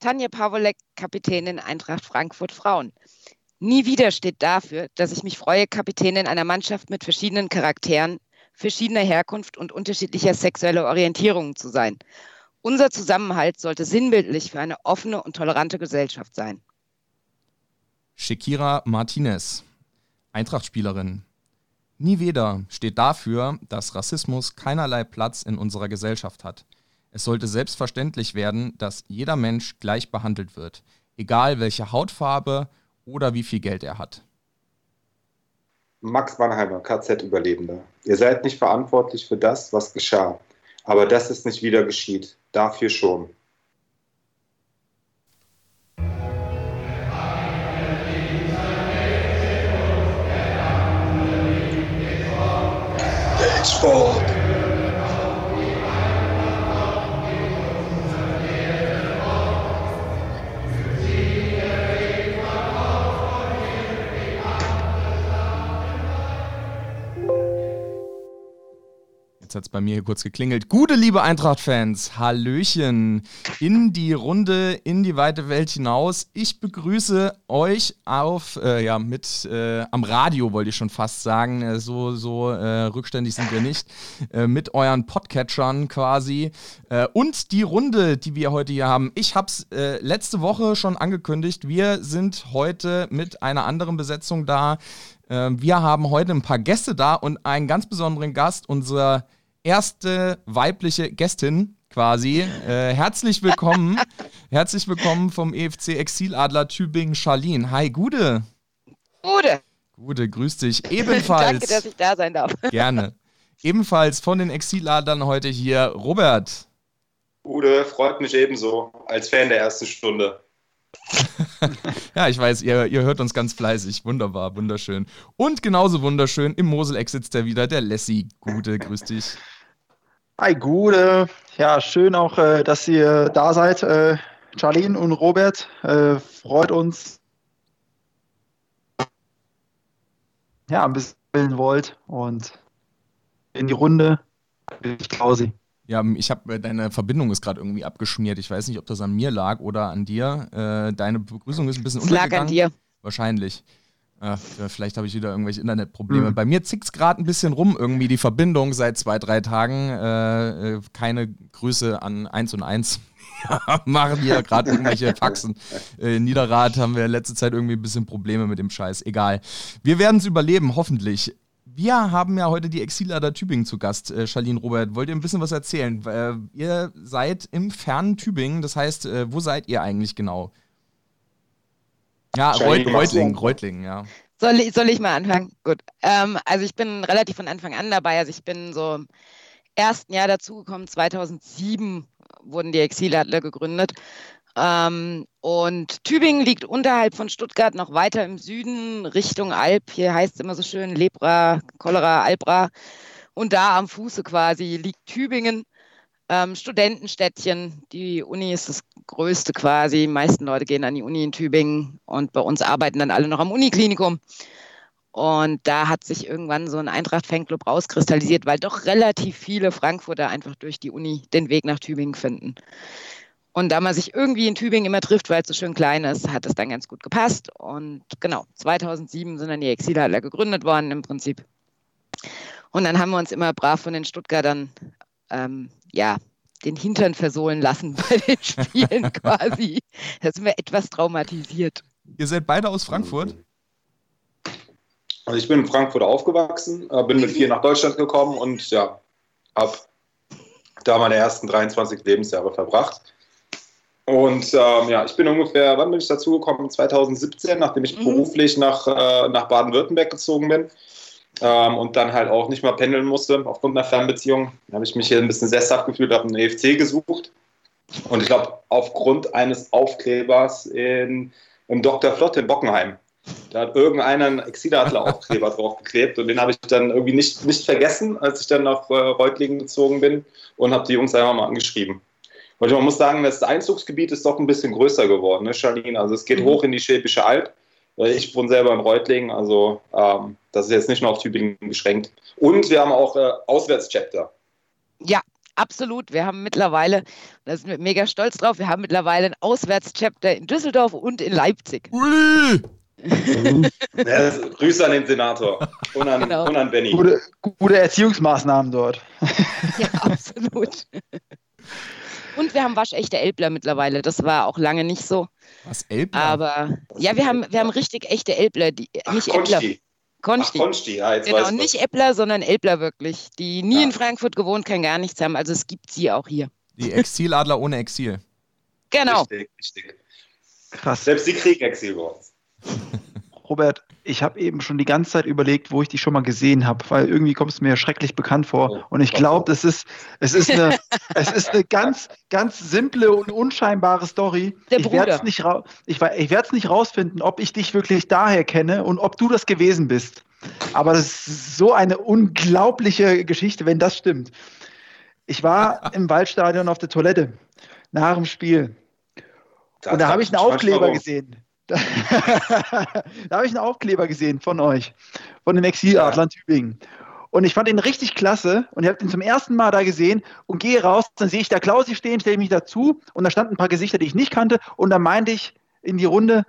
Tanja Pavolek, Kapitänin Eintracht Frankfurt Frauen. Nie wieder steht dafür, dass ich mich freue, Kapitänin einer Mannschaft mit verschiedenen Charakteren, verschiedener Herkunft und unterschiedlicher sexueller Orientierung zu sein. Unser Zusammenhalt sollte sinnbildlich für eine offene und tolerante Gesellschaft sein. Shakira Martinez, Eintracht-Spielerin. Nie wieder steht dafür, dass Rassismus keinerlei Platz in unserer Gesellschaft hat. Es sollte selbstverständlich werden, dass jeder Mensch gleich behandelt wird, egal welche Hautfarbe oder wie viel Geld er hat. Max Mannheimer, KZ-Überlebender. Ihr seid nicht verantwortlich für das, was geschah. Aber dass es nicht wieder geschieht, dafür schon. Baseball. Jetzt hat es bei mir hier kurz geklingelt. Gute, liebe Eintracht-Fans, Hallöchen in die Runde, in die weite Welt hinaus. Ich begrüße euch auf, äh, ja, mit äh, am Radio, wollte ich schon fast sagen. Äh, so so äh, rückständig sind wir nicht. Äh, mit euren Podcatchern quasi. Äh, und die Runde, die wir heute hier haben. Ich habe es letzte Woche schon angekündigt. Wir sind heute mit einer anderen Besetzung da. Wir haben heute ein paar Gäste da und einen ganz besonderen Gast, unser erste weibliche Gästin quasi. Äh, herzlich willkommen. herzlich willkommen vom EFC Exiladler Tübingen Charlene. Hi, Gude. Gude. Gude, grüß dich. Ebenfalls. Danke, dass ich da sein darf. Gerne. Ebenfalls von den Exiladlern heute hier Robert. Gude, freut mich ebenso als Fan der ersten Stunde. ja, ich weiß, ihr, ihr hört uns ganz fleißig. Wunderbar, wunderschön. Und genauso wunderschön, im Mosel-Eck sitzt er wieder, der Lassie. Gute, grüß dich. Hi, Gude. Ja, schön auch, äh, dass ihr da seid. Äh, Charlene und Robert, äh, freut uns. Ja, ein bisschen wollt und in die Runde ich Klausi. Ja, ich habe deine Verbindung ist gerade irgendwie abgeschmiert. Ich weiß nicht, ob das an mir lag oder an dir. Äh, deine Begrüßung ist ein bisschen es untergegangen. lag an dir. Wahrscheinlich. Äh, vielleicht habe ich wieder irgendwelche Internetprobleme. Mhm. Bei mir zickt es gerade ein bisschen rum, irgendwie die Verbindung seit zwei, drei Tagen. Äh, äh keine Grüße an 1 und 1. machen hier gerade irgendwelche Faxen. Äh, in Niederrad haben wir letzte Zeit irgendwie ein bisschen Probleme mit dem Scheiß. Egal. Wir werden es überleben, hoffentlich. Wir haben ja heute die Exilader Tübingen zu Gast, äh, Charlene Robert. Wollt ihr ein bisschen was erzählen? Äh, ihr seid im fernen Tübingen, das heißt, äh, wo seid ihr eigentlich genau? Ja, Reut, Reutling, Reutling, ja. Soll ich, soll ich mal anfangen? Gut. Ähm, also ich bin relativ von Anfang an dabei. Also ich bin so im ersten Jahr dazugekommen. 2007 wurden die Exiladler gegründet. Ähm, und Tübingen liegt unterhalb von Stuttgart noch weiter im Süden Richtung Alp. Hier heißt es immer so schön Lebra, Cholera, Albra. Und da am Fuße quasi liegt Tübingen ähm, Studentenstädtchen. Die Uni ist das größte quasi. Die meisten Leute gehen an die Uni in Tübingen und bei uns arbeiten dann alle noch am Uniklinikum. Und da hat sich irgendwann so ein Eintracht-Fanclub rauskristallisiert, weil doch relativ viele Frankfurter einfach durch die Uni den Weg nach Tübingen finden. Und da man sich irgendwie in Tübingen immer trifft, weil es so schön klein ist, hat es dann ganz gut gepasst. Und genau, 2007 sind dann die Exilhalter gegründet worden im Prinzip. Und dann haben wir uns immer brav von den Stuttgartern ähm, ja, den Hintern versohlen lassen bei den Spielen quasi. Da sind wir etwas traumatisiert. Ihr seid beide aus Frankfurt? Also ich bin in Frankfurt aufgewachsen, äh, bin mit vier nach Deutschland gekommen und ja, habe da meine ersten 23 Lebensjahre verbracht. Und ähm, ja, ich bin ungefähr, wann bin ich dazugekommen? 2017, nachdem ich mhm. beruflich nach, äh, nach Baden-Württemberg gezogen bin ähm, und dann halt auch nicht mehr pendeln musste aufgrund einer Fernbeziehung. Da habe ich mich hier ein bisschen sesshaft gefühlt, habe einen EFC gesucht. Und ich glaube, aufgrund eines Aufklebers in, im Dr. Flott in Bockenheim. Da hat irgendeiner einen Exiladler-Aufkleber draufgeklebt und den habe ich dann irgendwie nicht, nicht vergessen, als ich dann nach äh, Reutlingen gezogen bin und habe die Jungs einfach mal angeschrieben. Und man muss sagen, das Einzugsgebiet ist doch ein bisschen größer geworden, ne, Charlene? Also es geht mhm. hoch in die Schwäbische Alb. Ich wohne selber in Reutlingen, also ähm, das ist jetzt nicht nur auf Tübingen beschränkt. Und wir haben auch äh, Auswärtschapter. Ja, absolut. Wir haben mittlerweile, da sind wir mega stolz drauf, wir haben mittlerweile ein Auswärtschapter in Düsseldorf und in Leipzig. Uli! ja, Grüße an den Senator und an, genau. und an Benny. Gute, gute Erziehungsmaßnahmen dort. ja, absolut. Und wir haben waschechte Elbler mittlerweile. Das war auch lange nicht so. Was, Elbler? Aber ja, wir haben, wir haben richtig echte Elbler. Die, Ach, nicht Konsti. Elbler. Konsti. Ach, Konsti. Ja, jetzt genau, weiß nicht ich Äppler, sondern Elbler wirklich. Die nie Ja. in Frankfurt gewohnt, kann gar nichts haben. Also es gibt sie auch hier. Die Exiladler ohne Exil. Genau. Richtig, richtig. Krass. Selbst die kriegen Exil bei uns. Robert, ich habe eben schon die ganze Zeit überlegt, wo ich dich schon mal gesehen habe, weil irgendwie kommst du mir schrecklich bekannt vor. Oh, Und ich glaube, es ist, es, ist eine, es ist eine ganz, ganz simple und unscheinbare Story. Der ich werde es nicht, ra ich, ich nicht rausfinden, ob ich dich wirklich daher kenne und ob du das gewesen bist. Aber das ist so eine unglaubliche Geschichte, wenn das stimmt. Ich war im Waldstadion auf der Toilette nach dem Spiel. Und da habe ich einen Aufkleber gesehen. Da, da habe ich einen Aufkleber gesehen von euch, von den Exiladlern Tübingen. Und ich fand ihn richtig klasse und ich habe ihn zum ersten Mal da gesehen und gehe raus, dann sehe ich da Klausi stehen, stelle mich dazu und da standen ein paar Gesichter, die ich nicht kannte und dann meinte ich in die Runde,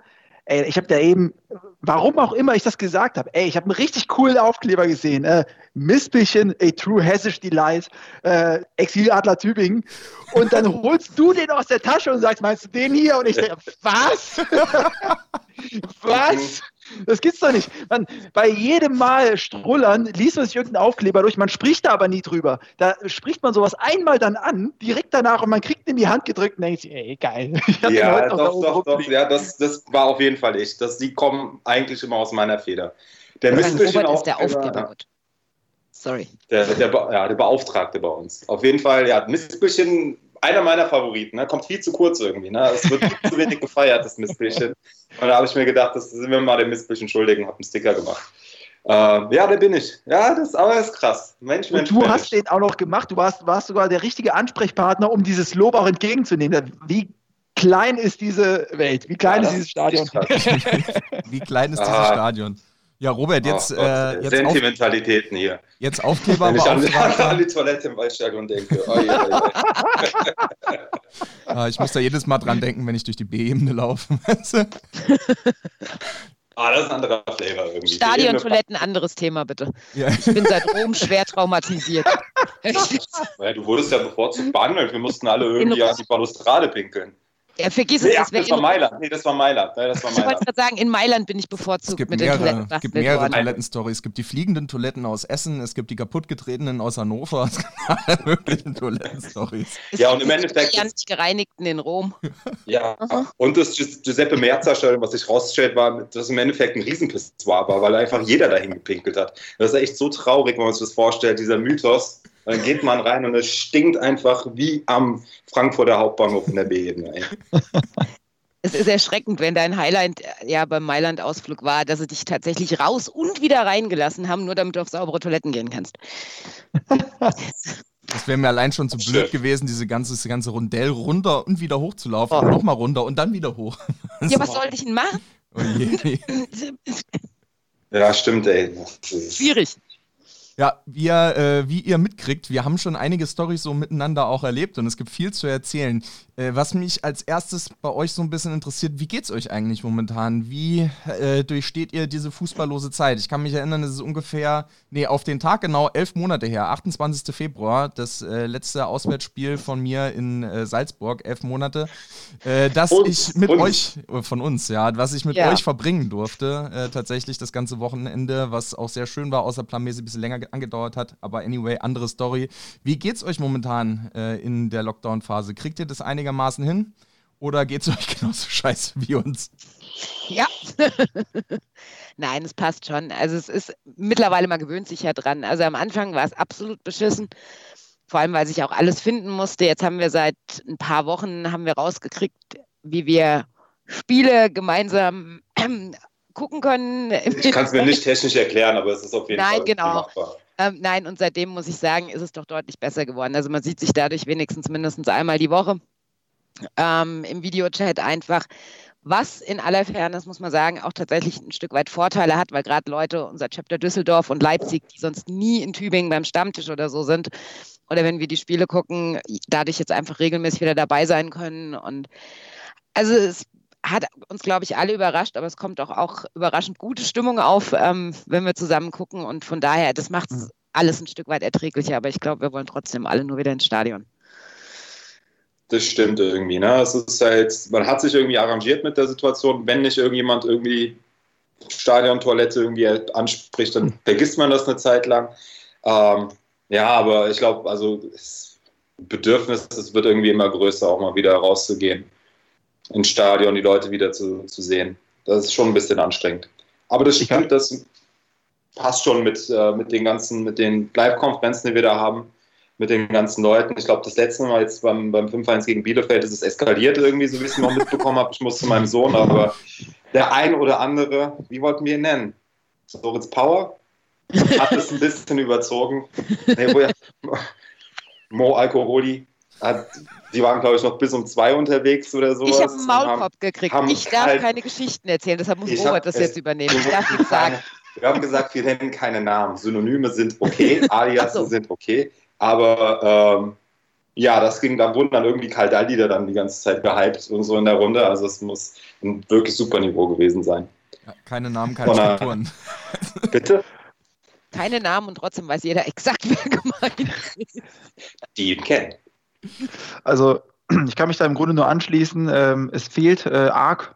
ey, ich habe da eben, warum auch immer ich das gesagt habe, ey, ich habe einen richtig coolen Aufkleber gesehen, äh, Mispelchen, a true Hessisch Delight, äh, Exiladler Tübingen und dann holst du den aus der Tasche und sagst, meinst du den hier? Und ich denke, was? was? Das gibt's doch nicht. Man, bei jedem Mal Strullern liest man sich irgendeinen Aufkleber durch, man spricht da aber nie drüber. Da spricht man sowas einmal dann an, direkt danach und man kriegt ihn in die Hand gedrückt und denkt sich, ey, geil. Ja, doch, doch, doch. Ja, das, das war auf jeden Fall ich. Das, die kommen eigentlich immer aus meiner Feder. Der Robert ist der Aufkleber- Aufkleber. Gut. Sorry. Der, der, ja, der Beauftragte bei uns. Auf jeden Fall, ja, Mistbällchen, einer meiner Favoriten. Ne? Kommt viel zu kurz irgendwie. Ne? Es wird viel zu wenig gefeiert, das Mistbällchen. Und da habe ich mir gedacht, das sind wir mal dem Mistbällchen schuldig und habe einen Sticker gemacht. Äh, ja, der bin ich. Ja, das aber das ist krass. Mensch, Mensch, Und du Mensch. hast den auch noch gemacht. Du warst, warst sogar der richtige Ansprechpartner, um dieses Lob auch entgegenzunehmen. Wie klein ist diese Welt? Wie klein Ja, ist dieses Stadion? krass. Wie klein ist dieses Ah. Stadion? Ja, Robert, jetzt, Oh Gott, äh, jetzt, auf, Sentimentalitäten hier. jetzt Aufkleber Wenn ich an, an, die Toilette im Waldstadion denke. Oh, je, oh, je. Ah, ich muss da jedes Mal dran denken, wenn ich durch die B-Ebene laufe. Weißt du? Ah, das ist ein anderer Flavor irgendwie. Stadion, Die Toiletten, anderes Thema bitte. ja. Ich bin seit Rom schwer traumatisiert. Ja, du wurdest ja bevorzugt behandelt. Wir mussten alle irgendwie an die Balustrade pinkeln. Ja, vergiss Nee, es, ach, das das war Mailand. Nee, das war Mailand. Nee, das war ich wollte Mailand. gerade sagen, in Mailand bin ich Es bevorzugt gibt mit den Toiletten mehrere, es gibt mehrere. Toilettenstories. Es gibt die fliegenden Toiletten aus Essen, es gibt die kaputtgetretenen aus Hannover. Es gibt alle möglichen Toilettenstories. Es Ja, gibt und im die Endeffekt ist- nicht gereinigten in Rom. Ja. Aha. Und das Gi- Giuseppe Merzer-Stadion, was sich rausstellt, war, dass im Endeffekt ein Riesenpissoir war, weil einfach jeder dahin gepinkelt hat. Das ist echt so traurig, wenn man sich das vorstellt, dieser Mythos. Dann geht man rein und es stinkt einfach wie am Frankfurter Hauptbahnhof in der B-Ebene. Es ist erschreckend, wenn dein Highlight äh, ja beim Mailand-Ausflug war, dass sie dich tatsächlich raus und wieder reingelassen haben, nur damit du auf saubere Toiletten gehen kannst. Das wäre mir allein schon zu Schön. blöd gewesen, diese ganze, das ganze Rundell runter und wieder hoch zu laufen. Oh. Und nochmal runter und dann wieder hoch. Ja, was sollte ich denn machen? Oh je. Ja, stimmt, ey. Schwierig. Ja, wir, äh, wie ihr mitkriegt, wir haben schon einige Storys so miteinander auch erlebt und es gibt viel zu erzählen. Äh, was mich als erstes bei euch so ein bisschen interessiert, wie geht's euch eigentlich momentan? Wie äh, durchsteht ihr diese fußballlose Zeit? Ich kann mich erinnern, es ist ungefähr, nee, auf den Tag genau elf Monate her, 28. Februar, das äh, letzte Auswärtsspiel von mir in äh, Salzburg, elf Monate, äh, dass Uns, ich mit uns. euch, äh, von uns, ja, was ich mit Ja. euch verbringen durfte, äh, tatsächlich das ganze Wochenende, was auch sehr schön war, außer planmäßig ein bisschen länger ge- angedauert hat. Aber anyway, andere Story. Wie geht's euch momentan äh, in der Lockdown-Phase? Kriegt ihr das einigermaßen hin? Oder geht's euch genauso scheiße wie uns? Ja. Nein, es passt schon. Also es ist mittlerweile, man gewöhnt sich ja dran. Also am Anfang war es absolut beschissen. Vor allem, weil sich auch alles finden musste. Jetzt haben wir seit ein paar Wochen haben wir rausgekriegt, wie wir Spiele gemeinsam ähm, gucken können. Ich kann es mir nicht technisch erklären, aber es ist auf jeden Nein, Fall genau. machbar. Ähm, nein, und seitdem muss ich sagen, ist es doch deutlich besser geworden. Also man sieht sich dadurch wenigstens mindestens einmal die Woche ähm, im Videochat einfach, was in aller Fairness, muss man sagen, auch tatsächlich ein Stück weit Vorteile hat, weil gerade Leute, unser Chapter Düsseldorf und Leipzig, die sonst nie in Tübingen beim Stammtisch oder so sind oder wenn wir die Spiele gucken, dadurch jetzt einfach regelmäßig wieder dabei sein können. Und also es hat uns, glaube ich, alle überrascht, aber es kommt auch, auch überraschend gute Stimmung auf, ähm, wenn wir zusammen gucken. Und von daher, das macht es alles ein Stück weit erträglicher, aber ich glaube, wir wollen trotzdem alle nur wieder ins Stadion. Das stimmt irgendwie. Ne? Es ist halt, man hat sich irgendwie arrangiert mit der Situation. Wenn nicht irgendjemand irgendwie Stadion-Toilette irgendwie anspricht, dann vergisst man das eine Zeit lang. Ähm, ja, aber ich glaube, also das Bedürfnis, es wird irgendwie immer größer, auch mal wieder rauszugehen ins Stadion, die Leute wieder zu, zu sehen. Das ist schon ein bisschen anstrengend. Aber das stimmt, das passt schon mit, äh, mit den ganzen, mit den Live-Konferenzen, die wir da haben, mit den ganzen Leuten. Ich glaube, das letzte Mal jetzt beim, beim 5-1 gegen Bielefeld ist es eskaliert irgendwie, so wie ich es noch mitbekommen habe. Ich muss zu meinem Sohn, aber der ein oder andere, wie wollten wir ihn nennen? Soritz Power? Hat es ein bisschen überzogen. Nee, wo ja, Mo Alkoholi hat die waren, glaube ich, noch bis um zwei unterwegs oder sowas. Ich habe einen Maulkorb gekriegt. ich darf halt, keine Geschichten erzählen, deshalb muss Robert das jetzt übernehmen. Ich darf nichts sagen. Wir haben gesagt, wir nennen keine Namen. Synonyme sind okay, Aliasen so. sind okay. Aber ähm, ja, das ging, da wurden dann irgendwie Kaldallieder dann die ganze Zeit gehypt und so in der Runde. Also es muss ein wirklich super Niveau gewesen sein. Ja, keine Namen, keine Strukturen. Bitte? Keine Namen und trotzdem weiß jeder exakt, wer gemeint ist. Die ihn kennen. Also ich kann mich da im Grunde nur anschließen. Ähm, es fehlt äh, arg,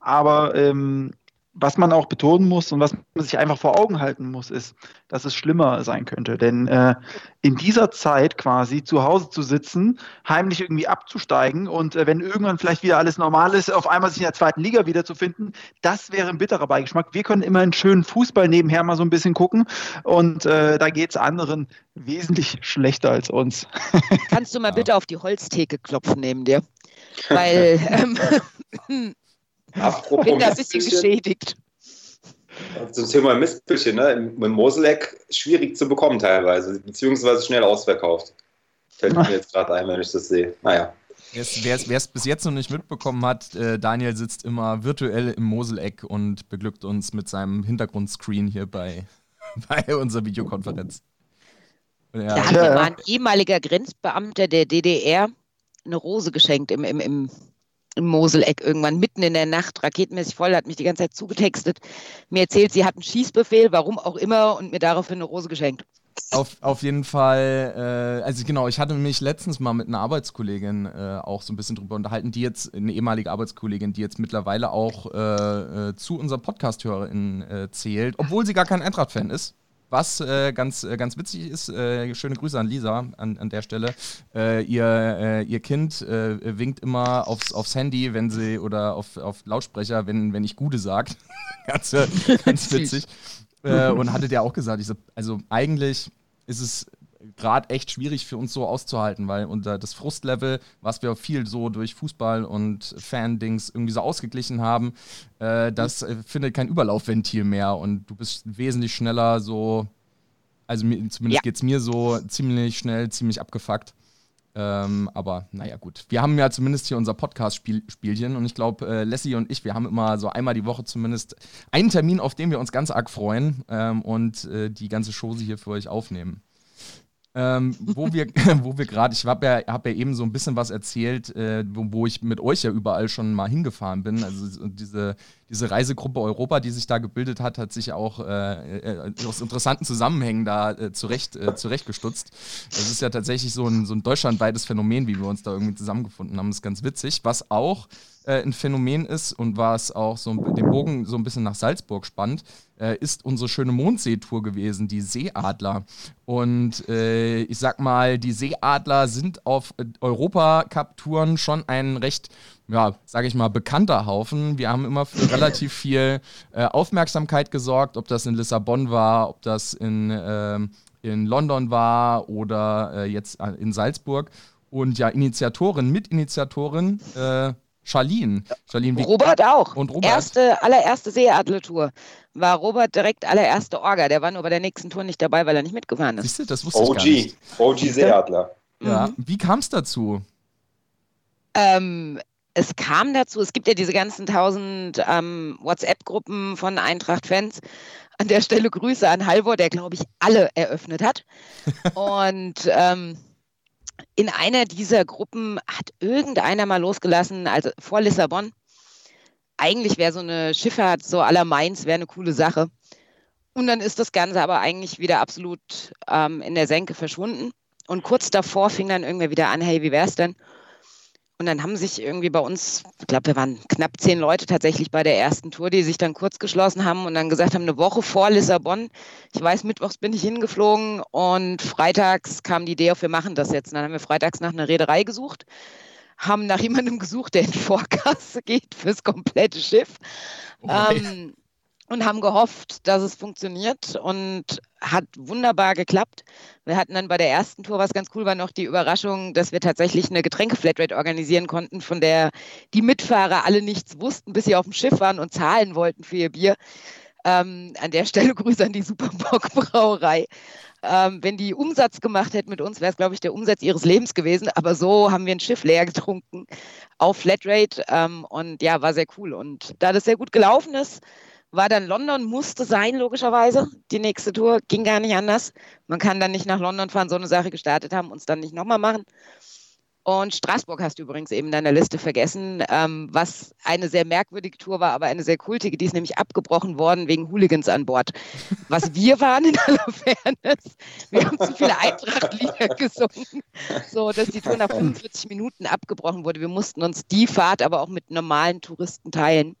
aber ähm, was man auch betonen muss und was man sich einfach vor Augen halten muss, ist, dass es schlimmer sein könnte. Denn äh, in dieser Zeit quasi zu Hause zu sitzen, heimlich irgendwie abzusteigen und äh, wenn irgendwann vielleicht wieder alles normal ist, auf einmal sich in der zweiten Liga wiederzufinden, das wäre ein bitterer Beigeschmack. Wir können immer einen schönen Fußball nebenher mal so ein bisschen gucken und äh, da geht es anderen wesentlich schlechter als uns. Kannst du mal bitte auf die Holztheke klopfen neben dir? Weil ähm, Apropos bin da ein bisschen geschädigt. Zum Thema Mistbüche, ne? Im Moseleck schwierig zu bekommen teilweise, beziehungsweise schnell ausverkauft. Fällt mir jetzt gerade ein, wenn ich das sehe. Naja. Wer es bis jetzt noch nicht mitbekommen hat, äh, Daniel sitzt immer virtuell im Moseleck und beglückt uns mit seinem Hintergrundscreen hier bei, bei unserer Videokonferenz. Ja. Da hat mir mal ein ehemaliger Grenzbeamter der DDR eine Rose geschenkt im, im, im im Moseleck irgendwann mitten in der Nacht, raketenmäßig voll, hat mich die ganze Zeit zugetextet, mir erzählt, sie hat einen Schießbefehl, warum auch immer, und mir daraufhin eine Rose geschenkt. Auf, auf jeden Fall, äh, also genau, ich hatte mich letztens mal mit einer Arbeitskollegin äh, auch so ein bisschen drüber unterhalten, die jetzt, eine ehemalige Arbeitskollegin, die jetzt mittlerweile auch äh, äh zu unserer Podcast-Hörerin äh, zählt, obwohl sie gar kein Eintracht-Fan ist. Was äh, ganz, äh, ganz witzig ist, äh, schöne Grüße an Lisa an, an der Stelle. Äh, ihr, äh, ihr Kind winkt immer aufs, aufs Handy, wenn sie oder auf, auf Lautsprecher, wenn, wenn ich Gude sagt. ganz, ganz witzig. und hattet ja auch gesagt, ich so, also eigentlich ist es gerade echt schwierig für uns so auszuhalten, weil unter das Frustlevel, was wir viel so durch Fußball und Fan-Dings irgendwie so ausgeglichen haben, äh, das äh, findet kein Überlaufventil mehr und du bist wesentlich schneller so, also mir, zumindest ja. geht es mir so ziemlich schnell, ziemlich abgefuckt. Ähm, aber naja, gut. Wir haben ja zumindest hier unser Podcast-Spielchen und ich glaube, äh, Lassie und ich, wir haben immer so einmal die Woche zumindest einen Termin, auf den wir uns ganz arg freuen ähm, und äh, die ganze Chose hier für euch aufnehmen. Ähm, wo wir, wo wir gerade, ich habe ja, hab ja eben so ein bisschen was erzählt, äh, wo, wo, ich mit euch ja überall schon mal hingefahren bin. Also diese, diese Reisegruppe Europa, die sich da gebildet hat, hat sich auch äh, äh, aus interessanten Zusammenhängen da äh, zurecht, äh, zurechtgestutzt. Das ist ja tatsächlich so ein, so ein deutschlandweites Phänomen, wie wir uns da irgendwie zusammengefunden haben. Das ist ganz witzig. Was auch äh, ein Phänomen ist und was auch so den Bogen so ein bisschen nach Salzburg spannt, äh, ist unsere schöne Mondseetour gewesen, die Seeadler. Und äh, ich sag mal, die Seeadler sind auf Europacup-Touren schon ein recht ja, sage ich mal, bekannter Haufen. Wir haben immer für relativ viel äh, Aufmerksamkeit gesorgt, ob das in Lissabon war, ob das in, äh, in London war oder äh, jetzt äh, in Salzburg. Und ja, Initiatorin, Mitinitiatorin äh, Charlene. Charlene Robert auch. Und Robert. Erste, allererste Seeadler-Tour war Robert direkt allererste Orga. Der war nur bei der nächsten Tour nicht dabei, weil er nicht mitgefahren ist. Siehst du, das wusste OG. ich gar nicht. OG Seeadler. Ja. Mhm. Wie kam es dazu? Ähm, es kam dazu, es gibt ja diese ganzen tausend ähm, WhatsApp-Gruppen von Eintracht-Fans. An der Stelle Grüße an Halvor, der, glaube ich, alle eröffnet hat. Und ähm, in einer dieser Gruppen hat irgendeiner mal losgelassen, also vor Lissabon. Eigentlich wäre so eine Schifffahrt so aller Mainz, wäre eine coole Sache. Und dann ist das Ganze aber eigentlich wieder absolut ähm, in der Senke verschwunden. Und kurz davor fing dann irgendwer wieder an, hey, wie wär's denn? Und dann haben sich irgendwie bei uns, ich glaube, wir waren knapp zehn Leute tatsächlich bei der ersten Tour, die sich dann kurz geschlossen haben und dann gesagt haben, eine Woche vor Lissabon, ich weiß, mittwochs bin ich hingeflogen und freitags kam die Idee auf, wir machen das jetzt. Und dann haben wir freitags nach einer Reederei gesucht, haben nach jemandem gesucht, der in Vorkasse geht fürs komplette Schiff. Okay. Ähm, und haben gehofft, dass es funktioniert und hat wunderbar geklappt. Wir hatten dann bei der ersten Tour, was ganz cool war, noch die Überraschung, dass wir tatsächlich eine Getränkeflatrate organisieren konnten, von der die Mitfahrer alle nichts wussten, bis sie auf dem Schiff waren und zahlen wollten für ihr Bier. Ähm, an der Stelle Grüße an die Superbock Brauerei. Ähm, wenn die Umsatz gemacht hätten mit uns, wäre es, glaube ich, der Umsatz ihres Lebens gewesen. Aber so haben wir ein Schiff leer getrunken auf Flatrate. Ähm, und ja, war sehr cool. Und da das sehr gut gelaufen ist, war dann London, musste sein, logischerweise. Die nächste Tour ging gar nicht anders. Man kann dann nicht nach London fahren, so eine Sache gestartet haben, uns dann nicht nochmal machen. Und Straßburg hast du übrigens eben in deiner Liste vergessen, ähm, was eine sehr merkwürdige Tour war, aber eine sehr kultige. Die ist nämlich abgebrochen worden wegen Hooligans an Bord. Was wir waren in aller Fairness. Wir haben zu viele Eintracht-Lieder gesungen, so dass die Tour nach 45 Minuten abgebrochen wurde. Wir mussten uns die Fahrt aber auch mit normalen Touristen teilen,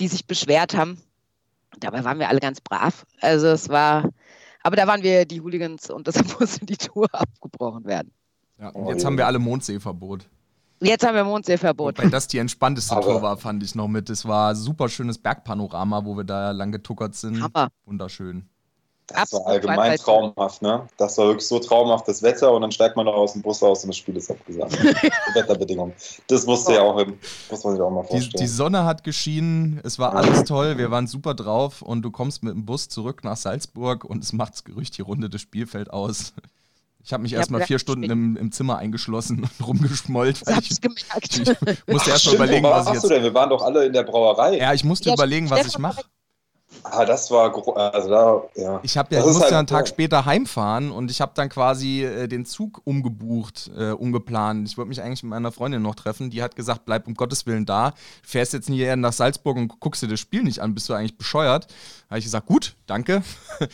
die sich beschwert haben. Dabei waren wir alle ganz brav. Also es war, aber da waren wir die Hooligans und deshalb musste die Tour abgebrochen werden. Ja, und jetzt haben wir alle Mondseeverbot. Jetzt haben wir Mondseeverbot. Weil das die entspannteste aber Tour war, fand ich noch mit. Es war ein super schönes Bergpanorama, wo wir da lang getuckert sind. Hammer. Wunderschön. Das Absolut war allgemein traumhaft, ne? Das war wirklich so traumhaft, das Wetter und dann steigt man noch aus dem Bus aus und das Spiel ist abgesagt. Wetterbedingungen. Das musste ja auch, muss man sich auch mal vorstellen. Die, die, Sonne hat geschienen, es war alles toll, wir waren super drauf und du kommst mit dem Bus zurück nach Salzburg und es macht das Gerücht die Runde das Spielfeld aus. Ich habe mich erstmal vier Stunden im, im, Zimmer eingeschlossen und rumgeschmollt. Ich gemerkt. Ich musste erstmal überlegen, was ich jetzt. Du denn? Wir waren doch alle in der Brauerei. Ja, ich musste ja, überlegen, was ich mache. Ah, das war also da, ja. Ich habe ja, ich musste halt, ja einen Tag ja. später heimfahren und ich habe dann quasi äh, den Zug umgebucht, äh, umgeplant. Ich wollte mich eigentlich mit meiner Freundin noch treffen. Die hat gesagt, bleib um Gottes Willen da. Fährst jetzt nie nach Salzburg und guckst dir das Spiel nicht an, bist du eigentlich bescheuert? Da habe ich gesagt, gut, danke.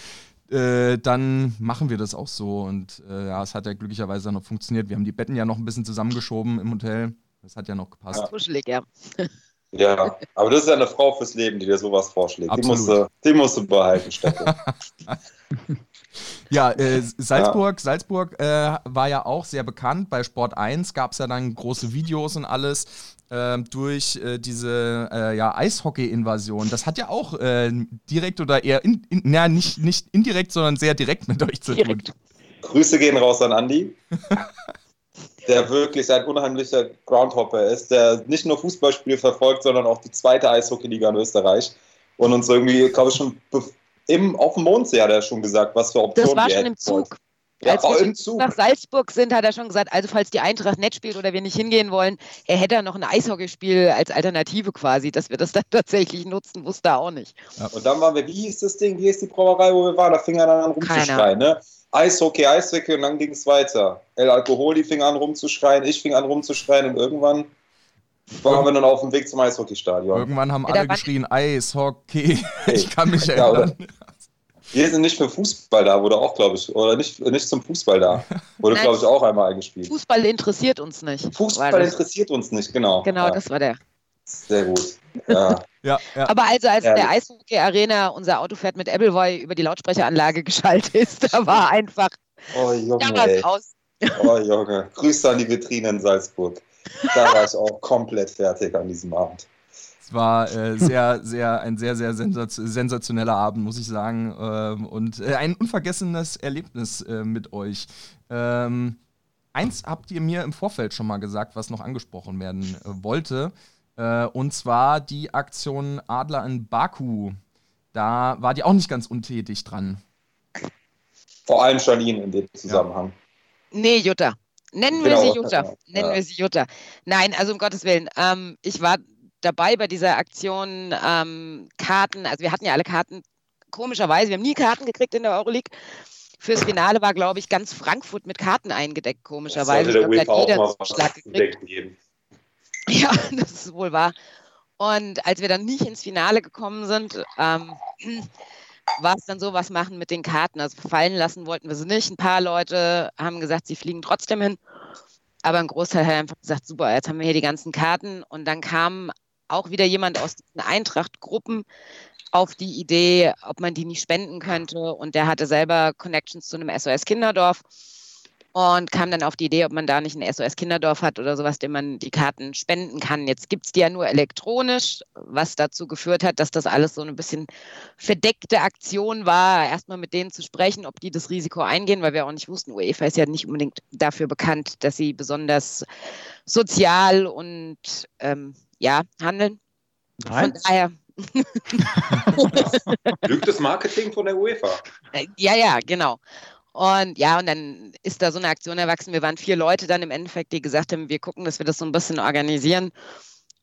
äh, dann machen wir das auch so. Und äh, ja, es hat ja glücklicherweise noch funktioniert. Wir haben die Betten ja noch ein bisschen zusammengeschoben im Hotel. Das hat ja noch gepasst. Ja. Kuschelig, ja. Ja, aber das ist ja eine Frau fürs Leben, die dir sowas vorschlägt. Die musst, du, die musst du behalten, Stefan. ja, äh, Salzburg, ja. Salzburg äh, war ja auch sehr bekannt. Bei Sport 1 gab es ja dann große Videos und alles äh, durch äh, diese äh, ja, Eishockey-Invasion. Das hat ja auch äh, direkt oder eher, in, in, na, nicht, nicht indirekt, sondern sehr direkt mit euch zu tun. Grüße gehen raus an Andi. der wirklich ein unheimlicher Groundhopper ist, der nicht nur Fußballspiele verfolgt, sondern auch die zweite Eishockeyliga in Österreich. Und uns irgendwie, glaube ich, schon im, auf dem Mondsee hat er schon gesagt, was für Optionen Das war schon im Zug. Ja, Als wir nach Salzburg sind, hat er schon gesagt, also falls die Eintracht nicht spielt oder wir nicht hingehen wollen, er hätte noch ein Eishockeyspiel als Alternative quasi, dass wir das dann tatsächlich nutzen, wusste er auch nicht. Ja. Und dann waren wir, wie hieß das Ding, wie hieß die Brauerei, wo wir waren? Da fing er dann an rumzuschreien, ne? Eishockey, Eishockey und dann ging es weiter. El Alkoholi fing an rumzuschreien, ich fing an rumzuschreien und irgendwann waren wir dann auf dem Weg zum Eishockeystadion. Irgendwann haben alle geschrien Eishockey. Ich kann mich erinnern. Ja, wir sind nicht für Fußball da, wurde auch, glaube ich, oder nicht, nicht zum Fußball da. Wurde, glaube ich, auch einmal eingespielt. Fußball interessiert uns nicht. Fußball interessiert uns nicht, genau. Genau, ja. das war der. Sehr gut. Ja. ja, ja. Aber also, als ja. der Eishockey-Arena unser Auto fährt mit Appleboy über die Lautsprecheranlage geschaltet ist, da war einfach oh, Junge, aus. Oh Junge, Grüße an die Vitrine in Salzburg. Da war ich auch komplett fertig an diesem Abend. Es war äh, sehr, sehr, ein sehr, sehr sensationeller Abend, muss ich sagen. Ähm, und äh, ein unvergessenes Erlebnis äh, mit euch. Ähm, eins habt ihr mir im Vorfeld schon mal gesagt, was noch angesprochen werden äh, wollte. Äh, und zwar die Aktion Adler in Baku. Da war die auch nicht ganz untätig dran. Vor allem Janine in dem Zusammenhang. Ja. Nee, Jutta. Nennen genau. wir sie Jutta. Nennen ja. wir sie Jutta. Nein, also um Gottes Willen. Ähm, ich war dabei bei dieser Aktion ähm, Karten, also wir hatten ja alle Karten komischerweise, wir haben nie Karten gekriegt in der Euroleague. Fürs Finale war, glaube ich, ganz Frankfurt mit Karten eingedeckt, komischerweise. Das sollte der glaub, UEFA auch mal gekriegt. geben. Ja, das ist wohl wahr. Und als wir dann nicht ins Finale gekommen sind, ähm, war es dann so, was machen mit den Karten. Also fallen lassen wollten wir sie nicht. Ein paar Leute haben gesagt, sie fliegen trotzdem hin. Aber ein Großteil hat einfach gesagt, super, jetzt haben wir hier die ganzen Karten. Und dann kam auch wieder jemand aus diesen Eintracht-Gruppen auf die Idee, ob man die nicht spenden könnte. Und der hatte selber Connections zu einem SOS Kinderdorf und kam dann auf die Idee, ob man da nicht ein SOS Kinderdorf hat oder sowas, dem man die Karten spenden kann. Jetzt gibt es die ja nur elektronisch, was dazu geführt hat, dass das alles so ein bisschen verdeckte Aktion war, erstmal mit denen zu sprechen, ob die das Risiko eingehen, weil wir auch nicht wussten, UEFA ist ja nicht unbedingt dafür bekannt, dass sie besonders sozial und ähm, ja, handeln. Nein. Von daher, Lügt das Marketing von der UEFA? Äh, Ja, ja, genau. Und ja, und dann ist da so eine Aktion erwachsen. Wir waren vier Leute dann im Endeffekt, die gesagt haben, wir gucken, dass wir das so ein bisschen organisieren.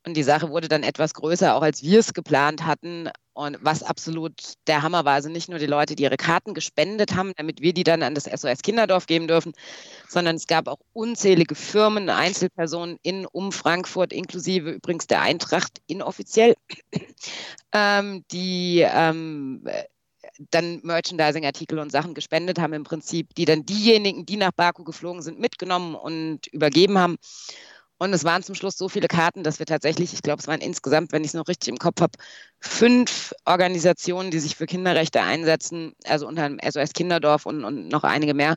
Und die Sache wurde dann etwas größer, auch als wir es geplant hatten. Und was absolut der Hammer war, also nicht nur die Leute, die ihre Karten gespendet haben, damit wir die dann an das SOS Kinderdorf geben dürfen, sondern es gab auch unzählige Firmen, Einzelpersonen in um Frankfurt, inklusive übrigens der Eintracht inoffiziell, ähm, die ähm, dann Merchandising-Artikel und Sachen gespendet haben im Prinzip, die dann diejenigen, die nach Baku geflogen sind, mitgenommen und übergeben haben. Und es waren zum Schluss so viele Karten, dass wir tatsächlich, ich glaube, es waren insgesamt, wenn ich es noch richtig im Kopf habe, fünf Organisationen, die sich für Kinderrechte einsetzen, also unter anderem SOS Kinderdorf und, und noch einige mehr,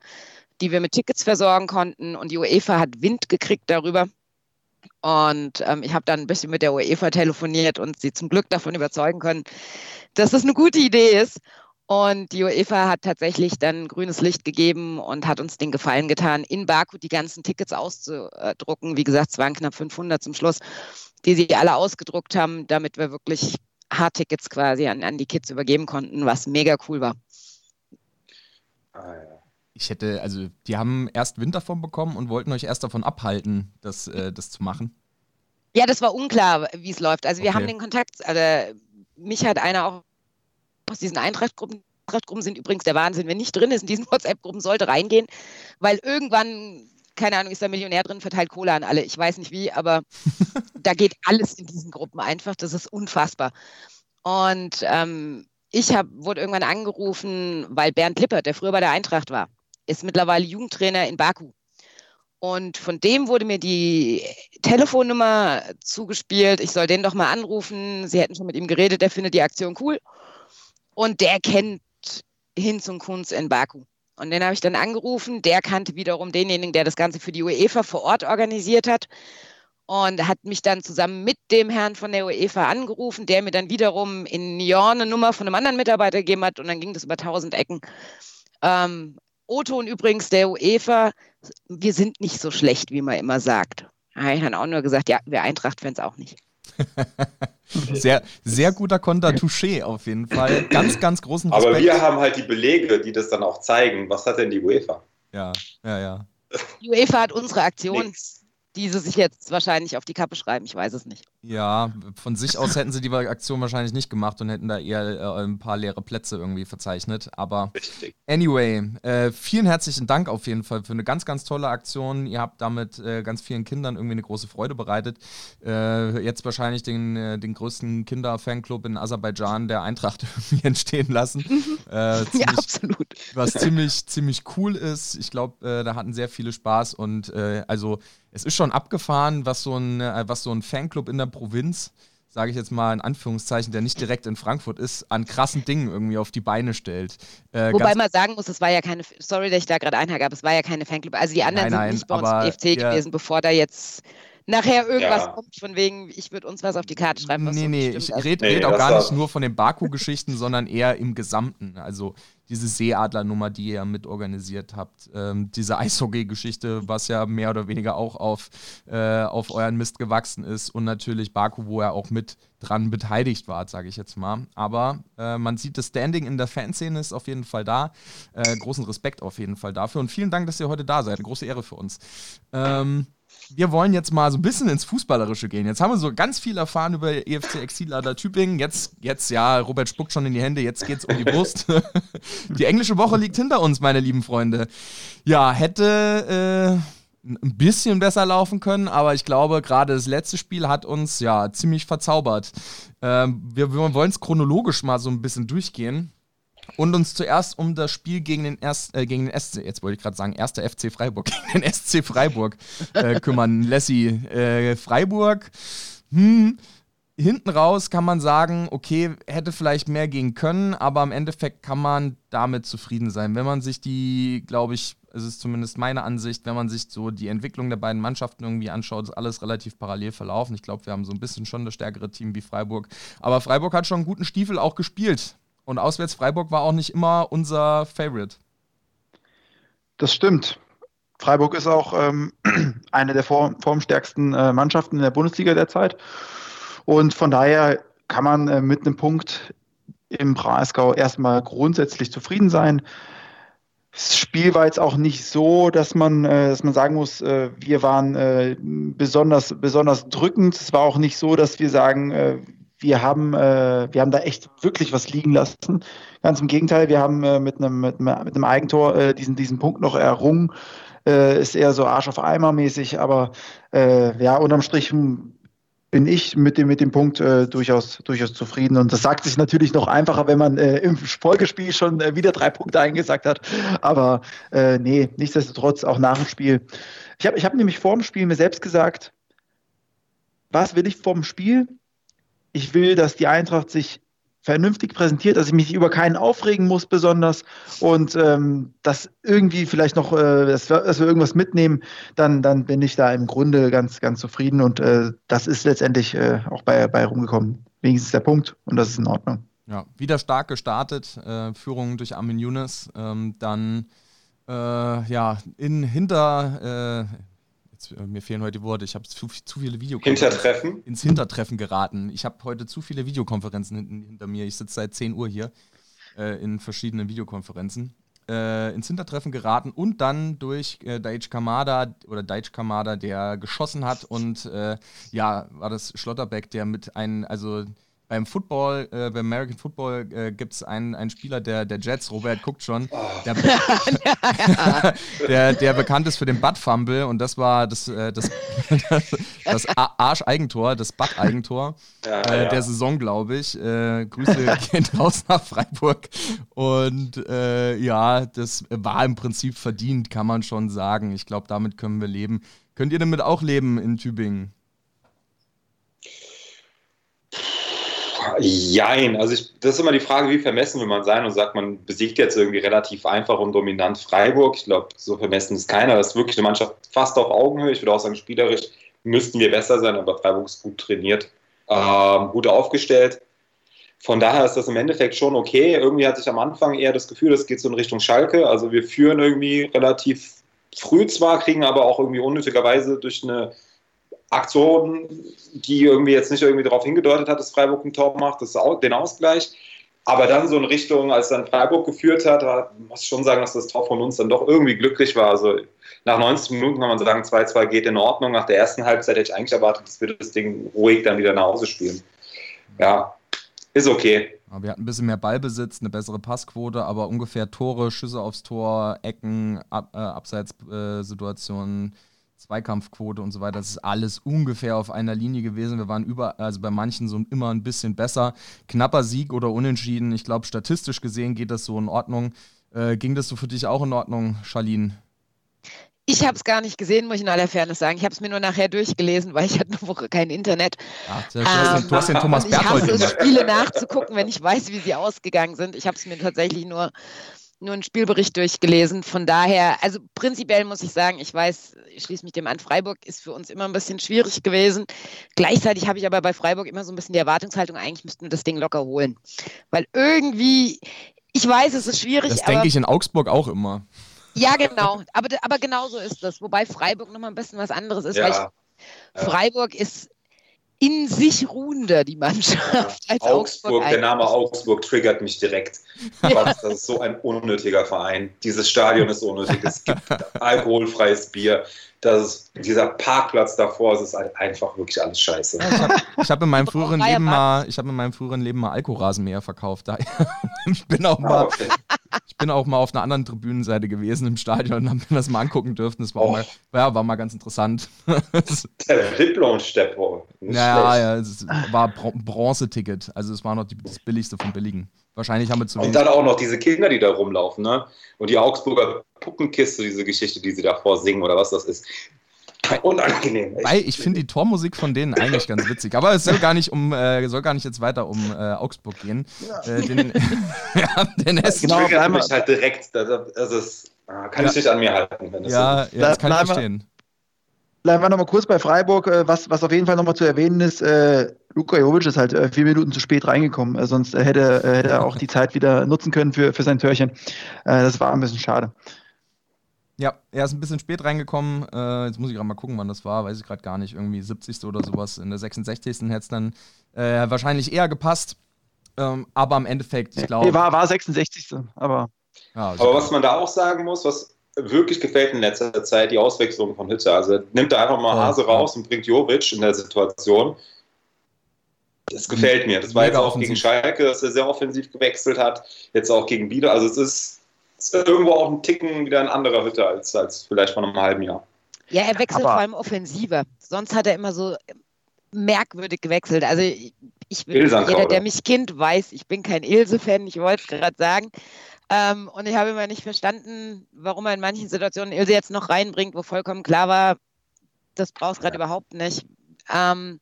die wir mit Tickets versorgen konnten. Und die UEFA hat Wind gekriegt darüber. Und ähm, ich habe dann ein bisschen mit der UEFA telefoniert und sie zum Glück davon überzeugen können, dass das eine gute Idee ist. Und die UEFA hat tatsächlich dann grünes Licht gegeben und hat uns den Gefallen getan, in Baku die ganzen Tickets auszudrucken. Wie gesagt, es waren knapp 500 zum Schluss, die sie alle ausgedruckt haben, damit wir wirklich Hardtickets quasi an, an die Kids übergeben konnten, was mega cool war. Ah, ja. Ich hätte, also die haben erst Wind davon bekommen und wollten euch erst davon abhalten, das, äh, das zu machen. Ja, das war unklar, wie es läuft. Also wir Okay. haben den Kontakt, also mich hat einer auch aus diesen Eintrachtgruppen, Eintrachtgruppen sind übrigens der Wahnsinn, wenn nicht drin ist in diesen WhatsApp-Gruppen, sollte reingehen, weil irgendwann, keine Ahnung, ist da Millionär drin, verteilt Kohle an alle. Ich weiß nicht wie, aber da geht alles in diesen Gruppen einfach. Das ist unfassbar. Und ähm, ich hab, wurde irgendwann angerufen, weil Bernd Lippert, der früher bei der Eintracht war, ist mittlerweile Jugendtrainer in Baku. Und von dem wurde mir die Telefonnummer zugespielt. Ich soll den doch mal anrufen. Sie hätten schon mit ihm geredet, der findet die Aktion cool. Und der kennt Hinz und Kunz in Baku. Und den habe ich dann angerufen. Der kannte wiederum denjenigen, der das Ganze für die UEFA vor Ort organisiert hat. Und hat mich dann zusammen mit dem Herrn von der UEFA angerufen, der mir dann wiederum in Nyon eine Nummer von einem anderen Mitarbeiter gegeben hat. Und dann ging das über tausend Ecken. Ähm, O-Ton übrigens der UEFA, wir sind nicht so schlecht, wie man immer sagt. Da habe ich dann auch nur gesagt, ja, wir Eintracht-Fans auch nicht. Sehr, sehr guter Konter, Touché auf jeden Fall. Ganz, ganz großen Respekt. Aber wir haben halt die Belege, die das dann auch zeigen. Was hat denn die UEFA? Ja, ja, ja. Die UEFA hat unsere Aktion, Nix. die sie sich jetzt wahrscheinlich auf die Kappe schreiben, ich weiß es nicht. Ja, von sich aus hätten sie die Aktion wahrscheinlich nicht gemacht und hätten da eher äh, ein paar leere Plätze irgendwie verzeichnet. Aber Richtig. Anyway, äh, vielen herzlichen Dank auf jeden Fall für eine ganz, ganz tolle Aktion. Ihr habt damit äh, ganz vielen Kindern irgendwie eine große Freude bereitet. Äh, jetzt wahrscheinlich den, äh, den größten Kinder-Fanclub in Aserbaidschan der Eintracht irgendwie entstehen lassen. Äh, Ja, ziemlich, absolut. was ziemlich, ziemlich cool ist. Ich glaube, äh, da hatten sehr viele Spaß und äh, also es ist schon abgefahren, was so ein, äh, was so ein Fanclub in der Provinz, sage ich jetzt mal in Anführungszeichen, der nicht direkt in Frankfurt ist, an krassen Dingen irgendwie auf die Beine stellt. Äh, Wobei man sagen muss, es war ja keine, sorry, dass ich da gerade einhake, aber es war ja keine Fanclub. Also die anderen Nein, nein, sind nicht bei uns im EFC gewesen, bevor da jetzt nachher irgendwas Ja. kommt, von wegen, ich würde uns was auf die Karte schreiben. Was Nee, so nee, ich rede Nee, red auch gar nicht nur von den Baku-Geschichten, sondern eher im Gesamten. Also diese Seeadler-Nummer, die ihr mit organisiert habt, ähm, diese Eishockey-Geschichte, was ja mehr oder weniger auch auf, äh, auf euren Mist gewachsen ist und natürlich Baku, wo er auch mit dran beteiligt war, sage ich jetzt mal. Aber äh, man sieht, das Standing in der Fanszene ist auf jeden Fall da. Äh, großen Respekt auf jeden Fall dafür und vielen Dank, dass ihr heute da seid. Eine große Ehre für uns. Ähm, wir wollen jetzt mal so ein bisschen ins Fußballerische gehen. Jetzt haben wir so ganz viel erfahren über EFC Exilader Tübingen. Jetzt, jetzt, ja, Robert spuckt schon in die Hände, jetzt geht's um die Brust. die englische Woche liegt hinter uns, meine lieben Freunde. Ja, hätte äh, ein bisschen besser laufen können, aber ich glaube, gerade das letzte Spiel hat uns ja ziemlich verzaubert. Ähm, wir, wir wollen es chronologisch mal so ein bisschen durchgehen und uns zuerst um das Spiel gegen den, erst, äh, gegen den SC, jetzt wollte ich gerade sagen, erster FC Freiburg, gegen den SC Freiburg äh, kümmern. Lassie, äh, Freiburg, hm, hinten raus kann man sagen, okay, hätte vielleicht mehr gehen können, aber im Endeffekt kann man damit zufrieden sein. Wenn man sich die, glaube ich, es ist zumindest meine Ansicht, wenn man sich so die Entwicklung der beiden Mannschaften irgendwie anschaut, ist alles relativ parallel verlaufen. Ich glaube, wir haben so ein bisschen schon das stärkere Team wie Freiburg. Aber Freiburg hat schon einen guten Stiefel auch gespielt. Und auswärts Freiburg war auch nicht immer unser Favorite. Das stimmt. Freiburg ist auch ähm, eine der form formstärksten äh, Mannschaften in der Bundesliga derzeit. Und von daher kann man äh, mit einem Punkt im Breisgau erstmal grundsätzlich zufrieden sein. Das Spiel war jetzt auch nicht so, dass man, äh, dass man sagen muss, äh, wir waren äh, besonders, besonders drückend. Es war auch nicht so, dass wir sagen, äh, wir haben, äh, wir haben da echt wirklich was liegen lassen. Ganz im Gegenteil, wir haben äh, mit, einem, mit, mit einem Eigentor äh, diesen, diesen Punkt noch errungen. Äh, ist eher so Arsch auf Eimer mäßig, aber äh, ja, unterm Strich bin ich mit dem, mit dem Punkt äh, durchaus, durchaus zufrieden. Und das sagt sich natürlich noch einfacher, wenn man im Folgespiel schon wieder drei Punkte eingesagt hat. Aber nee, nichtsdestotrotz auch nach dem Spiel. Ich habe ich hab nämlich vor dem Spiel mir selbst gesagt, was will ich vor dem Spiel? Ich will, dass die Eintracht sich vernünftig präsentiert, dass ich mich über keinen aufregen muss besonders und ähm, dass irgendwie vielleicht noch, äh, dass, wir, dass, wir, irgendwas mitnehmen, dann, dann bin ich da im Grunde ganz, ganz zufrieden und äh, das ist letztendlich äh, auch bei, bei rumgekommen. Wenigstens der Punkt und das ist in Ordnung. Ja, wieder stark gestartet, äh, Führung durch Armin Younes, ähm, dann äh, ja, in hinter äh, jetzt, äh, mir fehlen heute die Worte, ich habe zu, zu viele Videokonferenzen. Hintertreffen? Ins Hintertreffen geraten. Ich habe heute zu viele Videokonferenzen hinten, hinter mir. Ich sitze seit 10 Uhr hier äh, in verschiedenen Videokonferenzen. Äh, ins Hintertreffen geraten und dann durch äh, Daichi Kamada oder Daichi Kamada, der geschossen hat und äh, ja, war das Schlotterbeck, der mit einem, also beim Football, äh, beim American Football äh, gibt es einen, einen Spieler der, der Jets, Robert guckt schon, der, der, der, bekannt ist für den Butt-Fumble und das war das, äh, das, das, Arsch-Eigentor, das Butt-Eigentor ja, äh, ja. der Saison, glaube ich. Äh, Grüße gehen raus nach Freiburg und äh, ja, das war im Prinzip verdient, kann man schon sagen. Ich glaube, damit können wir leben. Könnt ihr damit auch leben in Tübingen? Jein, also ich, das ist immer die Frage, wie vermessen will man sein und sagt, man besiegt jetzt irgendwie relativ einfach und dominant Freiburg. Ich glaube, so vermessen ist keiner. Das ist wirklich eine Mannschaft fast auf Augenhöhe. Ich würde auch sagen, spielerisch müssten wir besser sein, aber Freiburg ist gut trainiert, ähm, gut aufgestellt. Von daher ist das im Endeffekt schon okay. Irgendwie hatte ich am Anfang eher das Gefühl, das geht so in Richtung Schalke. Also wir führen irgendwie relativ früh zwar, kriegen aber auch irgendwie unnötigerweise durch eine Aktion, die irgendwie jetzt nicht irgendwie darauf hingedeutet hat, dass Freiburg ein Tor macht, das den Ausgleich. Aber dann so in Richtung, als dann Freiburg geführt hat, da muss ich schon sagen, dass das Tor von uns dann doch irgendwie glücklich war. Also nach 90 Minuten kann man sagen, 2-2 geht in Ordnung. Nach der ersten Halbzeit hätte ich eigentlich erwartet, dass wir das Ding ruhig dann wieder nach Hause spielen. Ja, ist okay. Wir hatten ein bisschen mehr Ballbesitz, eine bessere Passquote, aber ungefähr Tore, Schüsse aufs Tor, Ecken, Ab, äh, Abseitssituationen. Äh, Zweikampfquote und so weiter, das ist alles ungefähr auf einer Linie gewesen. Wir waren über, also bei manchen so immer ein bisschen besser. Knapper Sieg oder Unentschieden. Ich glaube, statistisch gesehen geht das so in Ordnung. Äh, ging das so für dich auch in Ordnung, Charlene? Ich habe es gar nicht gesehen, muss ich in aller Fairness sagen. Ich habe es mir nur nachher durchgelesen, weil ich hatte eine Woche kein Internet. Ach, du, hast, ähm, du hast den Thomas Berthold Ich hasse es, Spiele nachzugucken, wenn ich weiß, wie sie ausgegangen sind. Ich habe es mir tatsächlich nur nur einen Spielbericht durchgelesen. Von daher, also prinzipiell muss ich sagen, ich weiß, ich schließe mich dem an, Freiburg ist für uns immer ein bisschen schwierig gewesen. Gleichzeitig habe ich aber bei Freiburg immer so ein bisschen die Erwartungshaltung, eigentlich müssten wir das Ding locker holen. Weil irgendwie, ich weiß, es ist schwierig. Das denke ich in Augsburg auch immer. Ja, genau. Aber, aber genau so ist das. Wobei Freiburg nochmal ein bisschen was anderes ist. Ja. Weil ich, Freiburg ist in sich ruhender, die Mannschaft. Als Augsburg, Augsburg der Name Augsburg triggert mich direkt. Ja. Das ist so ein unnötiger Verein. Dieses Stadion ist unnötig. Es gibt alkoholfreies Bier. Das ist, dieser Parkplatz davor, es ist halt einfach wirklich alles scheiße. Ja, ich habe hab in meinem früheren Leben mal, ich habe in meinem früheren Leben mal Alkorasenmäher verkauft. Daher, ich bin auch mal, ah, okay. ich bin auch mal auf einer anderen Tribünenseite gewesen im Stadion und habe mir das mal angucken dürfen. Das war, oh. mal, ja, war mal ganz interessant. Der Diplom-Stepp. Ja, ja, es war Bronzeticket. Also es war noch die, das billigste vom billigen. Wahrscheinlich haben wir zu Und dann auch noch diese Kinder, die da rumlaufen, ne? Und die Augsburger Puppenkiste, diese Geschichte, die sie davor singen oder was das ist. Unangenehm. Weil ich finde die Tormusik von denen eigentlich ganz witzig. Aber es soll gar nicht um, äh, soll gar nicht jetzt weiter um äh, Augsburg gehen. Ja. Äh, den, ja, den genau, triggert mich halt direkt. Das, das ist, ah, kann ja. ich nicht an mir halten. Wenn das ja, so ja, das kann ich verstehen. Bleiben wir nochmal kurz bei Freiburg. Äh, was, was auf jeden Fall nochmal zu erwähnen ist, äh, Luka Jovic ist halt äh, vier Minuten zu spät reingekommen. Äh, sonst hätte, hätte er auch die Zeit wieder nutzen können für, für sein Törchen. das war ein bisschen schade. Ja, er ist ein bisschen spät reingekommen. jetzt muss ich gerade mal gucken, wann das war. Weiß ich gerade gar nicht. Irgendwie 70. oder sowas. In der 66. hätte es dann wahrscheinlich eher gepasst. Ähm, aber im Endeffekt, ich glaube. Nee, war, war 66. Aber. Ja, aber was man da auch sagen muss, was wirklich gefällt in letzter Zeit die Auswechslung von Hütte. Also nimmt er einfach mal Hase raus und bringt Jovic in der Situation. Das gefällt mir. Das war Mega jetzt auch offensiv. gegen Schalke, dass er sehr offensiv gewechselt hat. Jetzt auch gegen Bieder. Also es ist, ist, irgendwo auch ein Ticken wieder ein anderer Hütte als, als vielleicht vor einem halben Jahr. Ja, er wechselt Aber vor allem offensiver. Sonst hat er immer so merkwürdig gewechselt. Also ich, ich jeder, der mich kennt, weiß, ich bin kein Ilse-Fan, ich wollte es gerade sagen. Ähm, und ich habe immer nicht verstanden, warum er in manchen Situationen Ilse jetzt noch reinbringt, wo vollkommen klar war, das brauchst du gerade überhaupt nicht. Ähm,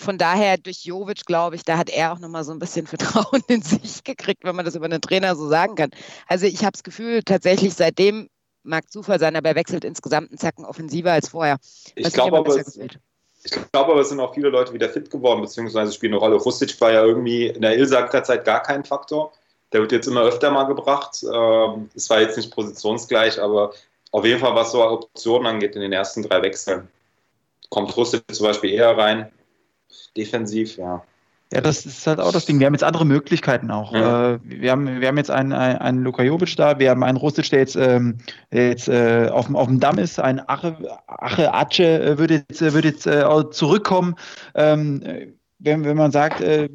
von daher durch Jovic, glaube ich, da hat er auch nochmal so ein bisschen Vertrauen in sich gekriegt, wenn man das über einen Trainer so sagen kann. Also ich habe das Gefühl, tatsächlich seitdem mag Zufall sein, aber er wechselt insgesamt einen Zacken offensiver als vorher. Ich glaube aber, es, ich glaube aber, es sind auch viele Leute wieder fit geworden, beziehungsweise spielen eine Rolle. Rustic war ja irgendwie in der Ilsanker-Zeit gar kein Faktor. Der wird jetzt immer öfter mal gebracht. Ähm, es war jetzt nicht positionsgleich, aber auf jeden Fall, was so Optionen angeht in den ersten drei Wechseln, kommt Rustic zum Beispiel eher rein. Defensiv, ja. Ja, das ist halt auch das Ding. Wir haben jetzt andere Möglichkeiten auch. Ja. Äh, wir, haben, wir haben jetzt einen, einen, einen Luka Jovic da, wir haben einen Rustic, der jetzt, ähm, der jetzt äh, auf, dem, auf dem Damm ist, ein Ache, Ache Ace äh, würde jetzt, würde jetzt äh, zurückkommen. Ähm, wenn, wenn man sagt, äh,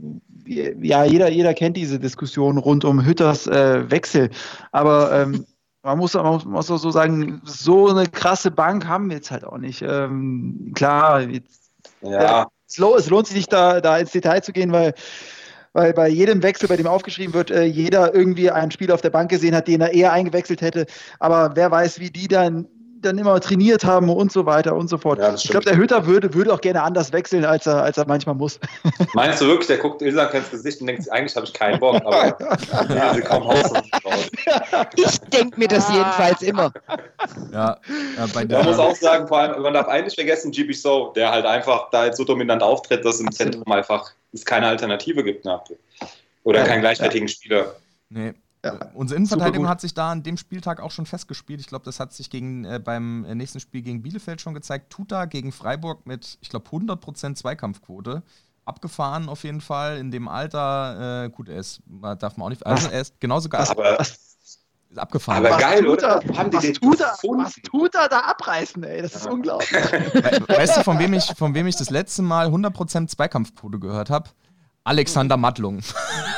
ja, jeder, jeder kennt diese Diskussion rund um Hütters äh, Wechsel, aber ähm, man muss, man muss auch so sagen, so eine krasse Bank haben wir jetzt halt auch nicht. Ähm, klar, jetzt, ja. Es, lohnt, es lohnt sich nicht, da, da ins Detail zu gehen, weil weil bei jedem Wechsel, bei dem aufgeschrieben wird, äh, jeder irgendwie einen Spieler auf der Bank gesehen hat, den er eher eingewechselt hätte. Aber wer weiß, wie die dann dann immer trainiert haben und so weiter und so fort. Ja, ich glaube, der Hütter würde, würde auch gerne anders wechseln, als er, als er manchmal muss. Meinst du wirklich, der guckt Ilsan ins Gesicht und denkt, eigentlich habe ich keinen Bock, aber ja, sie kommen raus. Ich denke mir das jedenfalls immer. Ja, ja Man muss auch sagen, vor allem, man darf eigentlich vergessen, GB So, der halt einfach da jetzt so dominant auftritt, dass im Zentrum einfach es keine Alternative gibt. Ne? Oder ja, keinen gleichwertigen Spieler. Nee, ja, Unsere Innenverteidigung hat sich da an dem Spieltag auch schon festgespielt. Ich glaube, das hat sich gegen, äh, beim äh, nächsten Spiel gegen Bielefeld schon gezeigt. Tuta gegen Freiburg mit, ich glaube, 100% Zweikampfquote. Abgefahren auf jeden Fall in dem Alter. Äh, gut, er ist, darf man auch nicht. Also er ist genauso geil. Aber, ist abgefahren. Aber was geil, oder? Er, Haben die was, tut er, was tut er da abreißen, ey? Das ist ja. unglaublich. Weißt du, von wem, ich, von wem ich das letzte Mal 100% Zweikampfquote gehört habe? Alexander Mattlung.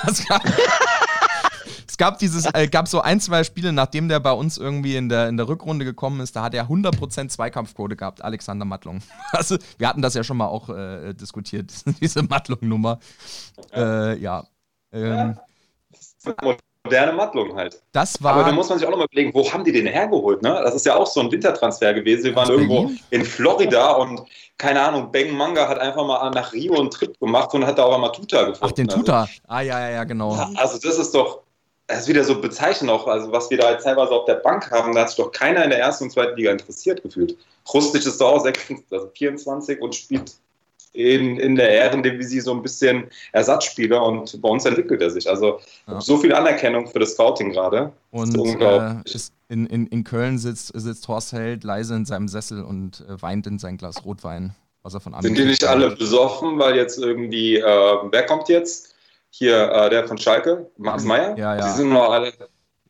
Das gab, es gab dieses, äh, gab so ein, zwei Spiele, nachdem der bei uns irgendwie in der, in der Rückrunde gekommen ist, da hat er 100% Zweikampfquote gehabt, Alexander Mattlung. Also, wir hatten das ja schon mal auch äh, diskutiert, diese Mattlung-Nummer. Äh, ja. Ähm, moderne Mattlung halt. Das war. Aber da muss man sich auch nochmal überlegen, wo haben die den hergeholt, ne? Das ist ja auch so ein Wintertransfer gewesen. Wir waren irgendwo in Florida und keine Ahnung, Beng Manga hat einfach mal nach Rio einen Trip gemacht und hat da auch mal Tuta gefunden. Ach, den Tuta. Also, ah, ja, ja, ja, genau. Also, das ist doch, das ist wieder so bezeichnend auch, also was wir da jetzt teilweise auf der Bank haben, da hat sich doch keiner in der ersten und zweiten Liga interessiert gefühlt. Rustic ist doch auch 26, also 24 und spielt in, in der Ehrendivisie so ein bisschen Ersatzspieler und bei uns entwickelt er sich. Also ja. so viel Anerkennung für das Scouting gerade. Und äh, in, in, in Köln sitzt, sitzt Horst Held leise in seinem Sessel und äh, weint in sein Glas Rotwein, was er von Sind die nicht alle besoffen, weil jetzt irgendwie, äh, wer kommt jetzt? Hier äh, der von Schalke, Max Meyer, ja, ja. die sind noch alle,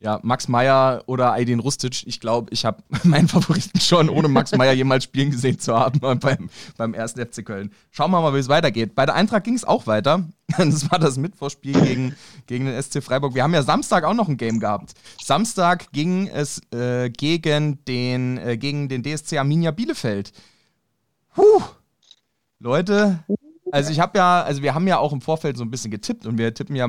ja, Max Meyer oder Aydin Rustic, ich glaube, ich habe meinen Favoriten schon, ohne Max Meyer jemals spielen gesehen zu haben beim, beim ersten FC Köln. Schauen wir mal, wie es weitergeht. Bei der Eintracht ging es auch weiter. Das war das Mittwochspiel gegen, gegen den SC Freiburg. Wir haben ja Samstag auch noch ein Game gehabt. Samstag ging es äh, gegen, den, äh, gegen den DSC Arminia Bielefeld. Puh. Leute, also ich habe ja, also wir haben ja auch im Vorfeld so ein bisschen getippt und wir tippen ja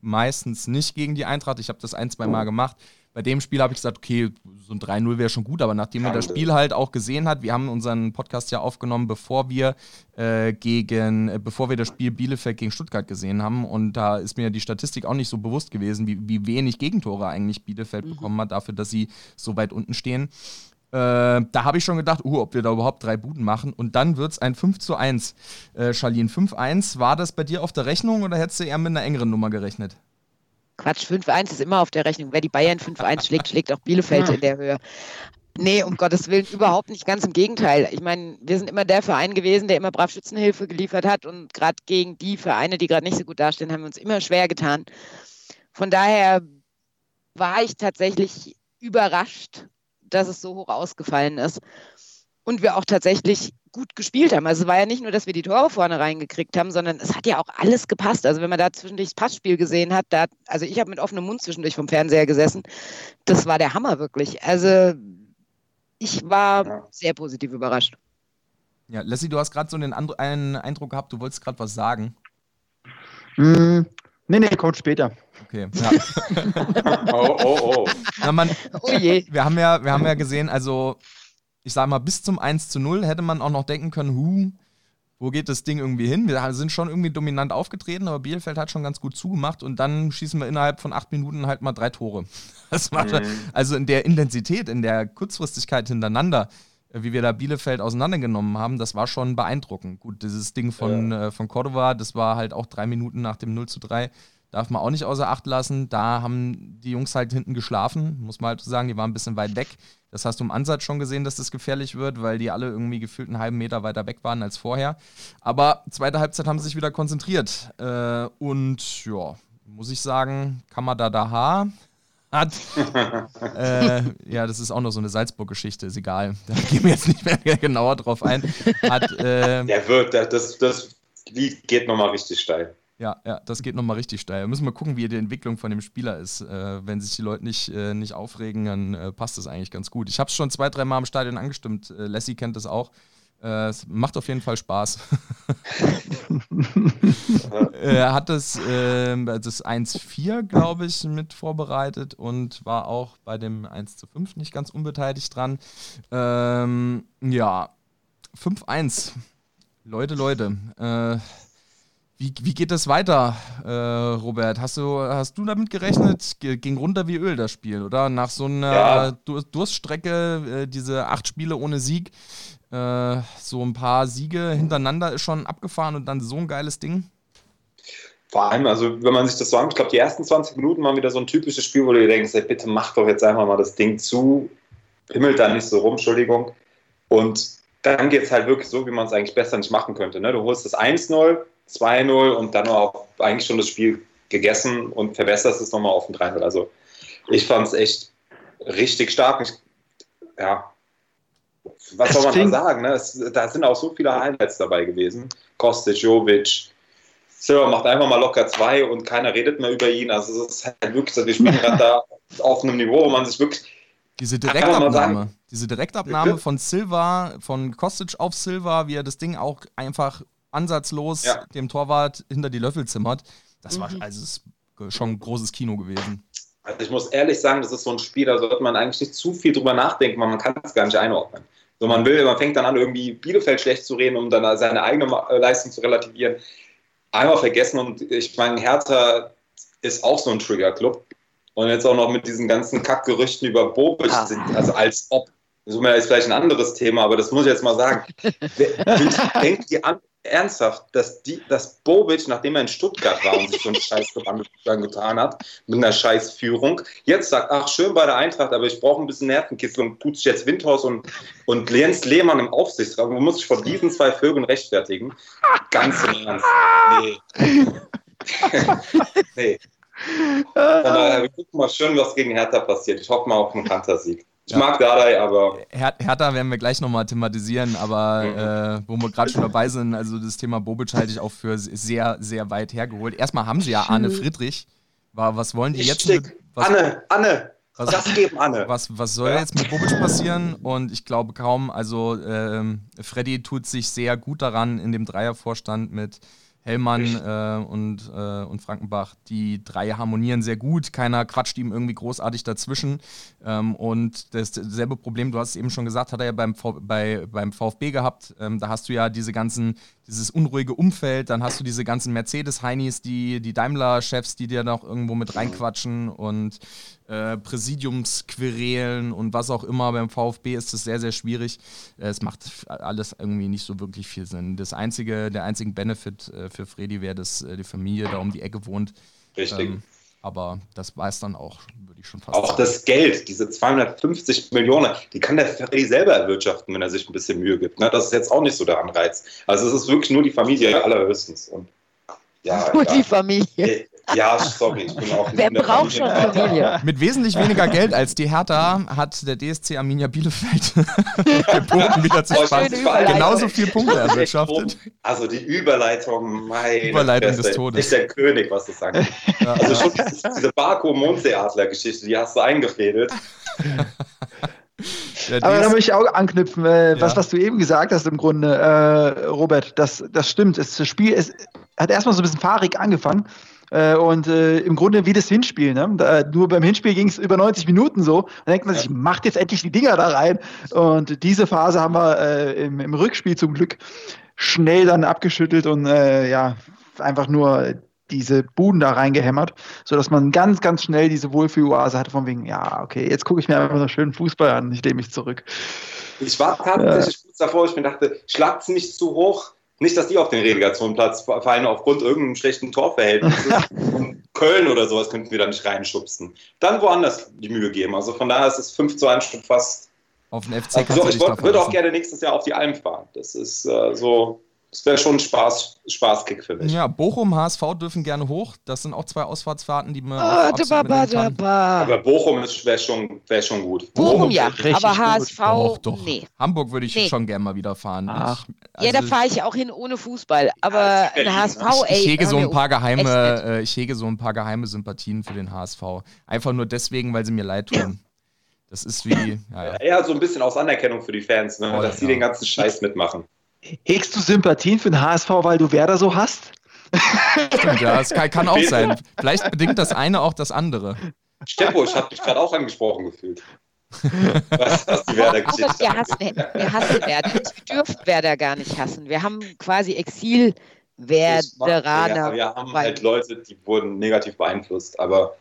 meistens nicht gegen die Eintracht. Ich habe das ein, zwei Mal gemacht. Bei dem Spiel habe ich gesagt, okay, so ein 3-0 wäre schon gut, aber nachdem man das Spiel halt auch gesehen hat, wir haben unseren Podcast ja aufgenommen, bevor wir äh, gegen, äh, bevor wir das Spiel Bielefeld gegen Stuttgart gesehen haben. Und da ist mir die Statistik auch nicht so bewusst gewesen, wie, wie wenig Gegentore eigentlich Bielefeld mhm. bekommen hat, dafür, dass sie so weit unten stehen. Äh, da habe ich schon gedacht, uh, ob wir da überhaupt drei Buden machen. Und dann wird es ein 5 zu 1. Äh, Charlene, 5-1, war das bei dir auf der Rechnung oder hättest du eher mit einer engeren Nummer gerechnet? Quatsch, 5-1 ist immer auf der Rechnung. Wer die Bayern 5-1 schlägt, schlägt auch Bielefeld in der Höhe. Nee, um Gottes Willen, überhaupt nicht. Ganz im Gegenteil. Ich meine, wir sind immer der Verein gewesen, der immer brav Schützenhilfe geliefert hat. Und gerade gegen die Vereine, die gerade nicht so gut dastehen, haben wir uns immer schwer getan. Von daher war ich tatsächlich überrascht dass es so hoch ausgefallen ist. Und wir auch tatsächlich gut gespielt haben. Also es war ja nicht nur, dass wir die Tore vorne reingekriegt haben, sondern es hat ja auch alles gepasst. Also wenn man da zwischendurch das Passspiel gesehen hat, da, also ich habe mit offenem Mund zwischendurch vom Fernseher gesessen. Das war der Hammer wirklich. Also ich war sehr positiv überrascht. Ja, Leslie, du hast gerade so einen, einen, Eindruck gehabt, du wolltest gerade was sagen. Mm, nee, nee, kommt später. Okay, ja. oh, oh, oh. Na, man, oh je. Wir haben, ja, wir haben ja gesehen, also ich sag mal, bis zum 1 zu 0 hätte man auch noch denken können, hu, wo geht das Ding irgendwie hin? Wir sind schon irgendwie dominant aufgetreten, aber Bielefeld hat schon ganz gut zugemacht und dann schießen wir innerhalb von acht Minuten halt mal drei Tore. Das war, mhm. Also in der Intensität, in der Kurzfristigkeit hintereinander, äh, wie wir da Bielefeld auseinandergenommen haben, das war schon beeindruckend. Gut, dieses Ding von, ja. äh, von Cordova, das war halt auch drei Minuten nach dem 0 zu 3 darf man auch nicht außer Acht lassen. Da haben die Jungs halt hinten geschlafen, muss man halt sagen, die waren ein bisschen weit weg. Das hast du im Ansatz schon gesehen, dass das gefährlich wird, weil die alle irgendwie gefühlt einen halben Meter weiter weg waren als vorher. Aber zweite Halbzeit haben sie sich wieder konzentriert. Äh, und ja, muss ich sagen, Kamada Daha hat. äh, ja, das ist auch noch so eine Salzburg-Geschichte, ist egal. Da gehen wir jetzt nicht mehr genauer drauf ein. Hat, äh, Der wird, das, das Lied geht nochmal richtig steil. Ja, ja, das geht nochmal richtig steil. Müssen wir gucken, wie die Entwicklung von dem Spieler ist. Äh, wenn sich die Leute nicht, äh, nicht aufregen, dann äh, passt das eigentlich ganz gut. Ich habe es schon zwei, drei Mal im Stadion angestimmt. Äh, Lassie kennt das auch. Äh, es macht auf jeden Fall Spaß. er hat das, äh, das 1-4, glaube ich, mit vorbereitet und war auch bei dem 1 5 nicht ganz unbeteiligt dran. Ähm, ja, 5-1. Leute, Leute. Äh, wie, wie geht das weiter, äh, Robert? Hast du, hast du damit gerechnet? Ging runter wie Öl das Spiel, oder? Nach so einer ja. Durststrecke, äh, diese acht Spiele ohne Sieg, äh, so ein paar Siege hintereinander ist schon abgefahren und dann so ein geiles Ding? Vor allem, also wenn man sich das so anschaut, ich glaube, die ersten 20 Minuten waren wieder so ein typisches Spiel, wo du dir denkst, ey, bitte mach doch jetzt einfach mal das Ding zu, himmelt da nicht so rum, Entschuldigung. Und dann geht es halt wirklich so, wie man es eigentlich besser nicht machen könnte. Ne? Du holst das 1-0, 2-0 und dann auch eigentlich schon das Spiel gegessen und verbesserst es nochmal auf ein 3-0. Also ich fand es echt richtig stark. Ich, ja, was soll man da sagen? Ne? Es, da sind auch so viele Highlights dabei gewesen. Kostic, Jovic, Silva macht einfach mal locker zwei und keiner redet mehr über ihn. Also es ist halt wirklich, wir spielen gerade da auf einem Niveau, wo man sich wirklich diese Direktabnahme, diese Direktabnahme von Silva, von Kostic auf Silva, wie er das Ding auch einfach ansatzlos ja. dem Torwart hinter die Löffel zimmert. Das war mhm. also ist schon ein großes Kino gewesen. Also ich muss ehrlich sagen, das ist so ein Spiel, da sollte man eigentlich nicht zu viel drüber nachdenken, weil man kann es gar nicht einordnen. So, man will, man fängt dann an, irgendwie Bielefeld schlecht zu reden, um dann seine eigene Leistung zu relativieren. Einmal vergessen und ich meine, Hertha ist auch so ein Trigger-Club. Und jetzt auch noch mit diesen ganzen Kackgerüchten über Bobic ah. sind, also als ob. Das ist vielleicht ein anderes Thema, aber das muss ich jetzt mal sagen. Denkt ihr an, ernsthaft, dass, die, dass Bobic, nachdem er in Stuttgart war und sich so einen Scheiß getan hat, mit einer Scheißführung, jetzt sagt, ach, schön bei der Eintracht, aber ich brauche ein bisschen Nervenkitzel und tut sich jetzt Windhaus und, und Jens Lehmann im Aufsichtsrat. Man muss sich vor diesen zwei Vögeln rechtfertigen. Ganz im Ernst. Nee. nee. daher, wir gucken mal schön, was gegen Hertha passiert. Ich hoffe mal auf einen Kantersieg. Ich ja. mag Dardai, aber. Her Hertha werden wir gleich nochmal thematisieren, aber mhm. äh, wo wir gerade schon dabei sind, also das Thema Bobic halte ich auch für sehr, sehr weit hergeholt. Erstmal haben sie ja Arne Friedrich. Was wollen die jetzt? Mit, was, Anne, Anne, was, das geben Anne. Was, was soll ja. jetzt mit Bobic passieren? Und ich glaube kaum, also ähm, Freddy tut sich sehr gut daran in dem Dreiervorstand mit Hellmann äh, und, äh, und Frankenbach, die drei harmonieren sehr gut. Keiner quatscht ihm irgendwie großartig dazwischen. Ähm, und dasselbe Problem, du hast es eben schon gesagt, hat er ja beim, v bei, beim VfB gehabt. Ähm, da hast du ja diese ganzen, dieses unruhige Umfeld, dann hast du diese ganzen Mercedes-Heinis, die, die Daimler-Chefs, die dir noch irgendwo mit reinquatschen und äh, Präsidiumsquerelen und was auch immer. Beim VfB ist es sehr, sehr schwierig. Es macht alles irgendwie nicht so wirklich viel Sinn. Das einzige, der einzige Benefit äh, für Freddy wäre, dass äh, die Familie da um die Ecke wohnt. Richtig. Ähm, aber das es dann auch, würde ich schon fast Auch sagen. das Geld, diese 250 Millionen, die kann der Freddy selber erwirtschaften, wenn er sich ein bisschen Mühe gibt. Ne? Das ist jetzt auch nicht so der Anreiz. Also es ist wirklich nur die Familie allerhöchstens. Und ja, nur ja. die Familie. Ja, sorry, ich bin auch Wer braucht schon Familie? Mit wesentlich weniger Geld als die Hertha hat der DSC Arminia Bielefeld den Punkten wieder zu sparen. Genauso viele Punkte erwirtschaftet. Also die Überleitung, meine Überleitung des Todes. Nicht der König, was du sagst. Ja. Also schon diese Barco-Mondseeadler-Geschichte, die hast du eingefädelt. Aber da möchte ich auch anknüpfen, äh, ja. was, was du eben gesagt hast im Grunde, äh, Robert, das, das stimmt. Das Spiel ist, hat erstmal so ein bisschen fahrig angefangen. Äh, und äh, im Grunde wie das Hinspiel. Ne? Da, nur beim Hinspiel ging es über 90 Minuten so. Dann denkt man sich, macht jetzt endlich die Dinger da rein. Und diese Phase haben wir äh, im, im, Rückspiel zum Glück schnell dann abgeschüttelt und äh, ja, einfach nur diese Buden da reingehämmert, sodass man ganz, ganz schnell diese Wohlfühloase hatte, von wegen, ja, okay, jetzt gucke ich mir einfach noch schön Fußball an, ich lehne mich zurück. Ich war tatsächlich kurz davor, ich mir dachte, schlagt es nicht zu hoch, nicht, dass die auf den Relegationsplatz fallen aufgrund irgendeinem schlechten Torverhältnis. Köln oder sowas könnten wir da nicht reinschubsen. Dann woanders die Mühe geben. Also von daher ist es 5 zu 1 schon fast. Auf den FC also, Ich würde auch gerne nächstes Jahr auf die Alm fahren. Das ist äh, so das wäre schon ein Spaß, Spaßkick für mich. Ja, Bochum, HSV dürfen gerne hoch. Das sind auch zwei Ausfahrtsfahrten, die man. Oh, ba, ba, ba, aber Bochum wäre schon, wär schon gut. Bochum, Bochum ja, aber HSV. Doch, doch. Nee. Hamburg würde ich nee. schon gerne mal wieder fahren. Ach. Also, ja, da fahre ich auch hin ohne Fußball. Aber ja, HSV, ey. Ich hege, so ein paar geheime, äh, ich hege so ein paar geheime Sympathien für den HSV. Einfach nur deswegen, weil sie mir leid tun. Das ist wie. Ja, ja. Eher so ein bisschen aus Anerkennung für die Fans, ne? oh, dass sie den ganzen Scheiß mitmachen. Hegst du Sympathien für den HSV, weil du Werder so hast? Stimmt, ja, das kann, kann auch sein. Vielleicht bedingt das eine auch das andere. Steppo, ich habe dich gerade auch angesprochen gefühlt. Was, was die Werder oh, wir, hassen, wir hassen Werder. Wir dürfen Werder gar nicht hassen. Wir haben quasi Exil-Werderaner. Ja, wir haben halt Leute, die wurden negativ beeinflusst, aber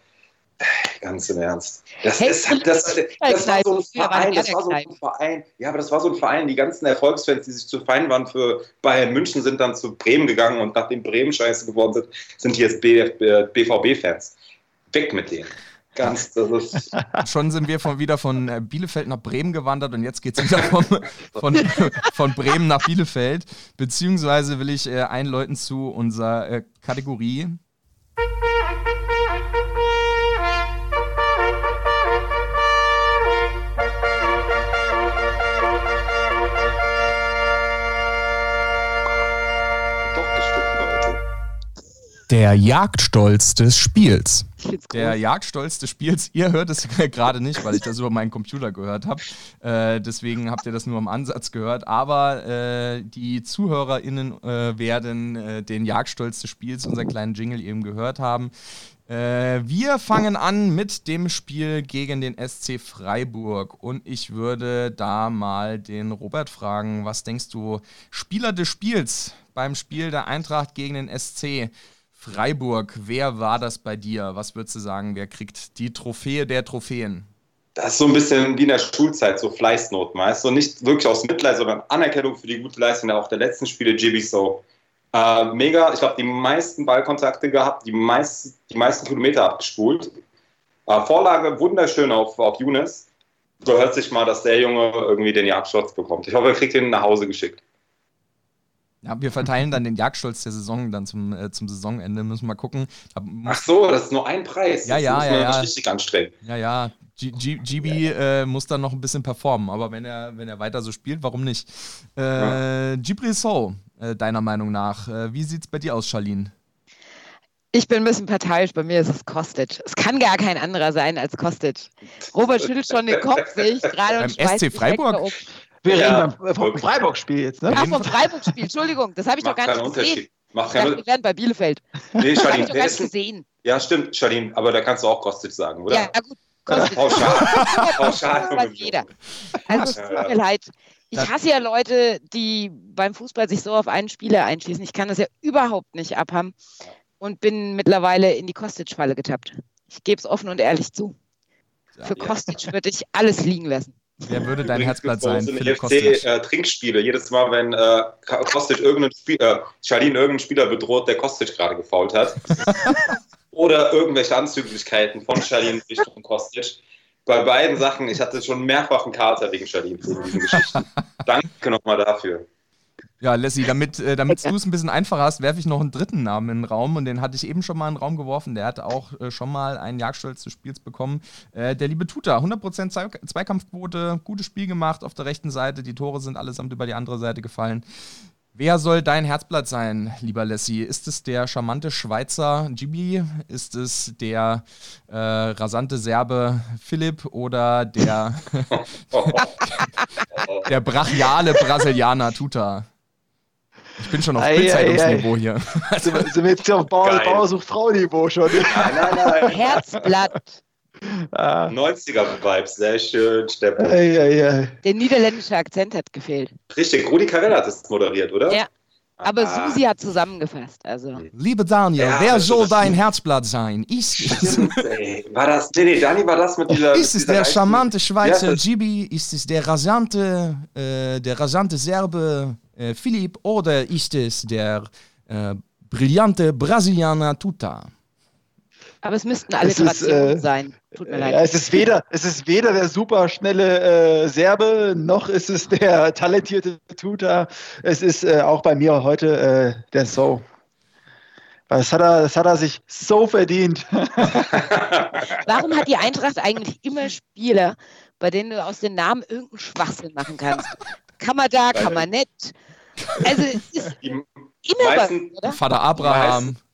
Ganz im Ernst. Das, hey, ist, das, das, das, war so ein Verein, das war so ein Verein, ja, aber das war so ein Verein, die ganzen Erfolgsfans, die sich zu fein waren für Bayern München, sind dann zu Bremen gegangen und nachdem Bremen scheiße geworden sind, sind die jetzt BVB-Fans. Weg mit denen. Ganz, das ist Schon sind wir von, wieder von äh, Bielefeld nach Bremen gewandert und jetzt geht es wieder vom, von, von Bremen nach Bielefeld. Beziehungsweise will ich äh, einläuten zu unserer äh, Kategorie Der Jagdstolz des Spiels. Der Jagdstolz des Spiels, ihr hört es gerade nicht, weil ich das über meinen Computer gehört habe. Äh, deswegen habt ihr das nur im Ansatz gehört. Aber äh, die ZuhörerInnen äh, werden äh, den Jagdstolz des Spiels, unseren kleinen Jingle, eben gehört haben. Äh, wir fangen an mit dem Spiel gegen den SC Freiburg. Und ich würde da mal den Robert fragen: Was denkst du, Spieler des Spiels beim Spiel der Eintracht gegen den SC? Freiburg, wer war das bei dir? Was würdest du sagen, wer kriegt die Trophäe der Trophäen? Das ist so ein bisschen wie in der Schulzeit, so Fleißnoten, weißt du? Nicht wirklich aus Mitleid, sondern Anerkennung für die gute Leistung auch der letzten Spiele, JB So. Äh, mega, ich glaube, die meisten Ballkontakte gehabt, die, meist, die meisten Kilometer abgespult. Äh, Vorlage wunderschön auf, auf Younes. So hört sich mal, dass der Junge irgendwie den Jagdschutz bekommt. Ich hoffe, er kriegt ihn nach Hause geschickt. Ja, wir verteilen dann den Jagdstolz der Saison dann zum, äh, zum Saisonende. Müssen wir mal gucken. Ach so, das ist nur ein Preis. Ja, ja, das ja. ja. richtig anstrengen. Ja, ja. G G GB äh, muss dann noch ein bisschen performen, aber wenn er, wenn er weiter so spielt, warum nicht? Äh, ja. Gibril So, äh, deiner Meinung nach, äh, wie sieht es bei dir aus, Charlene? Ich bin ein bisschen parteiisch, bei mir ist es Kostic. Es kann gar kein anderer sein als Kostic. Robert schüttelt schon den Kopf, sehe ich gerade. Beim SC Freiburg? Wir ja, reden beim, vom Freiburg-Spiel jetzt, ne? Ach, vom Freiburg-Spiel, Entschuldigung, das habe ich doch gar nicht gesehen. Macht keine wir werden bei Bielefeld. Nee, Charlene, das nicht gesehen. Ja, stimmt, Charlene, aber da kannst du auch Kostic sagen, oder? Ja, gut. Kostic. Pauschal. Pauschal. jeder. Also es tut mir leid. Ich hasse ja Leute, die beim Fußball sich so auf einen Spieler einschließen. Ich kann das ja überhaupt nicht abhaben und bin mittlerweile in die Kostic-Falle getappt. Ich gebe es offen und ehrlich zu. Für Kostic würde ich alles liegen lassen. Wer würde dein Herzblatt sein? Philipp FC äh, Trinkspiele. Jedes Mal, wenn äh, Kostic irgendeinen Spiel, äh, Charlene irgendeinen Spieler bedroht, der Kostic gerade gefault hat. Oder irgendwelche Anzüglichkeiten von Charlene Richtung Kostic. Bei beiden Sachen, ich hatte schon mehrfach einen Kater wegen Charlene wegen diesen Geschichten. Danke nochmal dafür. Ja, Lassie, damit, äh, damit du es ein bisschen einfacher hast, werfe ich noch einen dritten Namen in den Raum und den hatte ich eben schon mal in den Raum geworfen. Der hat auch äh, schon mal einen Jagdstolz des Spiels bekommen. Äh, der liebe Tuta, 100% Zwei Zweikampfquote, gutes Spiel gemacht auf der rechten Seite. Die Tore sind allesamt über die andere Seite gefallen. Wer soll dein Herzblatt sein, lieber Lassie? Ist es der charmante Schweizer Gibi? Ist es der äh, rasante Serbe Philipp oder der, der brachiale Brasilianer Tuta? Ich bin schon auf Bildzeitungsniveau hier. Also, sind wir jetzt hier auf Bauer, Bauer Frau-Niveau schon? Nein, nein, nein. Herzblatt. Ah. 90er-Vibes, sehr schön, Steppen. Der niederländische Akzent hat gefehlt. Richtig, Rudi Carell hat es moderiert, oder? Ja. Aber ah. Susi hat zusammengefasst. Also. Liebe Daniel, ja, wer soll dein Herzblatt sein? Ist, Stimmt, war das, nee, nee, Dani war das mit dieser. Ist es dieser der charmante Schweizer Gibi? Ist es der rasante, äh, der rasante Serbe äh, Philipp oder ist es der äh, brillante Brasilianer Tuta? Aber es müssten Alliterationen äh, sein. Tut mir leid. es, ist weder, es ist weder der super schnelle äh, Serbe, noch ist es der talentierte Tuta. Es ist äh, auch bei mir heute äh, der So. Das hat, er, das hat er sich so verdient. Warum hat die Eintracht eigentlich immer Spieler, bei denen du aus den Namen irgendeinen Schwachsinn machen kannst? Kann man da, kann man nicht. Also es ist immer meisten, was, oder? Vater Abraham. Die meisten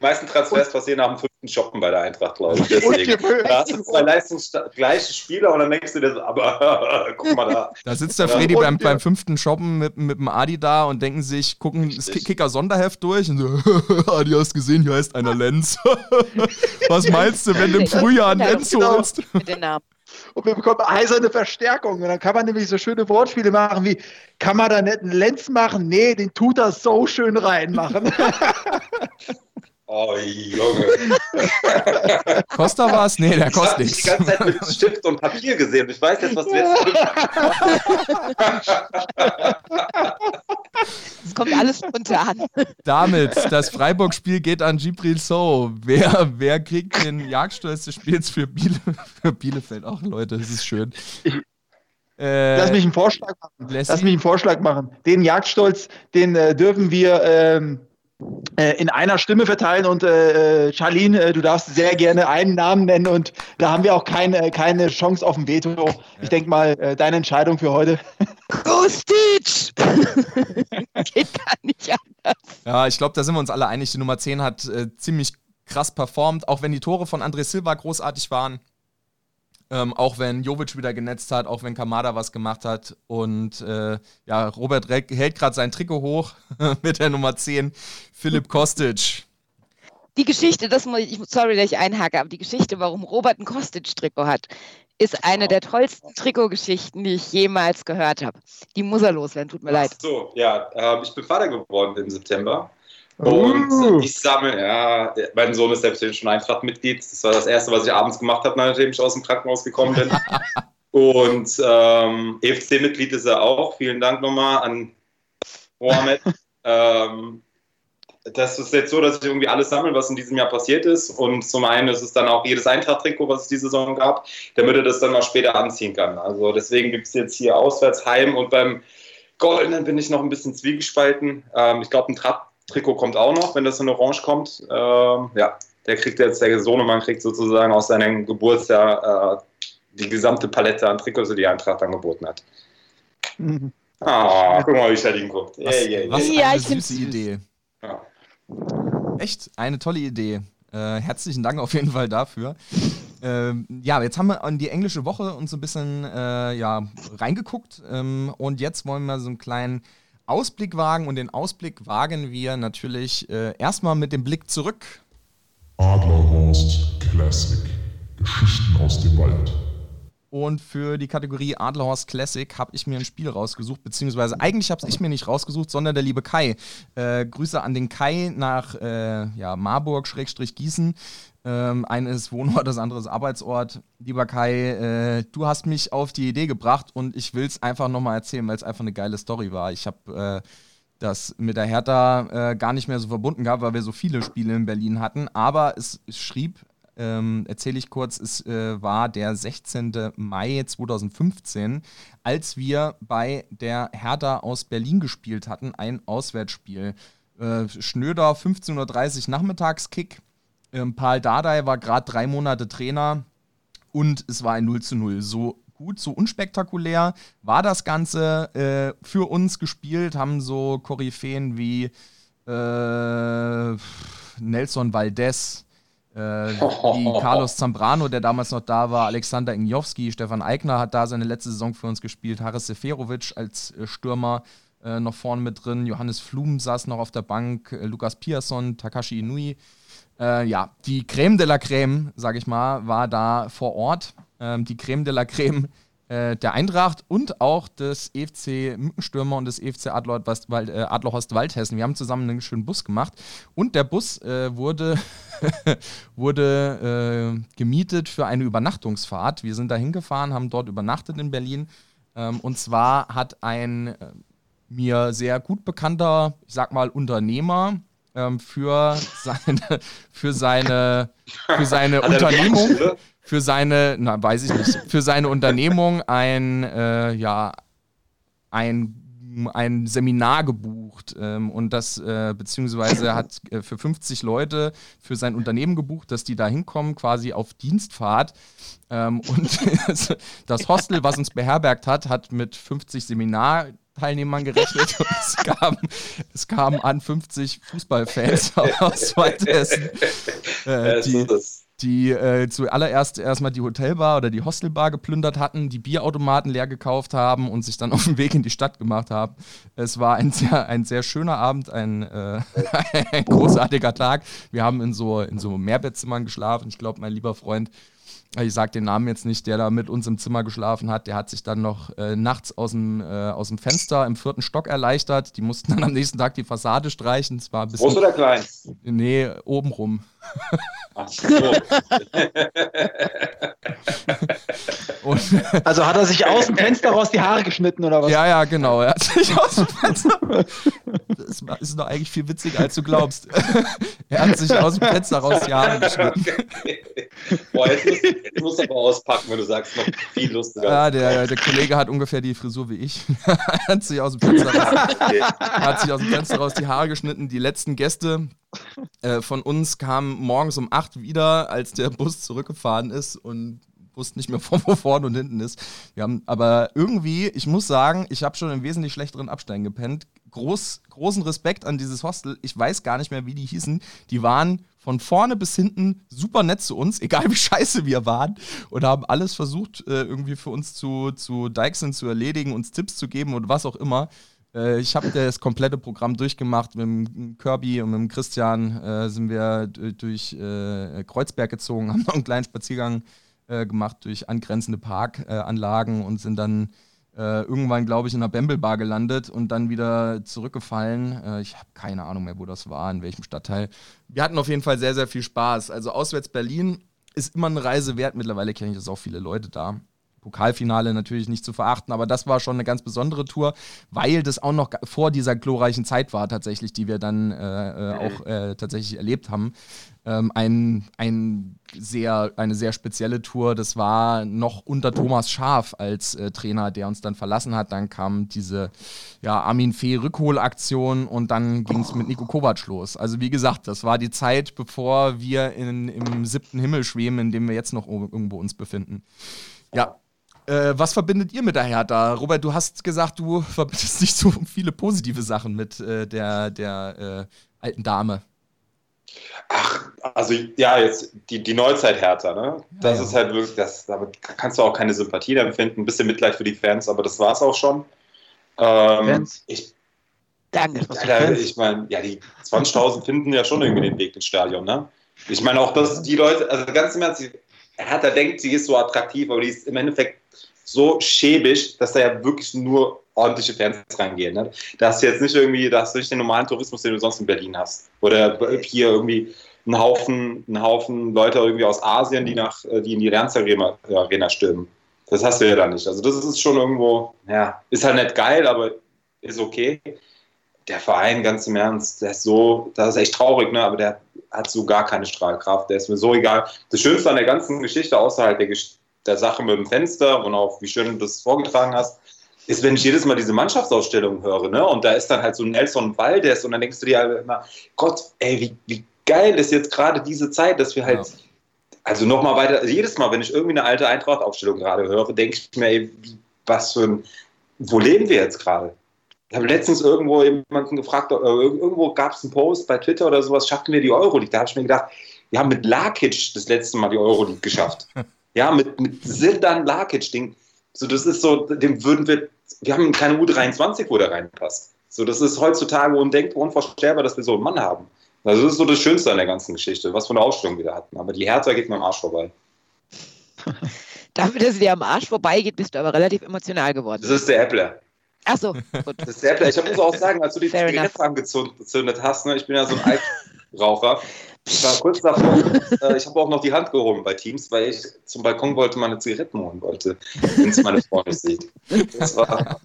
Transfers passieren nach dem fünften Shoppen bei der Eintracht, glaube ich. Deswegen. da hast du zwei leistungsgleiche Spieler und dann denkst du dir so, aber guck mal da. Da sitzt der Freddy beim, beim fünften Shoppen mit, mit dem Adi da und denken sich, gucken das Kicker-Sonderheft durch und so, Adi, hast gesehen, hier heißt einer Lenz. Was meinst du, wenn du im Frühjahr einen Lenz genau. holst? Mit den Namen und wir bekommen eiserne Verstärkung. Und dann kann man nämlich so schöne Wortspiele machen wie, kann man da nicht einen Lenz machen? Nee, den tut er so schön reinmachen. Oh, Junge. Costa war es? Nee, der kostet nichts. Ich habe die ganze Zeit mit Stift und Papier gesehen. Ich weiß jetzt, was du jetzt Es kommt alles spontan. Damit, das Freiburg-Spiel geht an Gibril So. Wer, wer kriegt den Jagdstolz des Spiels für, Biele, für Bielefeld? Ach, Leute, das ist schön. Äh, Lass mich einen Vorschlag machen. Lass mich einen Vorschlag machen. Den Jagdstolz, den äh, dürfen wir ähm, äh, in einer Stimme verteilen und äh, äh, Charlene, äh, du darfst sehr gerne einen Namen nennen und da haben wir auch kein, äh, keine Chance auf ein Veto. Ich denke mal, äh, deine Entscheidung für heute. Kostic! Geht gar nicht anders. Ja, ich glaube, da sind wir uns alle einig. Die Nummer 10 hat ziemlich krass performt, auch wenn die Tore von André Silva großartig waren. Ähm, auch wenn Jovic wieder genetzt hat, auch wenn Kamada was gemacht hat. Und äh, ja, Robert Reck hält gerade sein Trikot hoch mit der Nummer 10, Philipp Kostic. Die Geschichte, das muss ich, sorry, dass ich einhake, aber die Geschichte, warum Robert ein Kostic-Trikot hat, ist eine der tollsten Trikotgeschichten, die ich jemals gehört habe. Die muss er loswerden, tut mir Ach leid. So, ja, äh, ich bin Vater geworden im September. Und uh. ich sammle, ja, mein Sohn ist selbst schon Eintracht-Mitglied. Das war das Erste, was ich abends gemacht habe, nachdem ich aus dem Krankenhaus gekommen bin. Und ähm, EFC-Mitglied ist er auch. Vielen Dank nochmal an Mohamed. ähm, das ist jetzt so, dass ich irgendwie alles sammle, was in diesem Jahr passiert ist. Und zum einen ist es dann auch jedes Eintracht-Trikot, was es diese Saison gab, damit er das dann mal später anziehen kann. Also deswegen gibt es jetzt hier Auswärtsheim und beim Goldenen bin ich noch ein bisschen zwiegespalten. Ähm, ich glaube, ein Trapp-Trikot kommt auch noch, wenn das in Orange kommt. Ähm, ja, der kriegt jetzt, der Sohnemann kriegt sozusagen aus seinem Geburtsjahr äh, die gesamte Palette an Trikots, die die Eintracht angeboten hat. Mhm. Ah, guck mal, wie Shadin guckt. Was, yeah, yeah, was yeah. eine süße Idee. Ja. Echt, eine tolle Idee. Äh, herzlichen Dank auf jeden Fall dafür. Ähm, ja, jetzt haben wir in die englische Woche uns so ein bisschen äh, ja, reingeguckt ähm, und jetzt wollen wir so einen kleinen Ausblick wagen und den Ausblick wagen wir natürlich äh, erstmal mit dem Blick zurück. Adlerhorst Classic. Geschichten aus dem Wald. Und für die Kategorie Adlerhorst Classic habe ich mir ein Spiel rausgesucht, beziehungsweise eigentlich habe ich mir nicht rausgesucht, sondern der liebe Kai. Äh, Grüße an den Kai nach äh, ja, Marburg-Gießen. Ähm, eines Wohnort, das andere ist Arbeitsort. Lieber Kai, äh, du hast mich auf die Idee gebracht und ich will es einfach nochmal erzählen, weil es einfach eine geile Story war. Ich habe äh, das mit der Hertha äh, gar nicht mehr so verbunden gehabt, weil wir so viele Spiele in Berlin hatten. Aber es, es schrieb ähm, erzähle ich kurz, es äh, war der 16. Mai 2015, als wir bei der Hertha aus Berlin gespielt hatten, ein Auswärtsspiel. Äh, Schnöder 15.30 Uhr Nachmittagskick. Ähm, Paul Dardai war gerade drei Monate Trainer und es war ein 0 zu 0. So gut, so unspektakulär war das Ganze äh, für uns gespielt, haben so Koryphäen wie äh, Nelson Valdez, äh, wie Carlos Zambrano, der damals noch da war, Alexander Injowski, Stefan Eigner hat da seine letzte Saison für uns gespielt, Haris Seferovic als äh, Stürmer äh, noch vorne mit drin, Johannes Flum saß noch auf der Bank, äh, Lukas Pierson, Takashi Inui. Äh, ja, die Creme de la Creme, sag ich mal, war da vor Ort. Ähm, die Creme de la Creme äh, der Eintracht und auch des EFC Mückenstürmer und des EFC Adler, äh, Adlerhorst Waldhessen. Wir haben zusammen einen schönen Bus gemacht und der Bus äh, wurde, wurde äh, gemietet für eine Übernachtungsfahrt. Wir sind da hingefahren, haben dort übernachtet in Berlin. Ähm, und zwar hat ein äh, mir sehr gut bekannter, ich sag mal, Unternehmer ähm, für seine, für seine, für seine Unternehmung, für seine, na, weiß ich nicht, für seine Unternehmung ein, äh, ja, ein ein Seminar gebucht ähm, und das äh, beziehungsweise hat äh, für 50 Leute für sein Unternehmen gebucht, dass die da hinkommen, quasi auf Dienstfahrt. Ähm, und das Hostel, was uns beherbergt hat, hat mit 50 Seminarteilnehmern gerechnet und es kam, es kamen an 50 Fußballfans aus Weithessen. Äh, die, die äh, zuallererst erstmal die Hotelbar oder die Hostelbar geplündert hatten, die Bierautomaten leer gekauft haben und sich dann auf den Weg in die Stadt gemacht haben. Es war ein sehr, ein sehr schöner Abend, ein, äh, ein großartiger Tag. Wir haben in so, in so Mehrbettzimmern geschlafen. Ich glaube, mein lieber Freund ich sage den Namen jetzt nicht, der da mit uns im Zimmer geschlafen hat, der hat sich dann noch äh, nachts aus dem, äh, aus dem Fenster im vierten Stock erleichtert. Die mussten dann am nächsten Tag die Fassade streichen. Es war ein bisschen, Groß oder klein? Nee, obenrum. Ach so. also hat er sich aus dem Fenster raus die Haare geschnitten oder was? Ja, ja, genau. Er hat sich aus dem Fenster. Das ist doch eigentlich viel witziger, als du glaubst. er hat sich aus dem Fenster raus die Haare geschnitten. Boah, jetzt musst, jetzt musst du aber auspacken, wenn du sagst, noch viel lustiger. Ja, der, der Kollege hat ungefähr die Frisur wie ich. er hat sich aus dem Fenster raus, hat sich aus dem Fenster raus die Haare geschnitten. Die letzten Gäste äh, von uns kamen morgens um 8 wieder, als der Bus zurückgefahren ist und wussten nicht mehr, wo vorne und hinten ist. Wir haben aber irgendwie, ich muss sagen, ich habe schon in wesentlich schlechteren Absteigen gepennt. Groß, großen Respekt an dieses Hostel. Ich weiß gar nicht mehr, wie die hießen. Die waren von vorne bis hinten super nett zu uns, egal wie scheiße wir waren, und haben alles versucht, äh, irgendwie für uns zu, zu Dykesen zu erledigen, uns Tipps zu geben und was auch immer. Äh, ich habe das komplette Programm durchgemacht. Mit dem Kirby und mit dem Christian äh, sind wir durch Kreuzberg gezogen, haben noch einen kleinen Spaziergang äh, gemacht durch angrenzende Parkanlagen und sind dann äh, irgendwann, glaube ich, in einer Bembelbar gelandet und dann wieder zurückgefallen. Äh, ich habe keine Ahnung mehr, wo das war, in welchem Stadtteil. Wir hatten auf jeden Fall sehr, sehr viel Spaß. Also auswärts Berlin ist immer eine Reise wert. Mittlerweile kenne ich das auch viele Leute da. Pokalfinale natürlich nicht zu verachten, aber das war schon eine ganz besondere Tour, weil das auch noch vor dieser glorreichen Zeit war tatsächlich, die wir dann äh, äh auch äh, tatsächlich erlebt haben. Ähm, ein, ein sehr, eine sehr spezielle Tour. Das war noch unter Thomas Schaf als äh, Trainer, der uns dann verlassen hat. Dann kam diese ja, Armin Fee Rückholaktion und dann ging es mit Nico Kovac los. Also wie gesagt, das war die Zeit, bevor wir in, im siebten Himmel schweben, in dem wir jetzt noch irgendwo uns befinden. Ja, äh, was verbindet ihr mit der Hertha? Robert, du hast gesagt, du verbindest nicht so viele positive Sachen mit äh, der, der äh, alten Dame. Ach, also ja, jetzt die, die Neuzeit Hertha, ne? Das ja, ist halt wirklich, das, damit kannst du auch keine Sympathie empfinden. Ein bisschen Mitleid für die Fans, aber das war es auch schon. Ähm, Fans? Ich, Danke. Ja, ich meine, ja, die 20.000 finden ja schon irgendwie den Weg ins Stadion, ne? Ich meine auch, dass die Leute, also ganz im Ernst, Hertha denkt, sie ist so attraktiv, aber die ist im Endeffekt so schäbig, dass da ja wirklich nur ordentliche Fans reingehen. Ne? Da hast du jetzt nicht irgendwie, da hast du nicht den normalen Tourismus, den du sonst in Berlin hast. Oder hier irgendwie einen Haufen, einen Haufen Leute irgendwie aus Asien, die nach, die in die Ernst Arena, Arena stürmen. Das hast du ja da nicht. Also das ist schon irgendwo, ja, ist halt nicht geil, aber ist okay. Der Verein, ganz im Ernst, der ist so, das ist echt traurig, ne? aber der hat so gar keine Strahlkraft. Der ist mir so egal. Das Schönste an der ganzen Geschichte, außerhalb der, der Sache mit dem Fenster und auch wie schön du das vorgetragen hast, ist, wenn ich jedes Mal diese Mannschaftsausstellung höre, ne? Und da ist dann halt so Nelson Valdez und dann denkst du dir halt immer, Gott, ey, wie, wie geil ist jetzt gerade diese Zeit, dass wir halt, ja. also nochmal weiter, also jedes Mal, wenn ich irgendwie eine alte Eintracht-Aufstellung gerade höre, denke ich mir, ey, was für ein, wo leben wir jetzt gerade? Ich habe letztens irgendwo jemanden gefragt, äh, irgendwo gab es einen Post bei Twitter oder sowas, schafften wir die Euroleague? Da habe ich mir gedacht, wir haben mit Lakic das letzte Mal die Euroleague geschafft. ja, mit, mit Sildan Lakic-Ding. So, das ist so, dem würden wir, wir haben keine U23, wo der reinpasst. So, das ist heutzutage undenkbar, unvorstellbar, dass wir so einen Mann haben. Also, das ist so das Schönste an der ganzen Geschichte, was von der Ausstellung wieder hatten. Aber die Hertha geht mir am Arsch vorbei. Dafür, dass sie dir am Arsch vorbeigeht, bist du aber relativ emotional geworden. Das ist der Äppler. Achso, gut. Das ist der Äppler. Ich muss auch sagen, als du die Zigarette angezündet hast, ne, ich bin ja so ein Altraucher, ich war kurz davor, äh, ich habe auch noch die Hand gehoben bei Teams, weil ich zum Balkon wollte, meine Zigaretten holen wollte, wenn es meine Freundin sieht. Das war.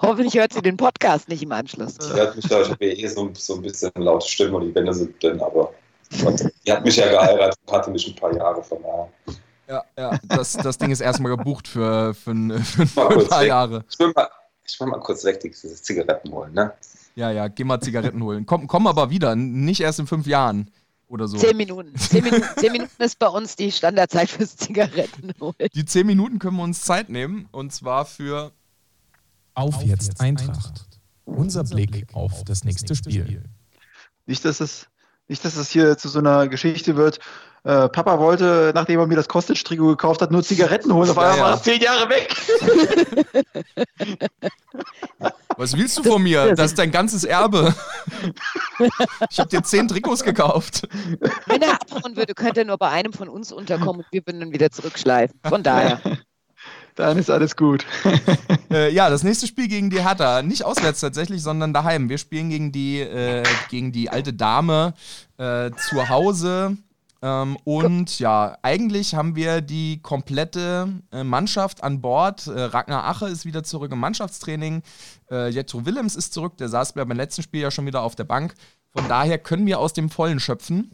Hoffentlich hört sie den Podcast nicht im Anschluss. Ich hört mich da, ich habe eh so, so ein bisschen laute Stimme und die Wände sind dünn, aber die hat mich ja geheiratet und hatte mich ein paar Jahre von daher. Ja, ja, das, das Ding ist erstmal gebucht für, für, für, für ein paar weg. Jahre. Ich will, mal, ich will mal kurz weg die Zigaretten holen, ne? Ja, ja, geh mal Zigaretten holen. Komm, komm aber wieder, nicht erst in fünf Jahren oder so. Zehn Minuten. Zehn Minuten, zehn Minuten ist bei uns die Standardzeit fürs Zigaretten holen. Die zehn Minuten können wir uns Zeit nehmen und zwar für Auf jetzt Eintracht. Unser Blick auf das nächste Spiel. Nicht, dass es, nicht, dass es hier zu so einer Geschichte wird. Äh, Papa wollte, nachdem er mir das Kostic-Trikot gekauft hat, nur Zigaretten holen. Auf einmal ja, ja. war das zehn Jahre weg. Was willst du von mir? Das ist dein ganzes Erbe. Ich habe dir zehn Trikots gekauft. Wenn er abhauen würde, könnte er nur bei einem von uns unterkommen und wir würden dann wieder zurückschleifen. Von daher. Dann ist alles gut. Äh, ja, das nächste Spiel gegen die Hertha. Nicht auswärts tatsächlich, sondern daheim. Wir spielen gegen die, äh, gegen die alte Dame äh, zu Hause. Ähm, und ja, eigentlich haben wir die komplette äh, Mannschaft an Bord. Äh, Ragnar Ache ist wieder zurück im Mannschaftstraining. Äh, Jetro Willems ist zurück. Der saß beim letzten Spiel ja schon wieder auf der Bank. Von daher können wir aus dem Vollen schöpfen.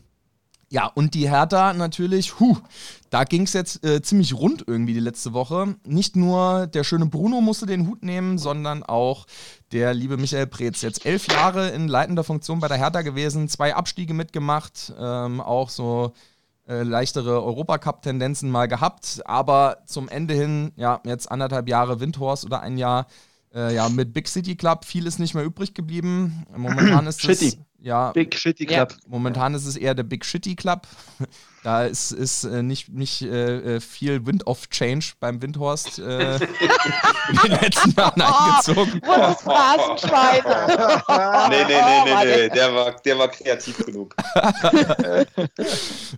Ja, und die Hertha natürlich, huh, da ging es jetzt äh, ziemlich rund irgendwie die letzte Woche. Nicht nur der schöne Bruno musste den Hut nehmen, sondern auch der liebe Michael Preetz. Jetzt elf Jahre in leitender Funktion bei der Hertha gewesen, zwei Abstiege mitgemacht, ähm, auch so äh, leichtere Europacup-Tendenzen mal gehabt, aber zum Ende hin, ja, jetzt anderthalb Jahre Windhorst oder ein Jahr äh, ja, mit Big City Club, viel ist nicht mehr übrig geblieben. Momentan ist es ja, Big Shitty Club. Momentan ist es eher der Big Shitty Club. Da ist, ist äh, nicht, nicht äh, äh viel Wind of Change beim Windhorst äh, in den letzten Jahren eingezogen. Oh, das Phrasenschweine. nee, nee, nee, nee, nee. Der war, der war kreativ genug.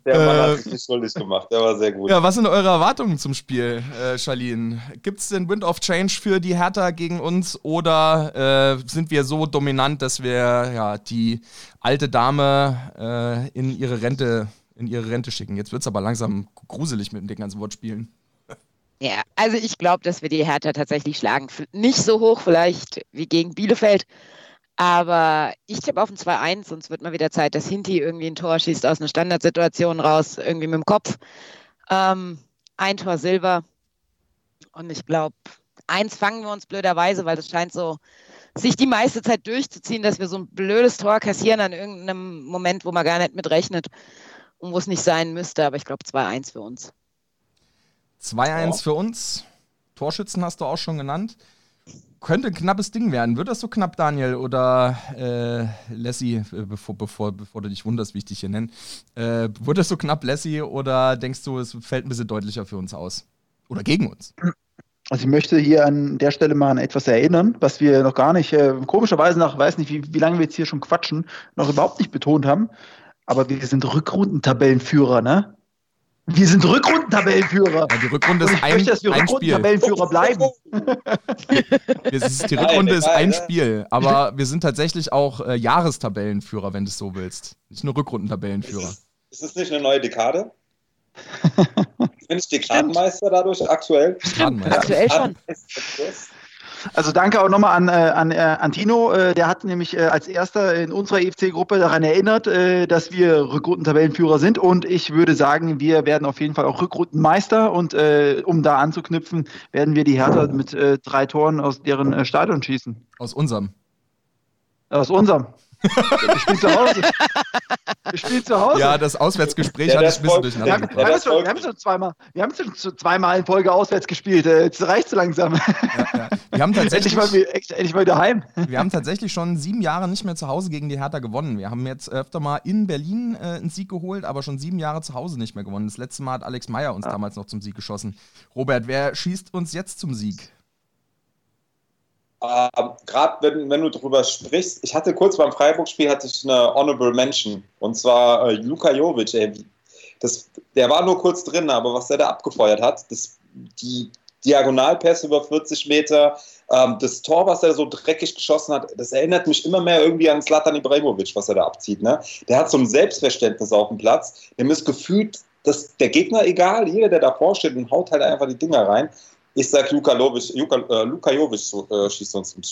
der Mann hat sich nicht schuldig gemacht. Der war sehr gut. Ja, was sind eure Erwartungen zum Spiel, äh, Charlene? Gibt es den Wind of Change für die Hertha gegen uns oder äh, sind wir so dominant, dass wir ja, die alte Dame äh, in ihre Rente in ihre Rente schicken. Jetzt wird es aber langsam gruselig mit den ganzen Wortspielen. Ja, also ich glaube, dass wir die Hertha tatsächlich schlagen. Nicht so hoch vielleicht wie gegen Bielefeld, aber ich tippe auf ein 2-1, sonst wird mal wieder Zeit, dass Hinti irgendwie ein Tor schießt aus einer Standardsituation raus, irgendwie mit dem Kopf. Ähm, ein Tor Silber. Und ich glaube, eins fangen wir uns blöderweise, weil das scheint so sich die meiste Zeit durchzuziehen, dass wir so ein blödes Tor kassieren an irgendeinem Moment, wo man gar nicht mit rechnet und wo es nicht sein müsste. Aber ich glaube 2-1 für uns. 2-1 für uns. Torschützen hast du auch schon genannt könnte ein knappes Ding werden. Wird das so knapp, Daniel? Oder äh, Lassie, äh, bevor, bevor, bevor du dich wunderst, wie ich dich hier nenne. Äh, wird das so knapp, Lassie? Oder denkst du, es fällt ein bisschen deutlicher für uns aus? Oder gegen uns? Also ich möchte hier an der Stelle mal an etwas erinnern, was wir noch gar nicht, äh, komischerweise nach, weiß nicht, wie, wie lange wir jetzt hier schon quatschen, noch überhaupt nicht betont haben. Aber wir sind Rückrundentabellenführer, ne? Wir sind Rückrundentabellenführer. Ja, die Rückrunde ist ein, möchte, dass wir ein Rückrundentabellenführer bleiben. ist, die Rückrunde ist ein Spiel, aber wir sind tatsächlich auch äh, Jahrestabellenführer, wenn du es so willst. Nicht nur Rückrundentabellenführer. Ist, ist das nicht eine neue Dekade? Bin ich Dekadenmeister dadurch aktuell? Aktuell schon. Also danke auch nochmal an, äh, an, äh, an Tino, äh, der hat nämlich als erster in unserer EFC-Gruppe daran erinnert, dass wir Rückrundentabellenführer sind und ich würde sagen, wir werden auf jeden Fall auch Rückrundenmeister und um da anzuknüpfen, werden wir die Hertha mit drei Toren aus deren Stadion schießen. Aus unserem? Aus unserem. Wir spielen zu Hause. Wir spielen zu Hause. Ja, das Auswärtsgespräch ja, hat es ein bisschen durcheinander gebracht. Wir, haben schon, wir haben schon zweimal, wir haben schon zweimal in Folge auswärts gespielt. Äh, jetzt reicht es langsam. Ja, ja. Wir haben tatsächlich, endlich, mal, endlich mal wieder heim. Wir haben tatsächlich schon sieben Jahre nicht mehr zu Hause gegen die Hertha gewonnen. Wir haben jetzt öfter mal in Berlin äh, einen Sieg geholt, aber schon sieben Jahre zu Hause nicht mehr gewonnen. Das letzte Mal hat Alex Meyer uns damals noch zum Sieg geschossen. Robert, wer schießt uns jetzt zum Sieg? Äh, gerade wenn, wenn du darüber sprichst, ich hatte kurz beim Freiburg-Spiel eine Honorable Mention und zwar äh, Luka Jovic, ey, das, der war nur kurz drin, aber was der da abgefeuert hat, das, die Diagonalpässe über 40 Meter, ähm, das Tor, was er so dreckig geschossen hat, das erinnert mich immer mehr irgendwie an Slatan Ibrahimovic, was er da abzieht. Ne? Der hat so ein Selbstverständnis auf dem Platz, dem ist gefühlt, dass der Gegner egal, jeder, der davor steht und haut halt einfach die Dinger rein. Ich sage, Luka, Lovic, Luka, äh, Luka Jovic äh, schießt uns zum,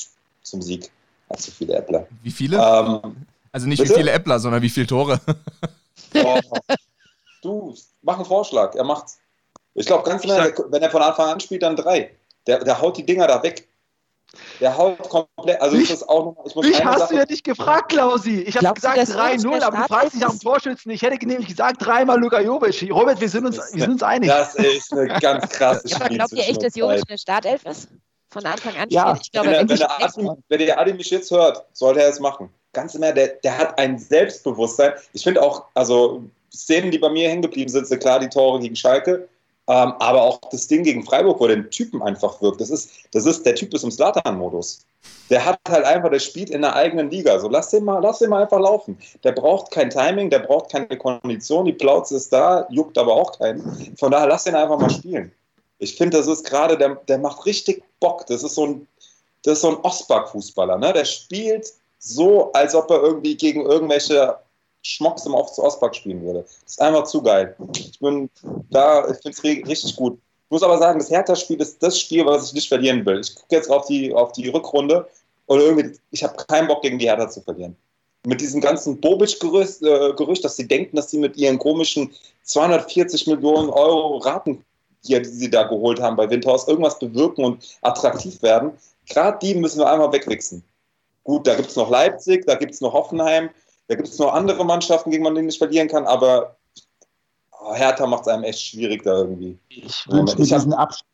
zum Sieg. Hat zu viele Äppler. Wie viele? Ähm, also nicht bitte? wie viele Äppler, sondern wie viele Tore. Oh, du, mach einen Vorschlag. Er macht, ich glaube, ganz genau, wenn er von Anfang an spielt, dann drei. Der, der haut die Dinger da weg. Der haut komplett. Also mich, ist das auch noch. Ich muss mich hast Sache, du ja nicht gefragt, Klausi. Ich habe gesagt 3-0, aber du fragst dich nach dem Torschützen. Ich hätte nämlich gesagt dreimal Luka Jovic. Robert, wir sind uns, wir sind uns einig. Das ist eine ganz krasse ja, Aber glaubt ihr echt, dass Jovic eine Startelf ist? Von Anfang an? Ja. Ich glaube, wenn, wenn, der Adi, wenn der Adi mich jetzt hört, sollte er es machen. Ganz im Ernst, der, der hat ein Selbstbewusstsein. Ich finde auch, also Szenen, die bei mir hängen geblieben sind, sind klar die Tore gegen Schalke. Ähm, aber auch das Ding gegen Freiburg, wo der Typen einfach wirkt. Das ist, das ist, der Typ ist im Slatan-Modus. Der hat halt einfach, der spielt in der eigenen Liga. So lass den mal, lass den mal einfach laufen. Der braucht kein Timing, der braucht keine Kondition, die Plauze ist da, juckt aber auch keinen. Von daher lass den einfach mal spielen. Ich finde, das ist gerade, der, der macht richtig Bock. Das ist so ein, das ist so ein Ostback-Fußballer, ne? Der spielt so, als ob er irgendwie gegen irgendwelche Schmocks im Ostpark spielen würde. Das ist einfach zu geil. Ich bin da, ich finde es richtig gut. Ich muss aber sagen, das Hertha-Spiel ist das Spiel, was ich nicht verlieren will. Ich gucke jetzt auf die, auf die Rückrunde und irgendwie, ich habe keinen Bock gegen die Hertha zu verlieren. Mit diesem ganzen Bobic-Gerücht, äh, Gerücht, dass sie denken, dass sie mit ihren komischen 240 Millionen Euro Raten, die, die sie da geholt haben bei Windhaus, irgendwas bewirken und attraktiv werden. Gerade die müssen wir einmal wegwichsen. Gut, da gibt es noch Leipzig, da gibt es noch Hoffenheim, da gibt es noch andere Mannschaften, gegen die man nicht verlieren kann, aber oh, Hertha macht es einem echt schwierig da irgendwie. Ich wünsche mir diesen Abstieg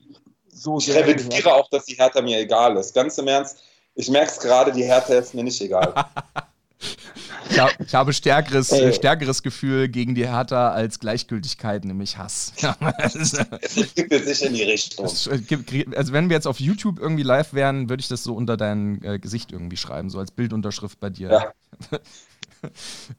so ich sehr. Ich revidiere auch, dass die Hertha mir egal ist. Ganz im Ernst, ich merke es gerade, die Hertha ist mir nicht egal. Ich, hab, ich habe stärkeres, äh, stärkeres Gefühl gegen die Hertha als Gleichgültigkeit, nämlich Hass. Es gibt jetzt nicht in die Richtung. also wenn wir jetzt auf YouTube irgendwie live wären, würde ich das so unter dein äh, Gesicht irgendwie schreiben, so als Bildunterschrift bei dir. Ja.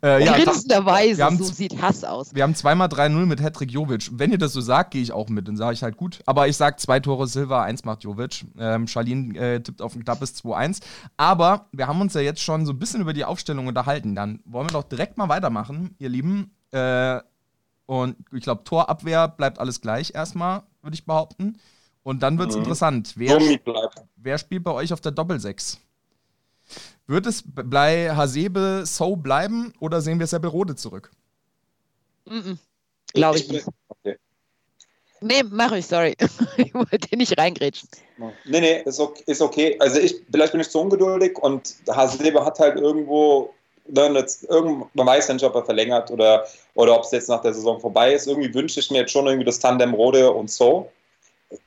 Äh, ja, Grinsenderweise, so sieht Hass aus. Wir haben zweimal 3-0 mit Hedrick Jovic. Wenn ihr das so sagt, gehe ich auch mit. Dann sage ich halt gut. Aber ich sage zwei Tore Silva, eins macht Jovic. Ähm, Charlene äh, tippt auf ein knappes 2-1. Aber wir haben uns ja jetzt schon so ein bisschen über die Aufstellung unterhalten. Dann wollen wir doch direkt mal weitermachen, ihr Lieben. Äh, und ich glaube, Torabwehr bleibt alles gleich erstmal, würde ich behaupten. Und dann wird es Mhm. interessant. Wer, wer spielt bei euch auf der Doppelsechs? Wird es bei Hasebe So bleiben oder sehen wir Seppelrode zurück? Mhm. Glaube ich bin- nicht. Okay. Nee, mach ich, sorry. ich wollte nicht reingrätschen. Nee, nee, ist okay. Ist okay. Also ich, vielleicht bin ich zu ungeduldig und Hasebe hat halt irgendwo, ne, jetzt, irgend, man weiß ja nicht, ob er verlängert oder, oder ob es jetzt nach der Saison vorbei ist. Irgendwie wünsche ich mir jetzt schon irgendwie das Tandem Rode und so.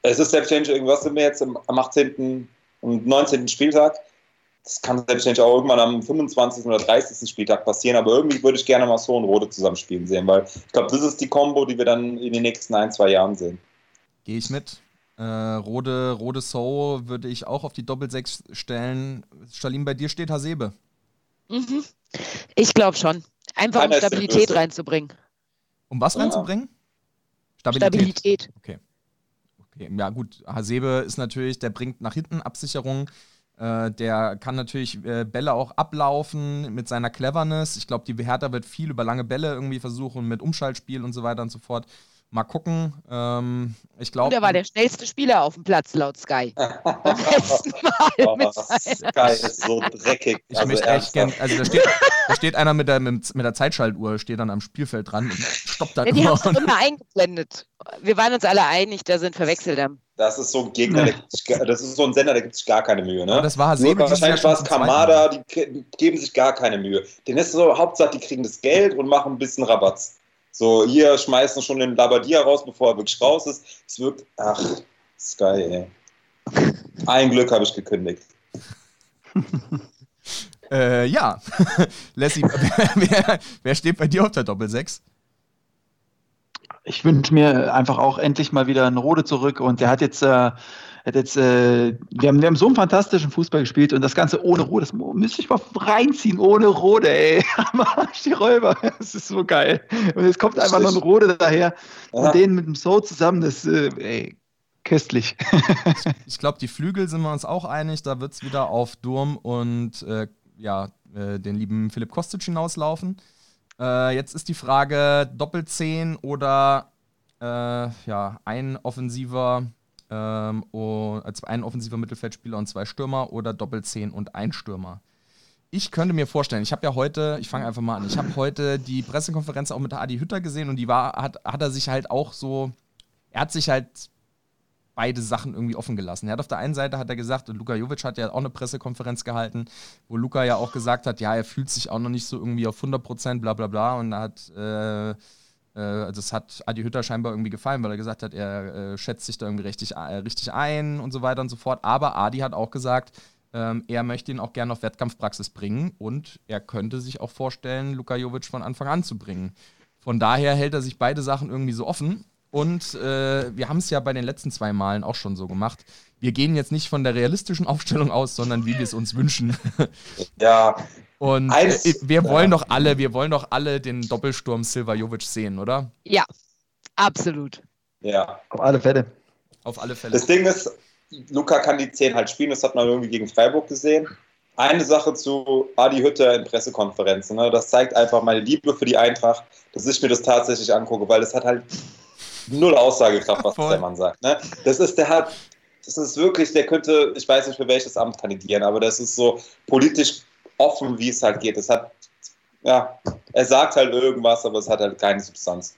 Es ist selbstverständlich irgendwas, sind wir jetzt im, am 18. und 19. Spieltag. Das kann selbstverständlich auch irgendwann am 25. oder 30. Spieltag passieren, aber irgendwie würde ich gerne mal so und Rode zusammenspielen sehen, weil ich glaube, das ist die Kombo, die wir dann in den nächsten ein, zwei Jahren sehen. Gehe ich mit. Äh, Rode, Rode So würde ich auch auf die Doppelsechs stellen. Stalin, bei dir steht Hasebe. Mhm. Ich glaube schon. Einfach Keiner um Stabilität Böse. Um reinzubringen. was Ja. reinzubringen? Stabilität. Okay. okay. Ja, gut. Hasebe ist natürlich, der bringt nach hinten Absicherung. Äh, der kann natürlich äh, Bälle auch ablaufen mit seiner Cleverness. Ich glaube, die Hertha wird viel über lange Bälle irgendwie versuchen mit Umschaltspiel und so weiter und so fort. Mal gucken. Ähm, ich Und glaube. er war der schnellste Spieler auf dem Platz, laut Sky. Beim letzten Mal Oh, mit. Sky ist so dreckig. Ich Also möchte echt gern, also da steht, da steht einer mit der, mit, der Zeitschaltuhr, steht dann am Spielfeld dran und stoppt da Ja, die haben es immer. immer eingeblendet. Wir waren uns alle einig, da sind verwechselt haben. Das ist so ein Gegner, der gibt sich, gar- das ist so ein Sender, der gibt sich gar keine Mühe. Aber Ne? das war Nur dieses Jahr wahrscheinlich war es Kamada, die ge- geben sich gar keine Mühe. Den ist so, Hauptsache, die kriegen das Geld und machen ein bisschen Rabatz. So, hier schmeißen schon den Labadia raus, bevor er wirklich raus ist. Es wirkt, ach, Sky, ey. Ein Glück habe ich gekündigt. Äh, ja. Lassie, wer, wer, wer steht bei dir auf der Doppelsechs? Ich wünsche mir einfach auch endlich mal wieder einen Rode zurück und der hat jetzt, äh, hat jetzt äh, wir, haben, wir haben so einen fantastischen Fußball gespielt und das Ganze ohne Rode, das müsste ich mal reinziehen, ohne Rode, ey. Am Arsch, die Räuber, das ist so geil. Und jetzt kommt einfach noch ein Rode daher Aha. und den mit dem So zusammen, das, äh, ey, köstlich. Ich glaube, die Flügel sind wir uns auch einig. Da wird es wieder auf Durm und äh, ja, äh, den lieben Philipp Kostic hinauslaufen. Äh, jetzt ist die Frage: Doppelzehn oder äh, ja, ein offensiver, ähm, also ein offensiver Mittelfeldspieler und zwei Stürmer oder Doppelzehn und ein Stürmer. Ich könnte mir vorstellen, ich habe ja heute, ich fange einfach mal an, ich habe heute die Pressekonferenz auch mit Adi Hütter gesehen und die war, hat, hat er sich halt auch so, er hat sich halt beide Sachen irgendwie offen gelassen. Er hat auf der einen Seite hat er gesagt, und Luka Jovic hat ja auch eine Pressekonferenz gehalten, wo Luka ja auch gesagt hat, ja, er fühlt sich auch noch nicht so irgendwie auf 100 Prozent, bla bla bla. Und da hat, äh, äh, das hat Adi Hütter scheinbar irgendwie gefallen, weil er gesagt hat, er äh, schätzt sich da irgendwie richtig, äh, richtig ein und so weiter und so fort. Aber Adi hat auch gesagt, ähm, er möchte ihn auch gerne auf Wettkampfpraxis bringen und er könnte sich auch vorstellen, Luka Jovic von Anfang an zu bringen. Von daher hält er sich beide Sachen irgendwie so offen. Und äh, wir haben es ja bei den letzten zwei Malen auch schon so gemacht. Wir gehen jetzt nicht von der realistischen Aufstellung aus, sondern wie wir es uns wünschen. Ja, Und Eins- äh, wir ja. wollen doch alle, wir wollen doch alle den Doppelsturm Silva Jovic sehen, oder? Ja, absolut. ja. Auf alle Fälle. Auf alle Fälle. Das Ding ist, Luca kann die 10 halt spielen, das hat man irgendwie gegen Freiburg gesehen. Eine Sache zu Adi Hütter in Pressekonferenzen. Ne? Das zeigt einfach meine Liebe für die Eintracht, dass ich mir das tatsächlich angucke, weil das hat halt null Aussagekraft, was Voll. der Mann sagt. Ne? Das ist, der hat, das ist wirklich, der könnte, ich weiß nicht für welches Amt kandidieren, aber das ist so politisch offen, wie es halt geht. Das hat, ja, er sagt halt irgendwas, aber es hat halt keine Substanz.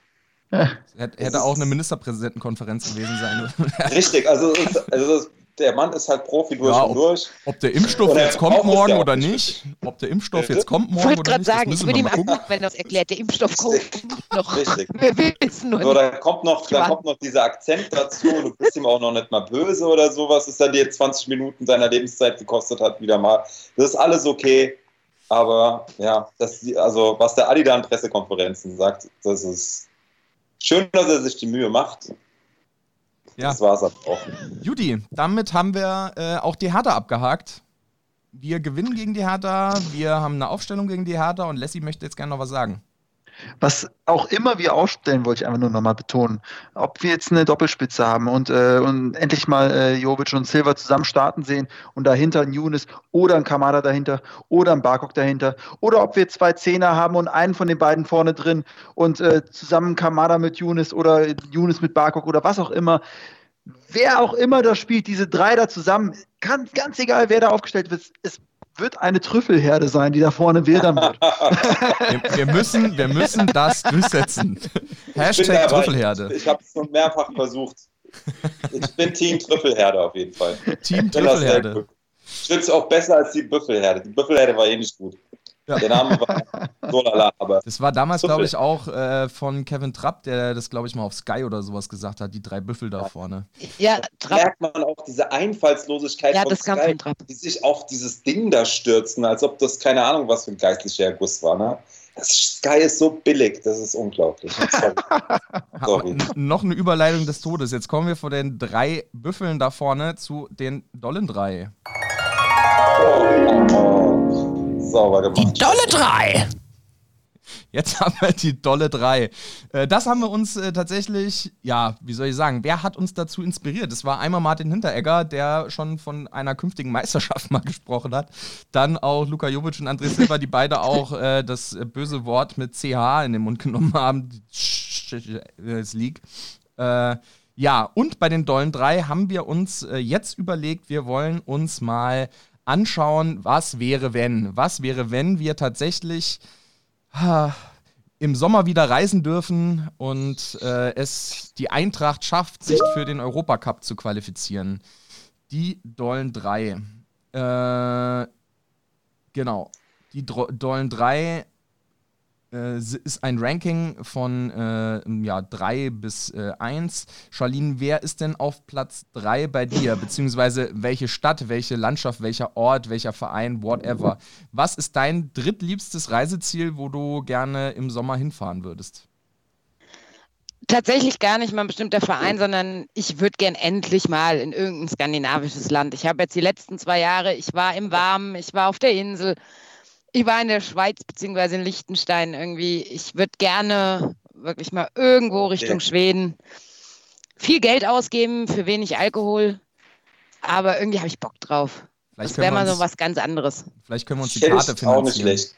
Hätte, hätte auch eine Ministerpräsidentenkonferenz gewesen sein. Richtig, also, also der Mann ist halt Profi durch Ja, und ob- durch. Ob der Impfstoff Und jetzt kommt morgen ja oder nicht. nicht, ob der Impfstoff jetzt kommt Ich morgen wollte oder gerade nicht, das sagen, ich müssen würde ihm angucken, wenn er es erklärt. Der Impfstoff kommt noch. Richtig. Wir wissen nur So, nicht. dann kommt noch, dann Ja. kommt noch dieser Akzent dazu. Du bist ihm auch noch nicht mal böse oder sowas, dass er dir 20 Minuten seiner Lebenszeit gekostet hat, wieder mal. Das ist alles okay. Aber ja, das, also was der Adi da an Pressekonferenzen sagt, das ist schön, dass er sich die Mühe macht. Ja. Das war's aber auch. Judy, damit haben wir äh, auch die Hertha abgehakt. Wir gewinnen gegen die Hertha, wir haben eine Aufstellung gegen die Hertha und Lassie möchte jetzt gerne noch was sagen. Was auch immer wir aufstellen, wollte ich einfach nur nochmal betonen. Ob wir jetzt eine Doppelspitze haben und, äh, und endlich mal äh, Jovic und Silva zusammen starten sehen und dahinter ein Younes oder ein Kamada dahinter oder ein Barkok dahinter oder ob wir zwei Zehner haben und einen von den beiden vorne drin und äh, zusammen Kamada mit Younes oder Younes mit Barkok oder was auch immer. wer auch immer da spielt, diese drei da zusammen, kann, ganz egal, wer da aufgestellt wird, es wird eine Trüffelherde sein, die da vorne wildern wird. wir, wir, müssen, wir müssen das durchsetzen. Hashtag Trüffelherde. Ich, ich habe es schon mehrfach versucht. Ich bin Team Trüffelherde auf jeden Fall. Team Trüffelherde. Ich finde es auch besser als die Büffelherde. Die Büffelherde war eh nicht gut. Ja. Der Name war so lala, aber. Das war damals, glaube ich, auch äh, von Kevin Trapp, der das, glaube ich, mal auf Sky oder sowas gesagt hat, die drei Büffel da vorne. Ja, da merkt man auch diese Einfallslosigkeit ja, von das Sky, Trapp. die sich auf dieses Ding da stürzen, als ob das keine Ahnung, was für ein geistlicher Guss war. Ne? Das Sky ist so billig, das ist unglaublich. Sorry. Sorry. noch eine Überleitung des Todes. Jetzt kommen wir von den drei Büffeln da vorne zu den Dollen drei. Oh, oh, oh. Sauber gemacht. Die dolle 3! Jetzt haben wir die dolle 3. Äh, das haben wir uns äh, tatsächlich, ja, wie soll ich sagen, wer hat uns dazu inspiriert? Es war einmal Martin Hinteregger, der schon von einer künftigen Meisterschaft mal gesprochen hat. Dann auch Luka Jovic und André Silva, die beide auch äh, das böse Wort mit CH in den Mund genommen haben. Das League. Äh, ja, und bei den Dollen 3 haben wir uns äh, jetzt überlegt, wir wollen uns mal anschauen, was wäre, wenn. Was wäre, wenn wir tatsächlich im Sommer wieder reisen dürfen und äh, es die Eintracht schafft, sich für den Europacup zu qualifizieren. Die Dollen 3. Äh, genau. Die Dollen 3 äh, ist ein Ranking von äh, ja, 3 bis äh, 1. Charlene, wer ist denn auf Platz 3 bei dir? Beziehungsweise welche Stadt, welche Landschaft, welcher Ort, welcher Verein, whatever. Was ist dein drittliebstes Reiseziel, wo du gerne im Sommer hinfahren würdest? Tatsächlich gar nicht mal ein bestimmter Verein, sondern ich würde gern endlich mal in irgendein skandinavisches Land. Ich habe jetzt die letzten zwei Jahre, ich war im Warmen, ich war auf der Insel, ich war in der Schweiz beziehungsweise in Liechtenstein irgendwie. Ich würde gerne wirklich mal irgendwo Richtung okay. Schweden viel Geld ausgeben für wenig Alkohol, aber irgendwie habe ich Bock drauf. Vielleicht das wäre mal so was ganz anderes. Vielleicht können wir uns die Karte finanzieren. Auch nicht schlecht.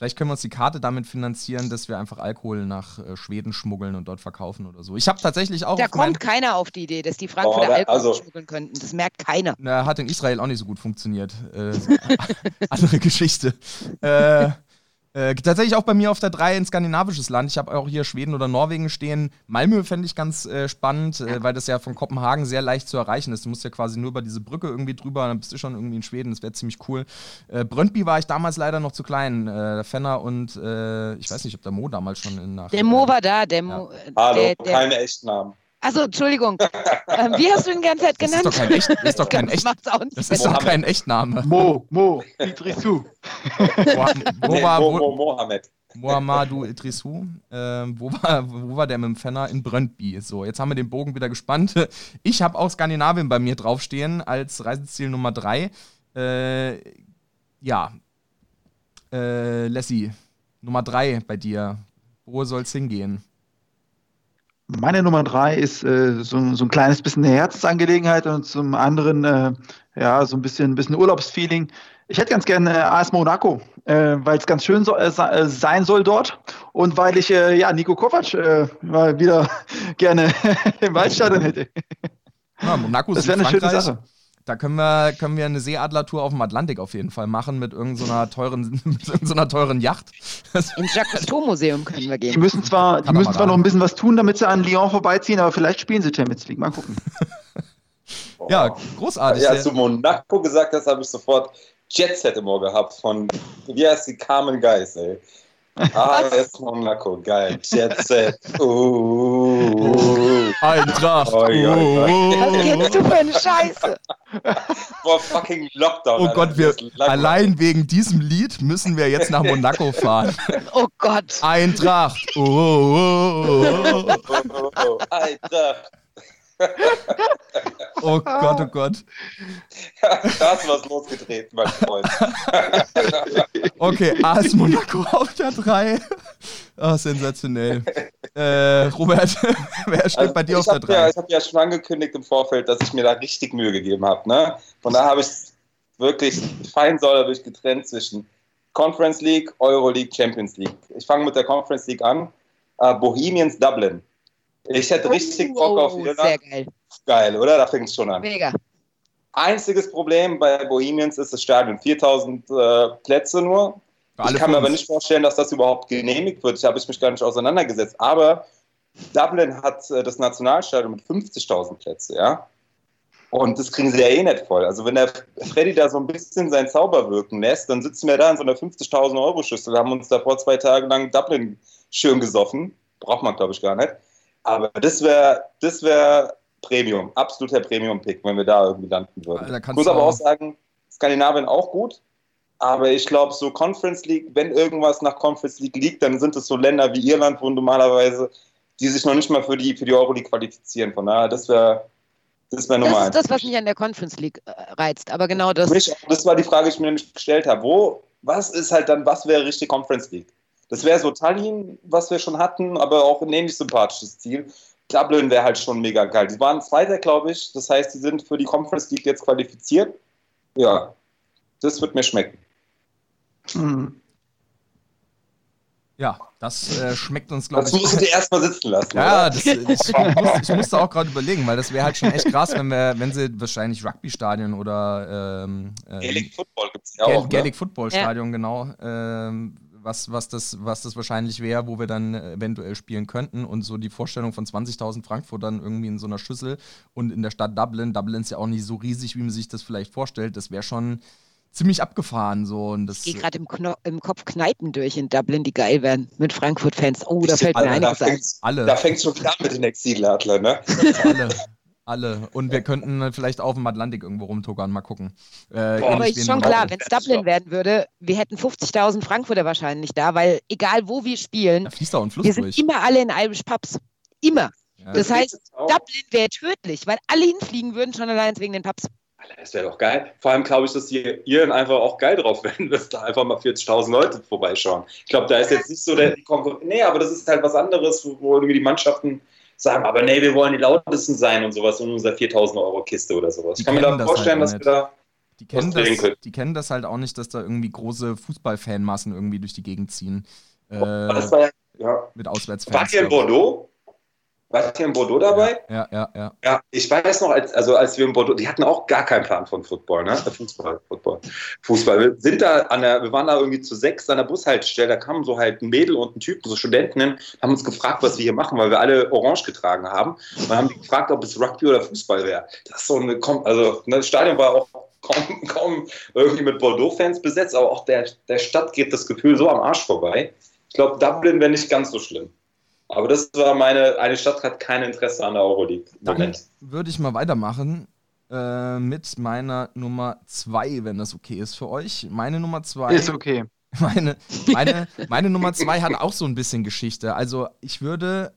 Vielleicht können wir uns die Karte damit finanzieren, dass wir einfach Alkohol nach äh, Schweden schmuggeln und dort verkaufen oder so. Ich habe tatsächlich auch. Da kommt keiner auf die Idee, dass die Frankfurter oh, Alkohol also, schmuggeln könnten. Das merkt keiner. Na, hat in Israel auch nicht so gut funktioniert. Äh, andere Geschichte. Äh, äh, tatsächlich auch bei mir auf der 3 ein skandinavisches Land. Ich habe auch hier Schweden oder Norwegen stehen. Malmö fände ich ganz äh, spannend, äh, weil das ja von Kopenhagen sehr leicht zu erreichen ist. Du musst ja quasi nur über diese Brücke irgendwie drüber, dann bist du schon irgendwie in Schweden. Das wäre ziemlich cool. Äh, Brøndby war ich damals leider noch zu klein. Äh, Fenner und äh, ich weiß nicht, ob der Mo damals schon in nach. Der Mo war da, der Mo. Ja. Hallo, der, der, keine echten Namen. Also Entschuldigung. ähm, wie hast du ihn die ganze Zeit genannt? Das ist doch kein, echt, das ist doch kein, echt, das ist doch kein Echtname. Mo, Mo, Idrisu. Mo, Mohammed. Mohamedou Idrisu. Äh, wo, war, wo war der mit dem Fenner? In Brøndby. So, jetzt haben wir den Bogen wieder gespannt. Ich habe auch Skandinavien bei mir draufstehen als Reiseziel Nummer 3. Äh, ja. Äh, Lassie, Nummer 3 bei dir. Wo soll es hingehen? Meine Nummer drei ist äh, so, so, ein kleines bisschen eine Herzensangelegenheit und zum anderen äh, ja so ein bisschen, ein bisschen Urlaubsfeeling. Ich hätte ganz gerne äh, AS Monaco, äh, weil es ganz schön so, äh, äh, sein soll dort und weil ich ja Nico Kovac mal wieder gerne im Waldstadion hätte. Ja, Monaco das wäre eine schöne Sache. Da können wir, können wir eine Seeadlertour auf dem Atlantik auf jeden Fall machen mit irgendeiner so teuren, mit irgendeiner teuren Yacht. Ins Jacques Cousteau Museum können wir gehen. Die müssen zwar, die müssen zwar noch ein bisschen was tun, damit sie an Lyon vorbeiziehen, aber vielleicht spielen sie Champions League. Mal gucken. ja, großartig. Ja, als du Monaco gesagt hast, habe ich sofort Jet Set im Ohr gehabt von, wie heißt die, Carmen Geis, ey. Ah, AS Monaco, geil. Jet Set. Uh, Eintracht. Oh, uh, Was kennst du für eine Scheiße? Boah, fucking Lockdown. Oh Alter. Gott, wir, allein wegen diesem Lied müssen wir jetzt nach Monaco fahren. Oh Gott. Eintracht. Oh, oh, oh, oh. Eintracht. oh Gott, oh Gott. da hast du was losgedreht, mein Freund. okay, AS Monaco auf der 3. Oh, sensationell. Äh, Robert, wer steht also bei dir auf der 3? Ja, ich habe ja schon angekündigt im Vorfeld, dass ich mir da richtig Mühe gegeben habe. Ne? Von da habe ich wirklich fein säuberlich getrennt zwischen Conference League, Euro League, Champions League. Ich fange mit der Conference League an. Uh, Bohemians Dublin Ich hätte richtig Bock auf Oh, Irland. Sehr geil. Geil, oder? Da fängt es schon an. Mega. Einziges Problem bei Bohemians ist das Stadion. 4000 äh, Plätze nur. Ich kann mir aber nicht vorstellen, dass das überhaupt genehmigt wird. Ich habe ich mich gar nicht auseinandergesetzt. Aber Dublin hat äh, das Nationalstadion mit 50.000 Plätze, ja. Und das kriegen sie ja eh nicht voll. Also wenn der Freddy da so ein bisschen seinen Zauber wirken lässt, dann sitzen wir da in so einer 50.000 Euro Schüssel, haben uns da vor zwei Tagen lang Dublin schön gesoffen. Braucht man, glaube ich, gar nicht. Aber das wäre das wär Premium, absoluter Premium-Pick, wenn wir da irgendwie landen würden. Da Ich muss aber auch- sagen, Skandinavien auch gut. Aber ich glaube, so Conference League, wenn irgendwas nach Conference League liegt, dann sind es so Länder wie Irland, wo normalerweise, die sich noch nicht mal für die, für die Euroleague qualifizieren. Von daher, das wäre das wär Nummer Das ist eins. das, was mich an der Conference League äh, reizt. Aber genau das. Mich, das war die Frage, die ich mir nämlich gestellt habe. Wo, was ist halt dann, was wäre richtig Conference League? Das wäre so Tallinn, was wir schon hatten, aber auch ein ähnlich sympathisches Ziel. Dublin wäre halt schon mega geil. Die waren Zweiter, glaube ich. Das heißt, die sind für die Conference League jetzt qualifiziert. Ja, das wird mir schmecken. Hm. Ja, das äh, schmeckt uns, glaube Das ich. musst du dir erstmal sitzen lassen. Ja, oder? das, ich, muss, ich musste auch gerade überlegen, weil das wäre halt schon echt krass, wenn wir, wenn sie wahrscheinlich Rugby-Stadion oder ähm, ähm, Gaelic Football gibt es ja auch. Ne? Gaelic Football Stadion, genau, ähm, was, was, das, was das wahrscheinlich wäre, wo wir dann äh, eventuell spielen könnten. Und so die Vorstellung von 20.000 Frankfurtern irgendwie in so einer Schüssel und in der Stadt Dublin. Dublin ist ja auch nicht so riesig, wie man sich das vielleicht vorstellt. Das wäre schon ziemlich abgefahren. So. Und das, Ich gehe gerade im, im Kopf Kneipen durch in Dublin, die geil werden mit Frankfurt-Fans. Oh, da fällt mir einiges ein. alle. Da fängt es schon an mit den Exiladlern, ne? alle. Alle. Und wir könnten vielleicht auf dem Atlantik irgendwo rumtuckern, mal gucken. Äh, Boah, Aber ist schon klar, wenn es Dublin werden würde, wir hätten 50.000 Frankfurter wahrscheinlich da, weil egal wo wir spielen, Da fließt da auch ein Fluss wir sind durch. immer alle in Irish Pubs. Immer. Ja. Das heißt, auch. Dublin wäre tödlich, weil alle hinfliegen würden, schon allein wegen den Pubs. Alter, Das wäre doch geil. Vor allem glaube ich, dass die Iren einfach auch geil drauf wären, dass da einfach mal 40.000 Leute vorbeischauen. Ich glaube, da ist jetzt nicht so der Konkurrenz. Nee, aber das ist halt was anderes, wo, wo irgendwie die Mannschaften sagen, aber nee, wir wollen die lautesten sein und sowas in unserer 4.000 Euro Kiste oder sowas. Die ich kann mir da das vorstellen, halt dass wir da. Die kennen, das, die kennen das halt auch nicht, dass da irgendwie große Fußballfanmassen irgendwie durch die Gegend ziehen. Äh, das war ja, ja. mit Auswärtsfans. Wart ihr in. Bordeaux? Wart ihr in Bordeaux dabei? Ja, ja, ja. Ja, ich weiß noch, als, also als wir in Bordeaux, die hatten auch gar keinen Plan von Football, ne? Äh, Fußball, Football. Fußball. Wir sind da an der, wir waren da irgendwie zu sechs an der Bushaltestelle, da kamen so halt ein Mädel und ein Typ, so Studenten, haben uns gefragt, was wir hier machen, weil wir alle orange getragen haben. Und haben die gefragt, ob es Rugby oder Fußball wäre. Das ist so eine, also ne, das Stadion war auch kaum, kaum irgendwie mit Bordeaux-Fans besetzt, aber auch der, der Stadt geht das Gefühl so am Arsch vorbei. Ich glaube, Dublin wäre nicht ganz so schlimm. Aber das war meine, eine Stadt hat kein Interesse an der Euroleague. im Dann Moment. würde ich mal weitermachen äh, mit meiner Nummer zwei, wenn das okay ist für euch. Meine Nummer zwei. Ist okay. Meine, meine, meine Nummer zwei hat auch so ein bisschen Geschichte. Also ich würde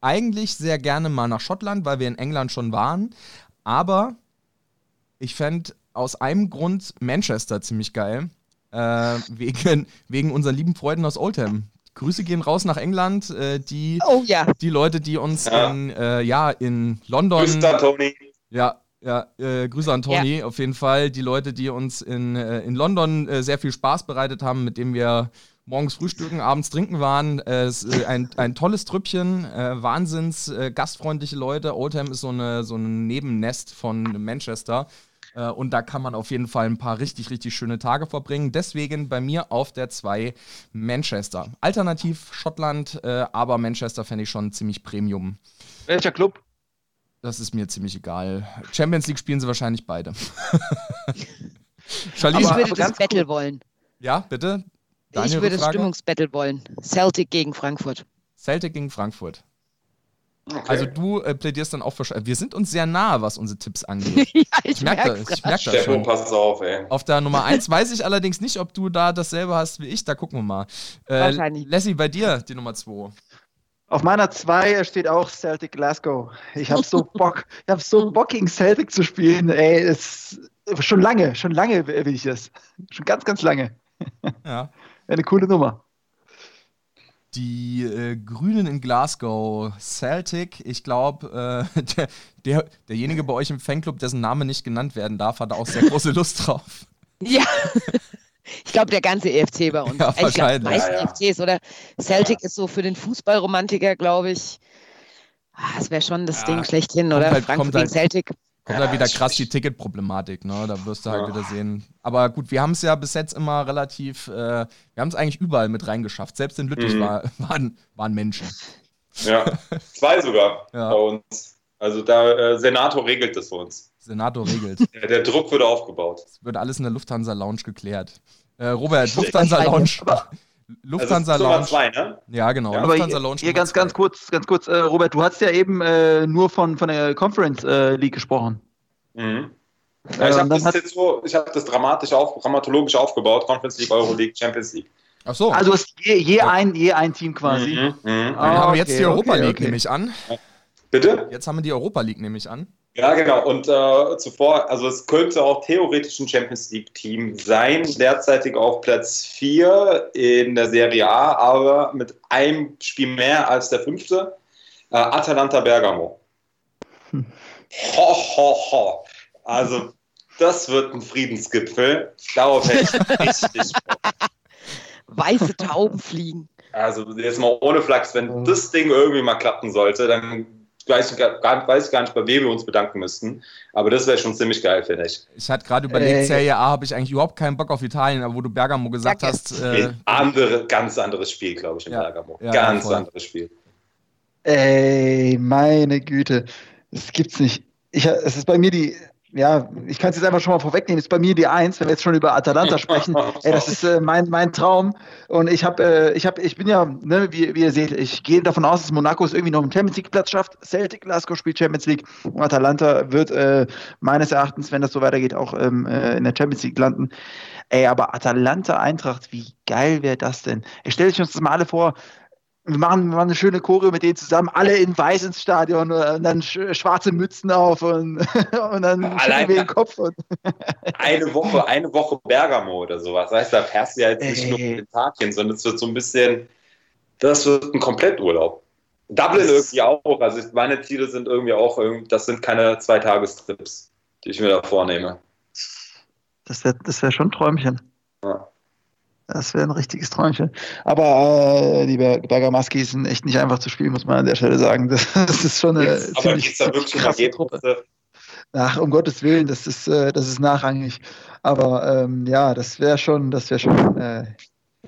eigentlich sehr gerne mal nach Schottland, weil wir in England schon waren. Aber ich fände aus einem Grund Manchester ziemlich geil. Äh, wegen, wegen unseren lieben Freunden aus Oldham. Grüße gehen raus nach England. Äh, die, Oh ja. die Leute, die uns Ja. in, äh, ja, in London. Grüß da, Toni. Ja, ja, äh, Grüße an Toni, auf jeden Fall. Die Leute, die uns in, äh, in London äh, sehr viel Spaß bereitet haben, mit dem wir morgens frühstücken, abends trinken waren. Äh, es ist, ein, ein tolles Trüppchen, äh, wahnsinns äh, gastfreundliche Leute. Oldham ist so, eine, so ein Nebennest von Manchester. Äh, und da kann man auf jeden Fall ein paar richtig, richtig schöne Tage verbringen. Deswegen bei mir auf der 2 Manchester. Alternativ Schottland, äh, aber Manchester fände ich schon ziemlich Premium. Welcher Club? Das ist mir ziemlich egal. Champions League spielen sie wahrscheinlich beide. Ich Charlie, Aber- würde das Battle kurz- wollen. ja, bitte. Deine ich würde das? Stimmungsbattle wollen. Celtic gegen Frankfurt. Celtic gegen Frankfurt. Okay. Also du äh, plädierst dann auch für. Sch- Wir sind uns sehr nahe, was unsere Tipps angeht. ja, Ich merke das, ich merk das Stefan, schon. pass auf, ey. Auf der Nummer 1 weiß ich allerdings nicht, ob du da dasselbe hast wie ich. Da gucken wir mal. Äh, Wahrscheinlich. Lassie, bei dir die Nummer 2. Auf meiner 2 steht auch Celtic Glasgow. Ich habe so Bock, ich habe so Bock gegen Celtic zu spielen. Ey, es, schon lange, schon lange will ich das. Schon ganz, ganz lange. Ja. Eine coole Nummer. Die äh, Grünen in Glasgow, Celtic, ich glaube, äh, der, der, derjenige bei euch im Fanclub, dessen Name nicht genannt werden darf, hat da auch sehr große Lust drauf. Ja. Ich glaube, der ganze EFC bei uns. Ja, ich glaube, die wahrscheinlich. meisten Ja, ja. EFCs oder Celtic ist so für den Fußballromantiker, glaube ich. Ah, Das wäre schon das Ja, Ding schlechthin, oder? halt- Frankfurt gegen halt- Celtic. Kommt Ja, da wieder krass die. Ticketproblematik, ne? Da wirst du halt Ja. wieder sehen. Aber gut, wir haben es ja bis jetzt immer relativ, äh, wir haben es eigentlich überall mit reingeschafft. Selbst in Lüttich Mhm. war, waren, waren Menschen. Ja, zwei sogar Ja. bei uns. Also da äh, Senator regelt das für uns. Senator regelt. Der, der Druck wird aufgebaut. Es wird alles in der Lufthansa Lounge geklärt. Äh, Robert, Lufthansa Lounge. Aber- Lufthansa also Lounge. zwei, ne? Ja, genau. Ja. Aber Lufthansa hier, Lounge. hier ganz, ganz kurz, ganz kurz, äh, Robert, du hast ja eben äh, nur von, von der Conference äh, League gesprochen. Mhm. Äh, Ja, ich habe das jetzt so, ich habe das dramatisch auf, dramatologisch aufgebaut. Conference League, Euro League, Champions League. Ach so. Also ist je, je, Ja. ein, je ein Team quasi. Mhm. Mhm. haben wir jetzt okay, die Europa okay, League, okay. nehme ich an. Bitte? Jetzt haben wir die Europa League, nehme ich an. Ja, genau. Und äh, zuvor, also es könnte auch theoretisch ein Champions League-Team sein, derzeitig auf Platz 4 in der Serie A, aber mit einem Spiel mehr als der fünfte. Äh, Atalanta Bergamo. Hm. Ho, ho, ho. Also, das wird ein Friedensgipfel. Darauf hätte ich richtig Bock. Weiße Tauben fliegen. Also, jetzt mal ohne Flachs, wenn Oh. das Ding irgendwie mal klappen sollte, dann weiß ich gar, weiß gar nicht, bei wem wir uns bedanken müssten. Aber das wäre schon ziemlich geil, finde ich. Ich hatte gerade überlegt, Ey. Serie A habe ich eigentlich überhaupt keinen Bock auf Italien, aber wo du Bergamo gesagt Danke. hast, äh, andere, ganz anderes Spiel, glaube ich, in Ja. Bergamo. Ja, ganz voll. anderes Spiel. Ey, meine Güte. Das gibt's nicht. Ich, es ist bei mir die, ja, ich kann es jetzt einfach schon mal vorwegnehmen, ist bei mir die Eins, wenn wir jetzt schon über Atalanta sprechen. Ey, das ist äh, mein, mein Traum. Und ich habe, äh, ich habe, ich bin ja, ne, wie, wie ihr seht, ich gehe davon aus, dass Monaco es irgendwie noch einen Champions League Platz schafft. Celtic Glasgow spielt Champions League. Und Atalanta wird äh, meines Erachtens, wenn das so weitergeht, auch ähm, äh, in der Champions League landen. Ey, aber Atalanta Eintracht, wie geil wäre das denn? Ich stelle euch uns das mal alle vor. Wir machen, wir machen eine schöne Choreo mit denen zusammen, alle in weiß ins Stadion äh, und dann sch schwarze Mützen auf und, und dann Allein- wir den Kopf. Und, Eine Woche, eine Woche Bergamo oder sowas. Das heißt, da fährst du ja jetzt nicht Ey. nur mit den Tag hin, sondern es wird so ein bisschen, das wird ein Kompletturlaub. Dublin irgendwie auch. Also meine Ziele sind irgendwie auch, das sind keine Zweitagestrips, die ich mir da vornehme. das wäre das wär schon ein Träumchen. Ja. Das wäre ein richtiges Träumchen. Aber äh, die Ber Bergamaskis sind echt nicht einfach zu spielen, muss man an der Stelle sagen. Das, das ist schon eine Aber ziemlich geht es da wirklich krasse Truppe. Ach, um Gottes Willen, das ist, äh, das ist nachrangig. Aber ähm, ja, das wäre schon, das wäre schon äh,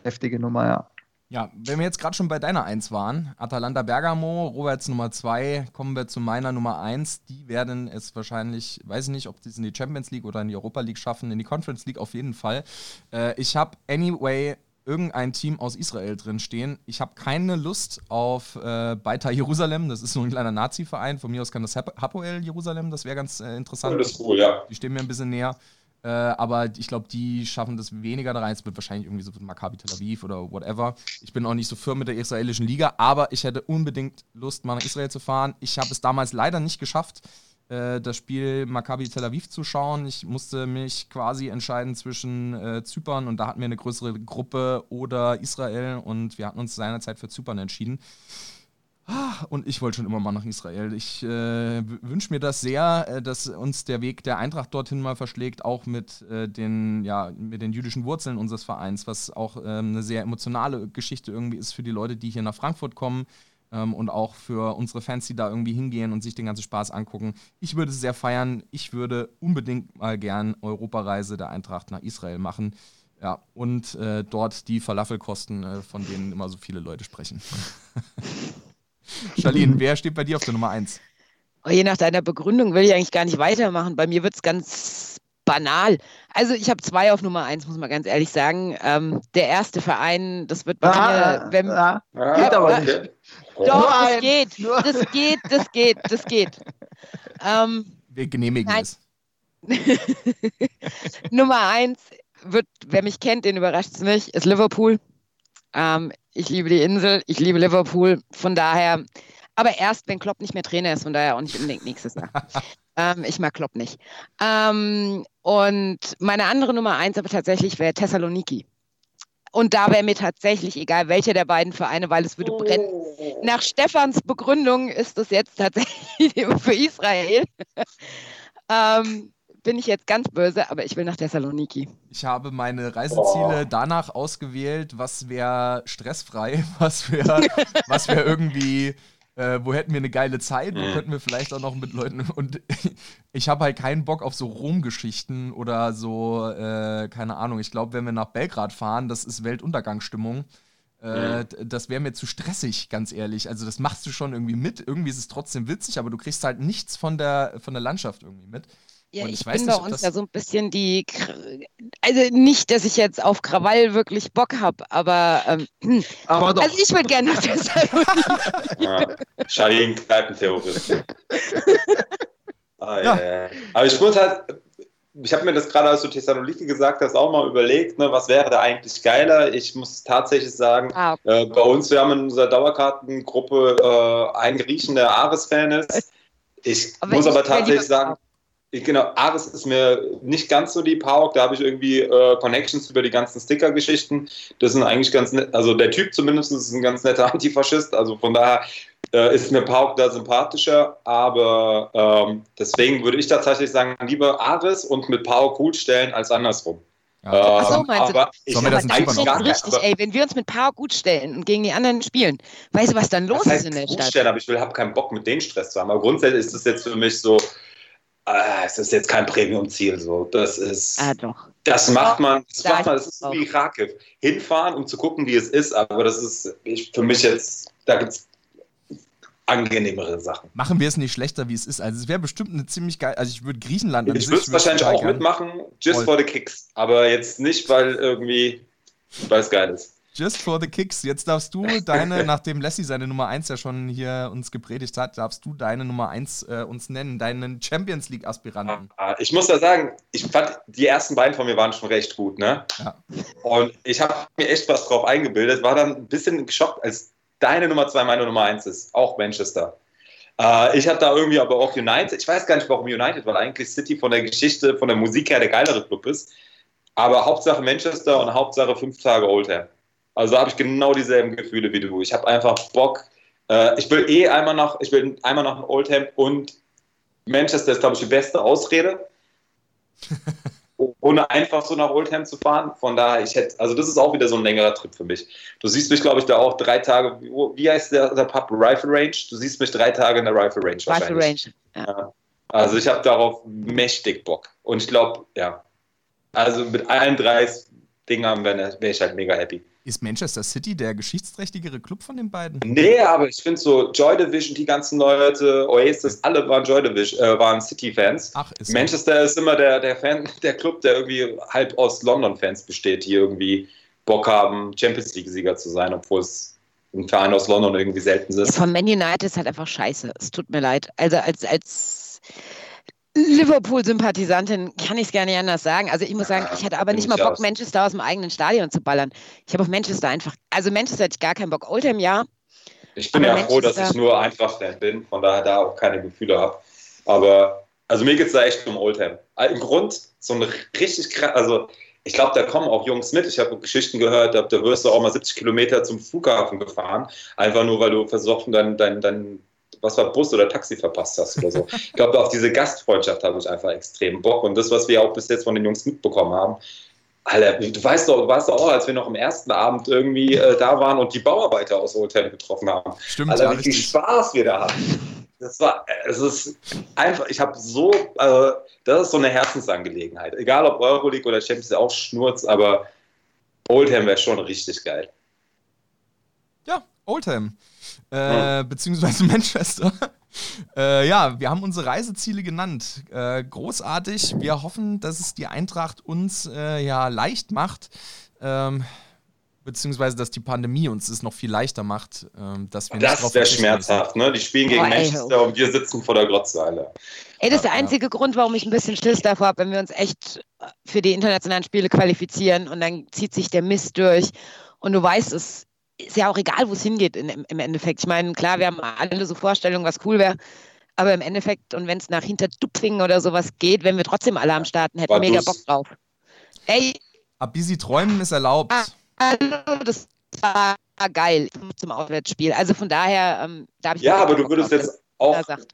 heftige Nummer, ja. Ja, wenn wir jetzt gerade schon bei deiner Eins waren, Atalanta Bergamo, Roberts Nummer zwei, kommen wir zu meiner Nummer eins. Die werden es wahrscheinlich, weiß ich nicht, ob sie es in die Champions League oder in die Europa League schaffen, in die Conference League auf jeden Fall. Äh, ich habe anyway irgendein Team aus Israel drin stehen. Ich habe keine Lust auf äh, Beitar Jerusalem, das ist so ein kleiner Nazi-Verein. Von mir aus kann das Hap- Hapoel Jerusalem, das wäre ganz äh, interessant. Das ist cool, ja. Die stehen mir ein bisschen näher. Äh, aber ich glaube, die schaffen das weniger da rein. Es wird wahrscheinlich irgendwie so Maccabi Tel Aviv oder whatever. Ich bin auch nicht so firm mit der israelischen Liga, aber ich hätte unbedingt Lust, mal nach Israel zu fahren. Ich habe es damals leider nicht geschafft, äh, das Spiel Maccabi Tel Aviv zu schauen. Ich musste mich quasi entscheiden zwischen äh, Zypern und da hatten wir eine größere Gruppe oder Israel und wir hatten uns seinerzeit für Zypern entschieden. Und ich wollte schon immer mal nach Israel. Ich äh, wünsche mir das sehr, äh, dass uns der Weg der Eintracht dorthin mal verschlägt, auch mit, äh, den, ja, mit den jüdischen Wurzeln unseres Vereins, was auch ähm, eine sehr emotionale Geschichte irgendwie ist für die Leute, die hier nach Frankfurt kommen ähm, und auch für unsere Fans, die da irgendwie hingehen und sich den ganzen Spaß angucken. Ich würde es sehr feiern. Ich würde unbedingt mal gern Europareise der Eintracht nach Israel machen. Ja, und äh, dort die Falafelkosten, äh, von denen immer so viele Leute sprechen. Charlene, wer steht bei dir auf der Nummer 1? Oh, je nach deiner Begründung will ich eigentlich gar nicht weitermachen. Bei mir wird es ganz banal. Also ich habe zwei auf Nummer eins, muss man ganz ehrlich sagen. Ähm, der erste Verein, das wird bei mir, wenn, ah, Ah, Geht aber nicht. Doch, das geht, das geht, das geht, das geht. Ähm, Wir genehmigen Nein. es. Nummer eins wird, wer mich kennt, den überrascht es nicht, ist Liverpool. Ähm, ich liebe die Insel, ich liebe Liverpool. Von daher, aber erst, wenn Klopp nicht mehr Trainer ist, von daher auch nicht unbedingt nächstes Jahr. ähm, ich mag Klopp nicht. Ähm, und meine andere Nummer eins aber tatsächlich wäre Thessaloniki. Und da wäre mir tatsächlich egal, welcher der beiden Vereine, weil es würde brennen. Nach Stefans Begründung ist das jetzt tatsächlich für Israel. ähm, bin ich jetzt ganz böse, aber ich will nach Thessaloniki. Ich habe meine Reiseziele Oh. danach ausgewählt, was wäre stressfrei, was wäre was wär irgendwie Äh, wo hätten wir eine geile Zeit? Wo Mhm. könnten wir vielleicht auch noch mit Leuten. Und ich habe halt keinen Bock auf so Rom-Geschichten oder so, äh, keine Ahnung. Ich glaube, wenn wir nach Belgrad fahren, das ist Weltuntergangsstimmung. Äh, d- Das wäre mir zu stressig, ganz ehrlich. Also, das machst du schon irgendwie mit. Irgendwie ist es trotzdem witzig, aber du kriegst halt nichts von der, von der Landschaft irgendwie mit. Ja, Und ich, ich weiß bin nicht, bei uns ja so ein bisschen die, also nicht, dass ich jetzt auf Krawall wirklich Bock habe, aber ähm, Aber doch. also ich würde gerne nach Thessaloniki. Ja. Shahin Kneipenterrorist. Ah, Ja. ja. ja. Aber ich muss halt, ich habe mir das gerade, als du Thessaloniki gesagt hast, auch mal überlegt, ne, was wäre da eigentlich geiler? Ich muss tatsächlich sagen, Ah, okay. äh, bei uns, wir haben in unserer Dauerkartengruppe äh, einen Griechen, der Ares-Fan ist. Ich Aber muss ich aber tatsächlich sagen, genau, Ares ist mir nicht ganz so die Pauk. Da habe ich irgendwie äh, Connections über die ganzen Sticker-Geschichten. Das sind eigentlich ganz nett. Also der Typ zumindest ist ein ganz netter Antifaschist. Also von daher äh, ist mir Pauk da sympathischer. Aber ähm, deswegen würde ich tatsächlich sagen, lieber Ares und mit Pauk gut stellen als andersrum. Ja. Ach so, Ähm, meinst du? aber ich Sollen wir das nicht ist noch richtig, ey, wenn wir uns mit Paar gut stellen und gegen die anderen spielen, weißt du, was dann los Das ist heißt, in der gut Stadt? stellen, aber ich will, habe keinen Bock, mit denen Stress zu haben. Aber grundsätzlich ist das jetzt für mich so, äh, es ist jetzt kein Premium-Ziel. So. Das ist, Ah, doch. das macht man, das, Da macht man, das ist so auch. wie Rakiv. Hinfahren, um zu gucken, wie es ist, aber das ist ich, für mich jetzt, da gibt es angenehmere Sachen. Machen wir es nicht schlechter, wie es ist. Also, es wäre bestimmt eine ziemlich geil. Also, ich würde Griechenland an Ich sich würde es wahrscheinlich auch mitmachen, just Voll. for the kicks. Aber jetzt nicht, weil irgendwie, weil es geil ist. Just for the kicks. Jetzt darfst du deine, nachdem Lassie seine Nummer 1 ja schon hier uns gepredigt hat, darfst du deine Nummer 1 äh, uns nennen, deinen Champions League-Aspiranten. Ah, Ich muss da sagen, ich fand, die ersten beiden von mir waren schon recht gut, ne? Ja. Und ich habe mir echt was drauf eingebildet, war dann ein bisschen geschockt, als deine Nummer zwei meine Nummer eins ist, auch Manchester. Äh, ich habe da irgendwie aber auch United, ich weiß gar nicht warum United, weil eigentlich City von der Geschichte, von der Musik her der geilere Club ist. Aber Hauptsache Manchester und Hauptsache fünf Tage Oldham. Also da habe ich genau dieselben Gefühle wie du. Ich habe einfach Bock. Äh, ich will eh einmal nach, ich will einmal nach Oldham und Manchester ist, glaube ich, die beste Ausrede, ohne einfach so nach Oldham zu fahren. Von daher, ich hätte, also das ist auch wieder so ein längerer Trip für mich. Du siehst mich, glaube ich, da auch drei Tage, wie heißt der, der Pub? Rifle Range? Du siehst mich drei Tage in der Rifle Range Rifle wahrscheinlich. Range. Ja. Also ich habe darauf mächtig Bock. Und ich glaube, ja, also mit allen drei Dingern wäre wär ich halt mega happy. Ist Manchester City der geschichtsträchtigere Club von den beiden? Nee, aber ich finde so Joy Division, die ganzen Leute, Oasis, alle waren Joy Division, äh, waren City-Fans. Ach, ist Manchester ist immer der, der Fan, der Club, der irgendwie halb aus London-Fans besteht, die irgendwie Bock haben, Champions League-Sieger zu sein, obwohl es ein Verein aus London irgendwie selten Ja, ist. von Man United ist halt einfach scheiße. Es tut mir leid. Also als, als Liverpool-Sympathisantin kann ich es gar nicht anders sagen. Also ich muss sagen, ich hatte aber nicht ich mal Bock, aus. Manchester aus dem eigenen Stadion zu ballern. Ich habe auf Manchester einfach, also Manchester hätte ich gar keinen Bock. Oldham ja, Ich bin Aber ja froh, dass Manchester- ich nur Eintracht-Fan bin, von daher da auch keine Gefühle habe. Aber also mir geht es da echt um Oldham. Im Grund so ein richtig krass, also ich glaube, da kommen auch Jungs mit. Ich habe Geschichten gehört, da, wirst du auch mal 70 Kilometer zum Flughafen gefahren, einfach nur, weil du versoffen dein, dein, dein was war Bus oder Taxi verpasst hast oder so. Ich glaube, auf diese Gastfreundschaft habe ich einfach extrem Bock. Und das, was wir auch bis jetzt von den Jungs mitbekommen haben, Alter, du weißt doch, du weißt doch auch, als wir noch am ersten Abend irgendwie äh, da waren und die Bauarbeiter aus Hotel getroffen haben. Stimmt, Alter, ja, wie viel. Spaß wir da hatten. Das war, es ist einfach, ich habe so, äh, das ist so eine Herzensangelegenheit. Egal ob Euroleague oder Champions auch Schnurz, aber Oldham wäre schon richtig geil. Ja, Oldham. Äh, Beziehungsweise Manchester. Äh, ja, wir haben unsere Reiseziele genannt. Äh, großartig. Wir hoffen, dass es die Eintracht uns äh, ja leicht macht. Ähm, beziehungsweise, dass die Pandemie uns es noch viel leichter macht. Ähm, dass wir nicht Das wäre schmerzhaft, ne? Die spielen gegen ey, Manchester und wir sitzen vor der Glotze, Alter. Ey, das ist der Ja, ja. einzige Grund, warum ich ein bisschen Schiss davor habe, wenn wir uns echt für die internationalen Spiele qualifizieren und dann zieht sich der Mist durch und du weißt, es ist ja auch egal, wo es hingeht in, im, Endeffekt. Ich meine, klar, wir haben alle so Vorstellungen, was cool wäre, aber im Endeffekt und wenn es nach Hinterdupfingen oder sowas geht, wenn wir trotzdem alle am Starten, hätten War mega. Bock drauf. Ey, Ab busy träumen ist erlaubt. Ah. hallo, das war geil zum Auswärtsspiel. Also von daher, ähm, da habe ich Ja, aber du würdest drauf, jetzt auch, sagt.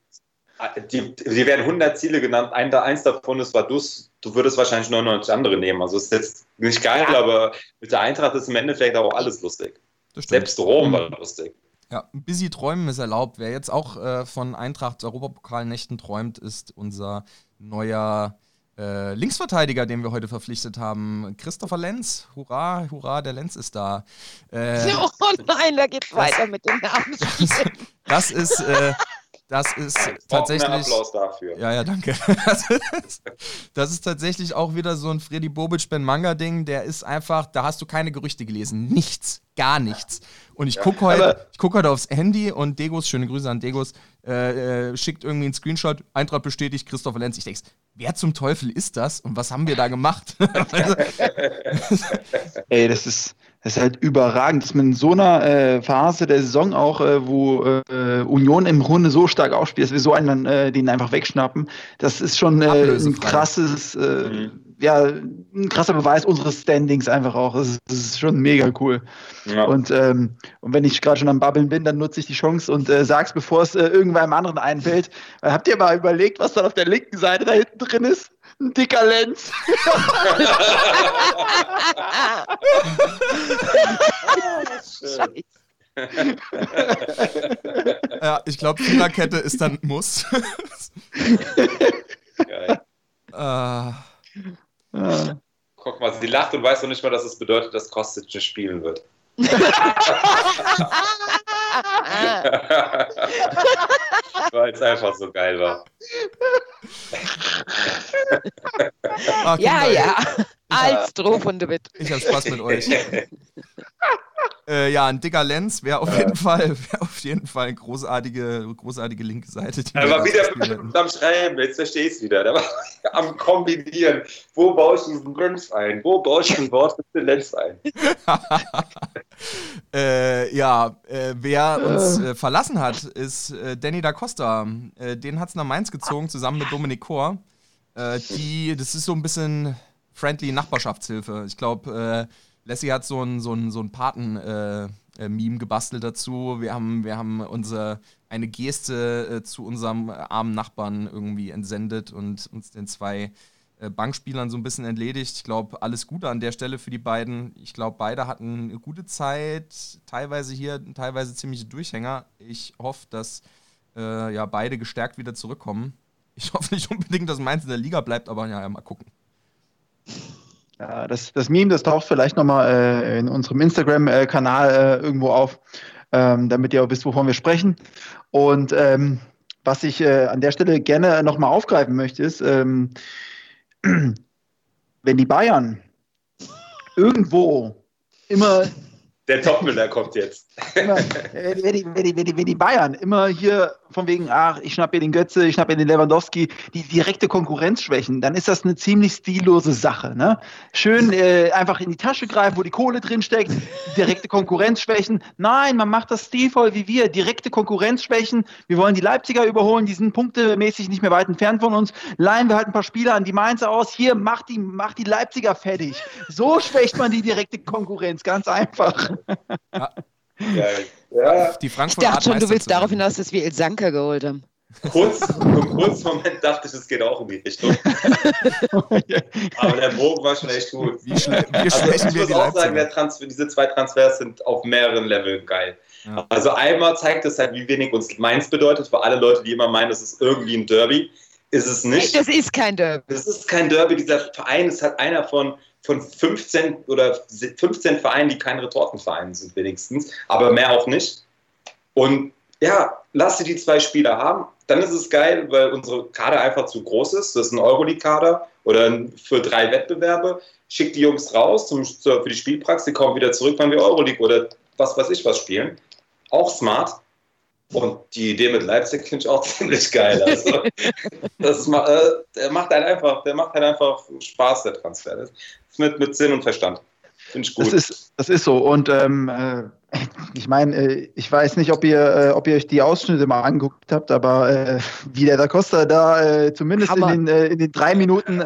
die, die werden 100 Ziele genannt, ein, eins davon ist Vaduz, du würdest wahrscheinlich 99 andere nehmen. Also ist jetzt nicht geil, Ja. aber mit der Eintracht ist im Endeffekt auch alles lustig. Das. Selbst Rom war lustig. Ja, ein busy träumen ist erlaubt. Wer jetzt auch äh, von Eintracht Europapokalnächten träumt, ist unser neuer äh, Linksverteidiger, den wir heute verpflichtet haben, Christopher Lenz. Hurra, hurra, der Lenz ist da. Äh, oh nein, da geht's weiter mit dem Namen. Das ist, äh, das ist tatsächlich. Applaus dafür. Ja, ja, danke. Das ist, das ist tatsächlich auch wieder so ein Freddy Bobic Ben Manga Ding. Der ist einfach, da hast du keine Gerüchte gelesen, nichts, gar nichts. Und ich gucke heute, ich guck heute aufs Handy und Degos, schöne Grüße an Degos, äh, äh, schickt irgendwie einen Screenshot, Eintracht bestätigt, Christopher Lenz. Ich denke, wer zum Teufel ist das und was haben wir da gemacht? Ey, das ist, das ist halt überragend, dass man in so einer äh, Phase der Saison auch, äh, wo äh, Union im Grunde so stark aufspielt, dass wir so einen äh, den einfach wegschnappen, das ist schon äh, ein krasses, äh, mhm. ja, ein krasser Beweis unseres Standings einfach auch. Das ist, das ist schon mega cool. Ja. Und, ähm, und wenn ich gerade schon am Babbeln bin, dann nutze ich die Chance und äh, sag's, bevor es äh, irgendwann anderen einfällt. Habt ihr mal überlegt, was dann auf der linken Seite da hinten drin ist? Ein dicker Lenz. ja, ich glaube, Viererkette ist dann Muss. Geil. Uh. Guck mal, sie lacht und weiß noch nicht mal, dass es bedeutet, dass Kostic nicht spielen wird. Weil es einfach so geil war. Ach, ja, ja. Als und David. Ich hab Spaß mit euch. äh, ja, ein dicker Lenz wäre auf, jeden Fall, wär auf jeden Fall eine großartige, großartige linke Seite. er war wieder am Schreiben, jetzt verstehe ich es wieder. Der war am Kombinieren. Wo baue ich diesen Lenz ein? Wo baue ich ein Wort für den Lenz ein? äh, ja, äh, wer uns äh, verlassen hat, ist äh, Danny da Costa. Äh, den hat es nach Mainz gezogen, zusammen mit Dominik Kor. die, das ist so ein bisschen friendly Nachbarschaftshilfe. Ich glaube, Lassie hat so ein, so ein, so ein Paten-Meme äh, gebastelt dazu. Wir haben, wir haben unsere, eine Geste äh, zu unserem armen Nachbarn irgendwie entsendet und uns den zwei äh, Bankspielern so ein bisschen entledigt. Ich glaube, alles Gute an der Stelle für die beiden. Ich glaube, beide hatten eine gute Zeit, teilweise hier, teilweise ziemliche Durchhänger. Ich hoffe, dass äh, ja, beide gestärkt wieder zurückkommen. Ich hoffe nicht unbedingt, dass Mainz in der Liga bleibt, aber ja, ja mal gucken. Ja, das, das Meme, das taucht vielleicht nochmal äh, in unserem Instagram-Kanal äh, irgendwo auf, ähm, damit ihr auch wisst, wovon wir sprechen. Und ähm, was ich äh, an der Stelle gerne nochmal aufgreifen möchte, ist, ähm, wenn die Bayern irgendwo immer der Topmüller kommt jetzt. Immer, wenn, die, wenn, die, wenn, die, Bayern immer hier von wegen, ach, ich schnapp mir den Götze, ich schnapp mir den Lewandowski, die direkte Konkurrenz schwächen, dann ist das eine ziemlich stillose Sache. Ne? Schön äh, einfach in die Tasche greifen, wo die Kohle drin steckt, direkte Konkurrenz schwächen. Nein, man macht das stilvoll wie wir, direkte Konkurrenz schwächen. Wir wollen die Leipziger überholen, die sind punktemäßig nicht mehr weit entfernt von uns. Leihen wir halt ein paar Spieler an die Mainzer aus. Hier, mach die, mach die Leipziger fertig. So schwächt man die direkte Konkurrenz, ganz einfach. Ja. Ja, ja. Die Frankfurt ich dachte schon, du willst darauf hinaus, dass wir Il Sanka geholt haben. Kurz, im kurzen Moment dachte ich, es geht auch in die Richtung. Aber der Bogen war schon echt gut. Wie, schle wie also ich muss auch sagen, Transfer, diese zwei Transfers sind auf mehreren Leveln geil. Ja. Also einmal zeigt es halt, wie wenig uns Mainz bedeutet, für alle Leute, die immer meinen, das ist irgendwie ein Derby. Ist es nicht. Das ist kein Derby. Das ist kein Derby. Dieser Verein ist halt einer von von 15 oder 15 Vereinen, die keine Retortenvereine sind, wenigstens, aber mehr auch nicht. Und ja, lass sie die zwei Spieler haben, dann ist es geil, weil unsere Kader einfach zu groß ist. Das ist ein Euroleague-Kader oder für drei Wettbewerbe. Schickt die Jungs raus zum, für die Spielpraxis, die kommen wieder zurück, wenn wir Euroleague oder was weiß ich was spielen. Auch smart. Und die Idee mit Leipzig finde ich auch ziemlich geil. Also, das macht, äh, der macht halt einfach, der macht halt einfach Spaß, der Transfer. Das ist mit, mit Sinn und Verstand. Finde ich gut. Das ist, das ist so. Und ähm, äh, ich meine, äh, ich weiß nicht, ob ihr, äh, ob ihr euch die Ausschnitte mal angeguckt habt, aber äh, wie der Da Costa da äh, zumindest in den, äh, in den drei Minuten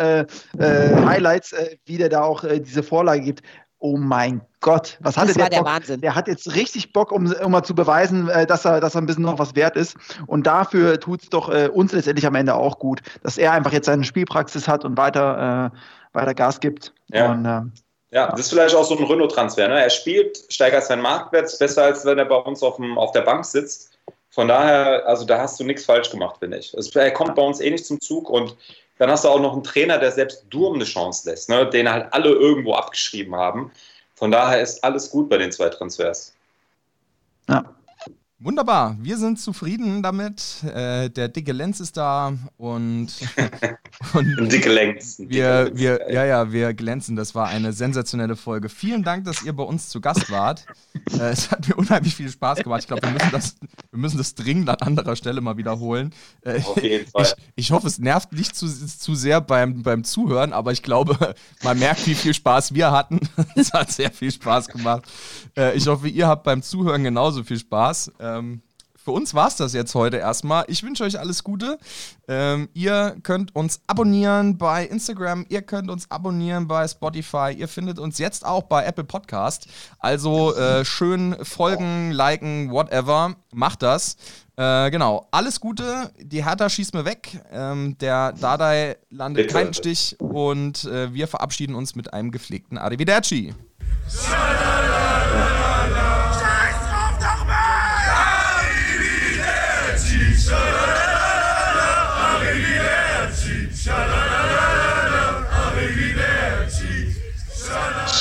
Highlights, wie der da auch diese Vorlage gibt, oh mein Gott, was hatte das der war der Bock? Wahnsinn. Der hat jetzt richtig Bock, um, um mal zu beweisen, äh, dass, er, dass er ein bisschen noch was wert ist. Und dafür tut es doch äh, uns letztendlich am Ende auch gut, dass er einfach jetzt seine Spielpraxis hat und weiter, äh, weiter Gas gibt. Ja. Und, äh, Ja, das ist vielleicht auch so ein Renault-Transfer. Ne? Er spielt, steigert seinen Marktwert, besser, als wenn er bei uns auf, dem, auf der Bank sitzt. Von daher, also da hast du nichts falsch gemacht, finde ich. Also, er kommt bei uns eh nicht zum Zug und dann hast du auch noch einen Trainer, der selbst Durm eine Chance lässt, ne? den halt alle irgendwo abgeschrieben haben. Von daher ist alles gut bei den zwei Transfers. Ja. Wunderbar, wir sind zufrieden damit. Äh, der dicke Lenz ist da und, und dicke Lenz. Wir, wir, ja, ja, wir glänzen. Das war eine sensationelle Folge. Vielen Dank, dass ihr bei uns zu Gast wart. Äh, es hat mir unheimlich viel Spaß gemacht. Ich glaube, wir, müssen das, wir müssen das dringend an anderer Stelle mal wiederholen. Äh, Auf jeden Fall. Ich, ich hoffe, es nervt nicht zu, zu sehr beim, beim Zuhören, aber ich glaube, man merkt, wie viel Spaß wir hatten. es hat sehr viel Spaß gemacht. Äh, ich hoffe, ihr habt beim Zuhören genauso viel Spaß. Ähm, für uns war es das jetzt heute erstmal. Ich wünsche euch alles Gute. Ähm, ihr könnt uns abonnieren bei Instagram, ihr könnt uns abonnieren bei Spotify, ihr findet uns jetzt auch bei Apple Podcast. Also äh, schön folgen, liken, whatever. Macht das. Äh, genau, alles Gute. Die Hertha schießt mir weg. Ähm, der Dadai landet Bitte. keinen Stich und äh, wir verabschieden uns mit einem gepflegten Arrivederci.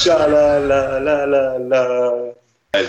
Sha la la la la la.